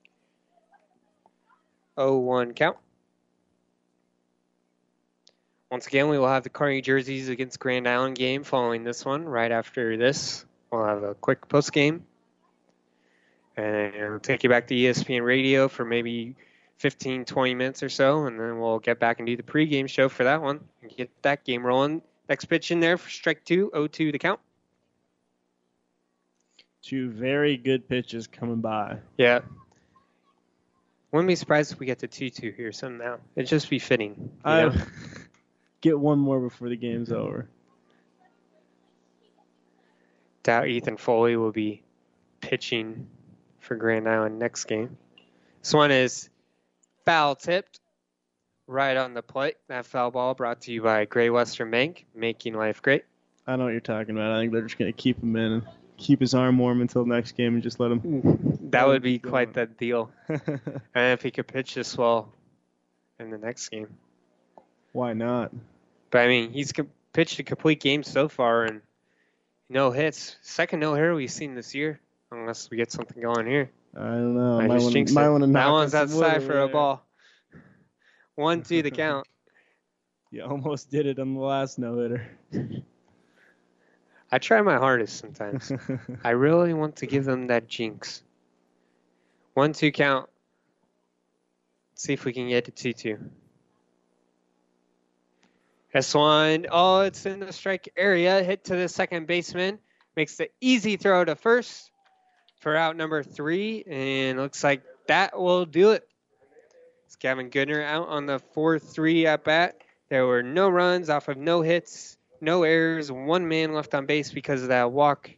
0-1 count. Once again, we will have the Kearney jerseys against Grand Island game following this one. Right after this, we'll have a quick post game. And we'll take you back to ESPN radio for maybe 15, 20 minutes or so, and then we'll get back and do the pregame show for that one and get that game rolling. Next pitch in there for strike two, 0-2 the count. Two very good pitches coming by. Yeah. Wouldn't be surprised if we get to 2-2 here somehow. It'd just be fitting. I know? [LAUGHS] get one more before the game's over. doubt Ethan Foley will be pitching for Grand Island next game. This one is foul tipped right on the plate. That foul ball brought to you by Great Western Bank, making life great. I know what you're talking about. I think they're just gonna keep him in keep his arm warm until next game and just let him. That would be quite the deal. [LAUGHS] and if he could pitch this well in the next game. Why not? But I mean, he's pitched a complete game so far and no hits. Second no hitter we've seen this year, unless we get something going here. I don't know. I might just wanna, jinxed might it. wanna that one's on some wood outside over for a ball. One, two, the count. [LAUGHS] You almost did it on the last no hitter. [LAUGHS] I try my hardest sometimes. [LAUGHS] I really want to give them that jinx. One, two count. See if we can get to two, two. S one. Oh, it's in the strike area. Hit to the second baseman. Makes the easy throw to first for out number three, and looks like that will do it. It's Gavin Goodner out on the 4 3 at bat. There were no runs off of no hits, no errors, one man left on base because of that walk.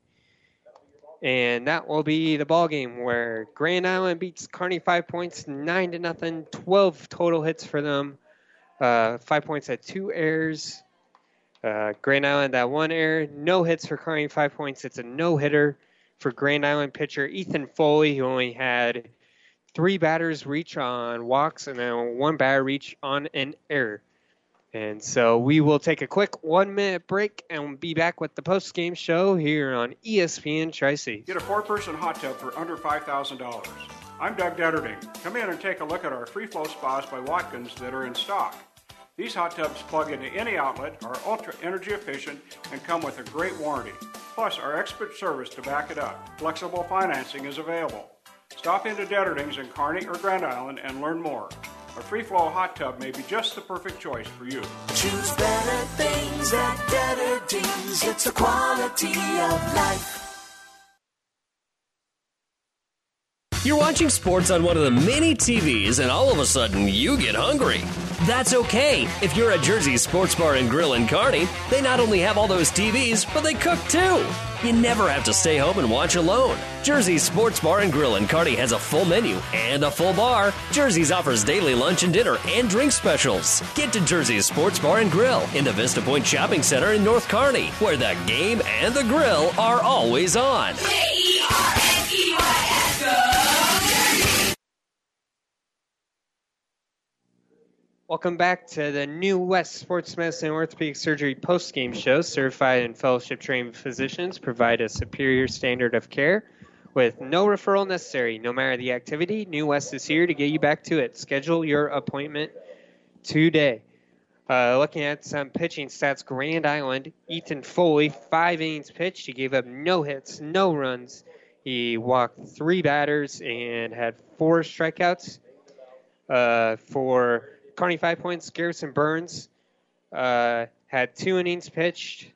And that will be the ball game where Grand Island beats Kearney five points, nine to nothing, 12 total hits for them. Uh, five points at two errors. Uh, Grand Island that one error, no hits for Kearney, five points. It's a no hitter for Grand Island pitcher Ethan Foley, who only had three batters reach on walks and then one batter reach on an error. And so we will take a quick one minute break and be back with the post game show here on ESPN Tri Cities. Get a four person hot tub for under $5,000. I'm Doug Detterding. Come in and take a look at our free flow spas by Watkins that are in stock. These hot tubs plug into any outlet, are ultra energy efficient, and come with a great warranty. Plus, our expert service to back it up. Flexible financing is available. Stop into Detterdings in Kearney or Grand Island and learn more. A free flow hot tub may be just the perfect choice for you. Choose better things at Detterdings. It's a quality of life. You're watching sports on one of the many TVs, and all of a sudden you get hungry. That's okay. If you're at Jersey Sports Bar and Grill in Kearney, they not only have all those TVs, but they cook too. You never have to stay home and watch alone. Jersey's Sports Bar and Grill in Kearney has a full menu and a full bar. Jersey's offers daily lunch and dinner and drink specials. Get to Jersey's Sports Bar and Grill in the Vista Point Shopping Center in North Kearney, where the game and the grill are always on. Welcome back to the New West Sports Medicine and Orthopedic Surgery post-game show. Certified and fellowship trained physicians provide a superior standard of care with no referral necessary. No matter the activity, New West is here to get you back to it. Schedule your appointment today. Uh, looking at some pitching stats, Grand Island, Ethan Foley, five innings pitched. He gave up no hits, no runs. He walked three batters and had four strikeouts. Uh, for Kearney, five points. Garrison Burns uh, had two innings pitched,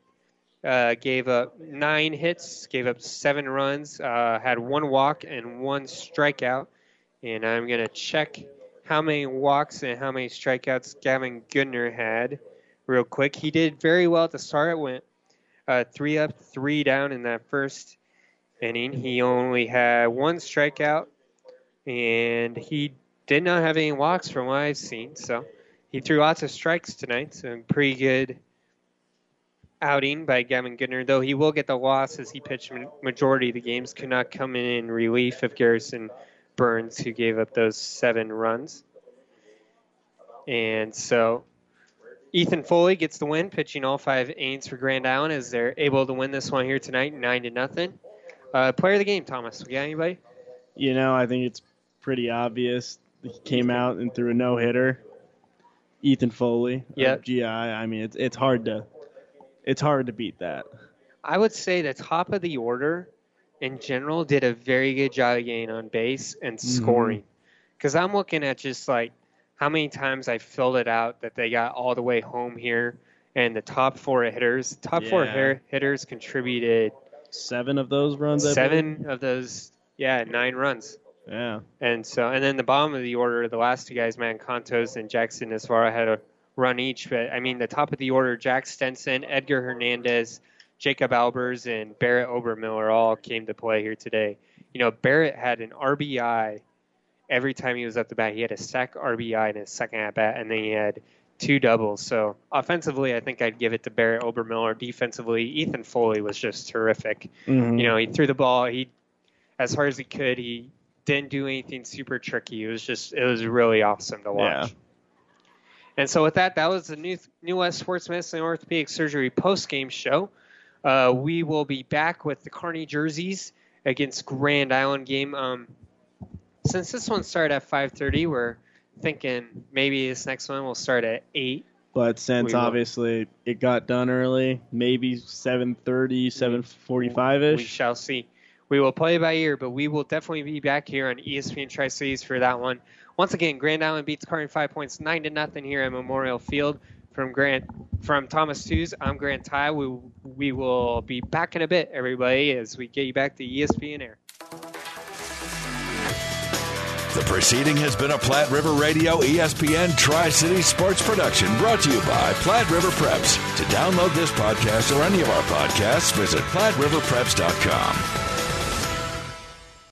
uh, gave up nine hits, gave up seven runs, uh, had one walk and one strikeout. And I'm to check how many walks and how many strikeouts Gavin Goodner had real quick. He did very well at the start. It went uh, three up, three down in that first inning. He only had one strikeout, and he did not have any walks from what I've seen. So he threw lots of strikes tonight. So pretty good outing by Gavin Goodner, though he will get the loss as he pitched majority of the games. Could not come in in relief of Garrison Burns, who gave up those seven runs. And so Ethan Foley gets the win, pitching all five innings for Grand Island as they're able to win this one here tonight, nine to nothing. Uh, player of the game, Thomas. We got anybody? You know, I think it's pretty obvious. He came out and threw a no hitter. Ethan Foley. Uh, yeah. GI. I mean, it's it's hard to it's hard to beat that. I would say the top of the order in general did a very good job of getting on base and mm-hmm. scoring. Because I'm looking at just like how many times I filled it out that they got all the way home here, and the top four hitters, top four Yeah. hitter- hitters contributed Seven of those runs. I seven of those, yeah, nine runs. Yeah. And so, and then the bottom of the order, the last two guys, Man Contos and Jackson Nesvara, had a run each. But I mean, the top of the order, Jack Stenson, Edgar Hernandez, Jacob Albers, and Barrett Obermiller all came to play here today. You know, Barrett had an RBI every time he was up the bat. He had a sack RBI in his second at bat, and then he had two doubles. So offensively, I think I'd give it to Barrett Obermiller. Defensively, Ethan Foley was just terrific. Mhm. You know, he threw the ball. He as hard as he could. He didn't do anything super tricky. It was just it was really awesome to watch. Yeah. And so with that, that was the new New West Sports Medicine and Orthopedic Surgery post game show. Uh, we will be back with the Kearney jerseys against Grand Island game. Um, since this one started at 5:30, we're thinking maybe this next one will start at eight. But since We will- obviously it got done early, maybe 7:30, 7:45 ish. We shall see. We will play by ear, but we will definitely be back here on ESPN Tri Cities for that one. Once again, Grand Island beats Kearney five points, nine to nothing here at Memorial Field. From Grant, from Thomas Tews, I'm Grant Ty. We we will be back in a bit, everybody, as we get you back to ESPN Air. The proceeding has been a Platte River Radio ESPN Tri City Sports production brought to you by Platte River Preps. To download this podcast or any of our podcasts, visit PlatteRiverPreps.com.